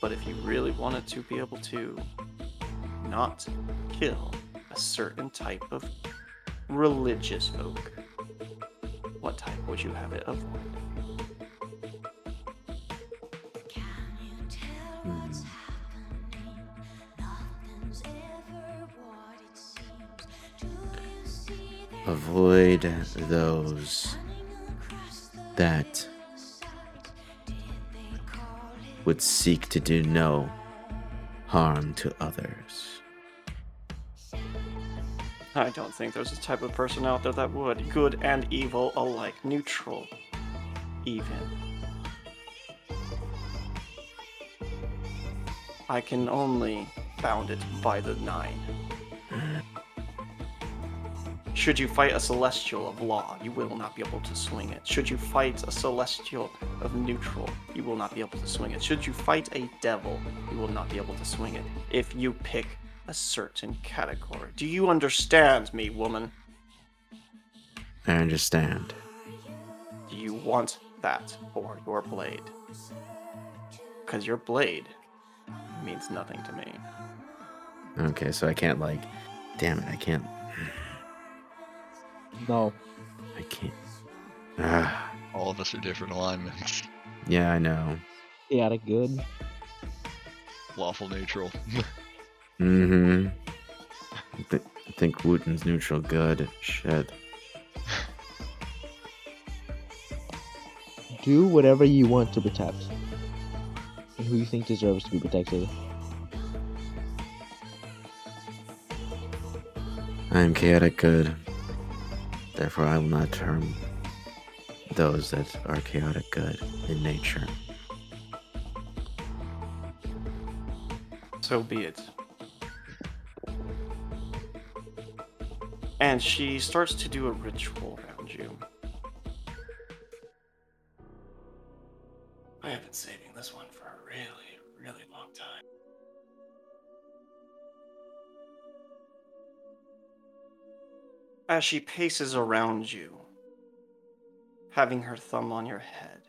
But if you really wanted to be able to not kill a certain type of religious folk, what type would you have it avoid? Hmm. Avoid those that would seek to do no harm to others. I don't think there's a type of person out there that would. Good and evil alike. Neutral. Even. I can only bound it by the nine. Should you fight a celestial of law, you will not be able to swing it. Should you fight a celestial of neutral, you will not be able to swing it. Should you fight a devil, you will not be able to swing it. If you pick a certain category. Do you understand me, woman? I understand. Do you want that for your blade? Because your blade means nothing to me. Okay, so I can't like. Damn it! I can't. No. I can't. Ah, All of us are different alignments. yeah, I know. Chaotic good. Lawful neutral. [LAUGHS] Mm-hmm. I, th- I think Wooten's neutral good. Shit. Do whatever you want to protect. And who you think deserves to be protected. I am chaotic good. Therefore, I will not harm those that are chaotic good in nature. So be it. And she starts to do a ritual around you. I have been saving this one for a really, really long time. As she paces around you, having her thumb on your head,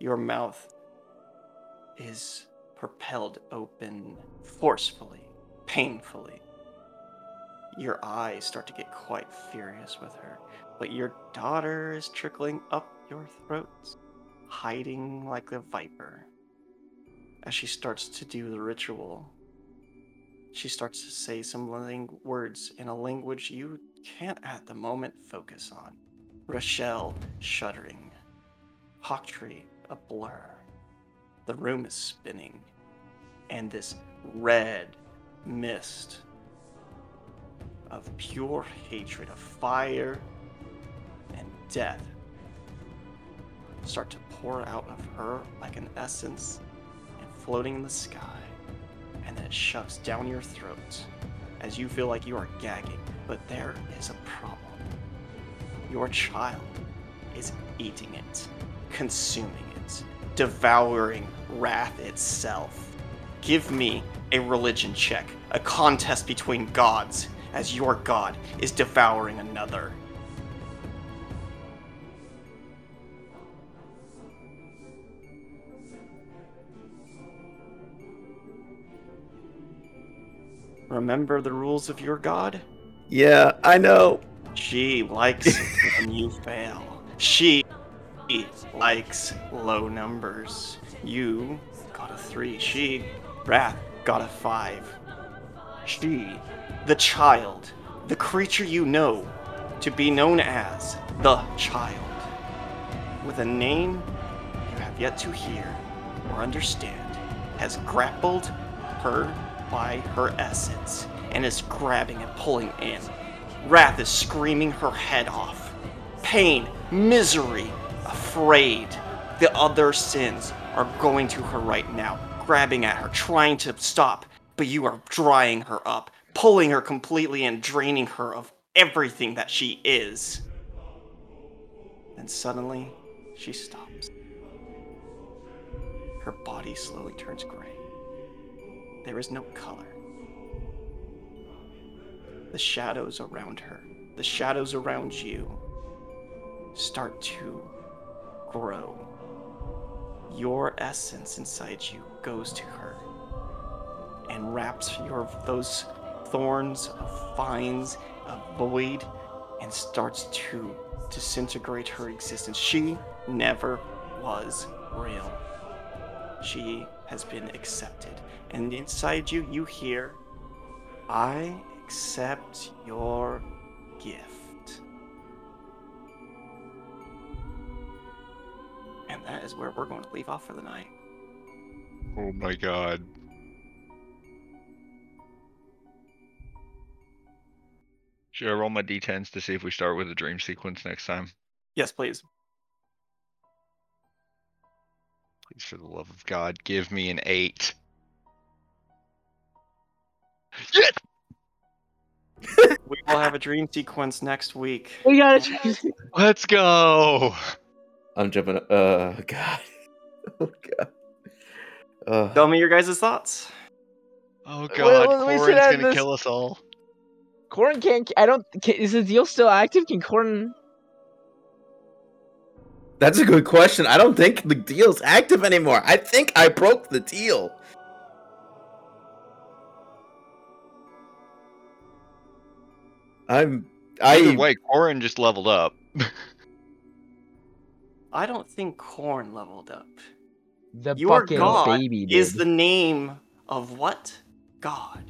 your mouth is propelled open forcefully, painfully. Your eyes start to get quite furious with her, but your daughter is trickling up your throat, hiding like a viper. As she starts to do the ritual, she starts to say some ling- words in a language you can't at the moment focus on. Rashel shuddering, Hawktree a blur. The room is spinning, and this red mist of pure hatred, of fire and death start to pour out of her like an essence and floating in the sky, and then it shoves down your throat as you feel like you are gagging. But there is a problem. Your child is eating it, consuming it, devouring wrath itself. Give me a religion check, a contest between gods, as your god is devouring another. Remember the rules of your god? Yeah, I know. She likes [LAUGHS] when you fail. She likes low numbers. You got a three. She, Wrath, got a five. She, the child, the creature you know to be known as the child, with a name you have yet to hear or understand, has grappled her by her essence and is grabbing and pulling in. Wrath is screaming her head off. Pain, misery, afraid. The other sins are going to her right now, grabbing at her, trying to stop, but you are drying her up, pulling her completely and draining her of everything that she is. Then suddenly, she stops. Her body slowly turns gray. There is no color. The shadows around her, the shadows around you, start to grow. your essence inside you goes to her and wraps your those thorns of vines of void and starts to disintegrate her existence. She never was real. She has been accepted. And inside you, you hear, I accept your gift. And that is where we're going to leave off for the night. Oh my god. Should I roll my d10s to see if we start with a dream sequence next time? Yes, please. Please, for the love of God, give me an eight. Yes! We will have a dream sequence next week. We got it. Let's go! I'm jumping. Uh, God. [LAUGHS] Oh God. Uh, Tell me your guys' thoughts. Oh god, wait, we should Corin's gonna this- kill us all. Corin can't. I don't. Can, is the deal still active? Can Corin? that's a good question. I don't think the deal's active anymore. I think I broke the deal. I'm. Either I. way, Corin just leveled up. I don't think Corn leveled up. The Your fucking god baby is the name of what? God.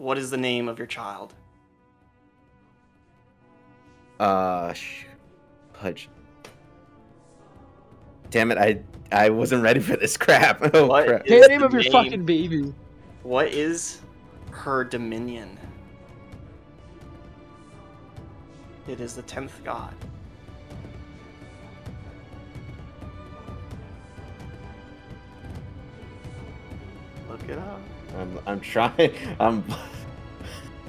What is the name of your child? Uh. Sh- Pudge. Damn it! I I wasn't ready for this [LAUGHS] crap. Oh What crap! Say is the name of your name? fucking baby. What is her dominion? It is the tenth god. Look it up. I'm I'm trying. [LAUGHS] I'm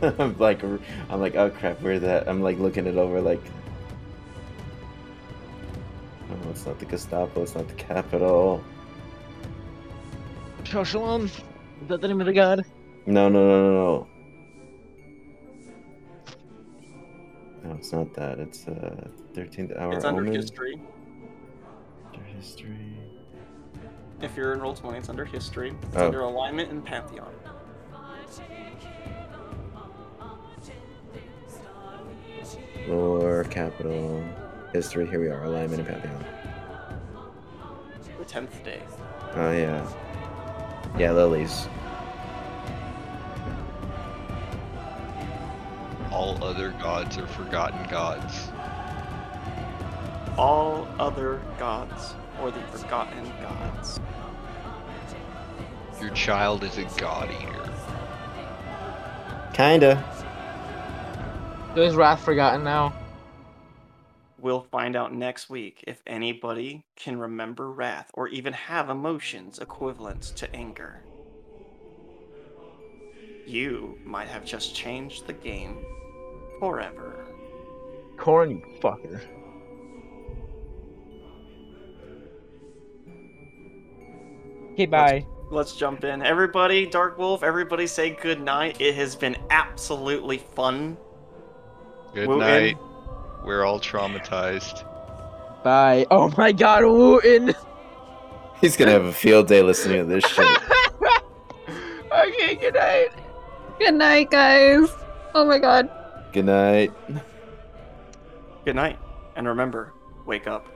I'm like I'm like oh crap, where that? I'm like looking it over like. Oh, it's not the Gestapo. It's not the Capitol. Shalom. Is that the name of the god? No, no, no, no, no. No, it's not that. It's uh, thirteenth hour It's under omen. history. Under history. If you're in Roll20, it's under history. It's Oh. under alignment and pantheon. Lore, capital, history. Here we are. Alignment and pantheon. The tenth day. Oh yeah. Yeah, lilies. All other gods are forgotten gods. All other gods, or the forgotten gods. Your child is a god eater. Kinda. So is Wrath forgotten now? We'll find out next week if anybody can remember wrath or even have emotions equivalent to anger. You might have just changed the game forever. Corn, you fucker. Okay, bye. Let's jump in. Everybody, Dark Wolf, everybody say good night. It has been absolutely fun. Good Wooten. night. We're all traumatized. Bye. Oh my god, Wooten! He's gonna have a field day listening to this shit. [LAUGHS] okay, good night. Good night, guys. Oh my god. Good night. Good night. And remember, wake up.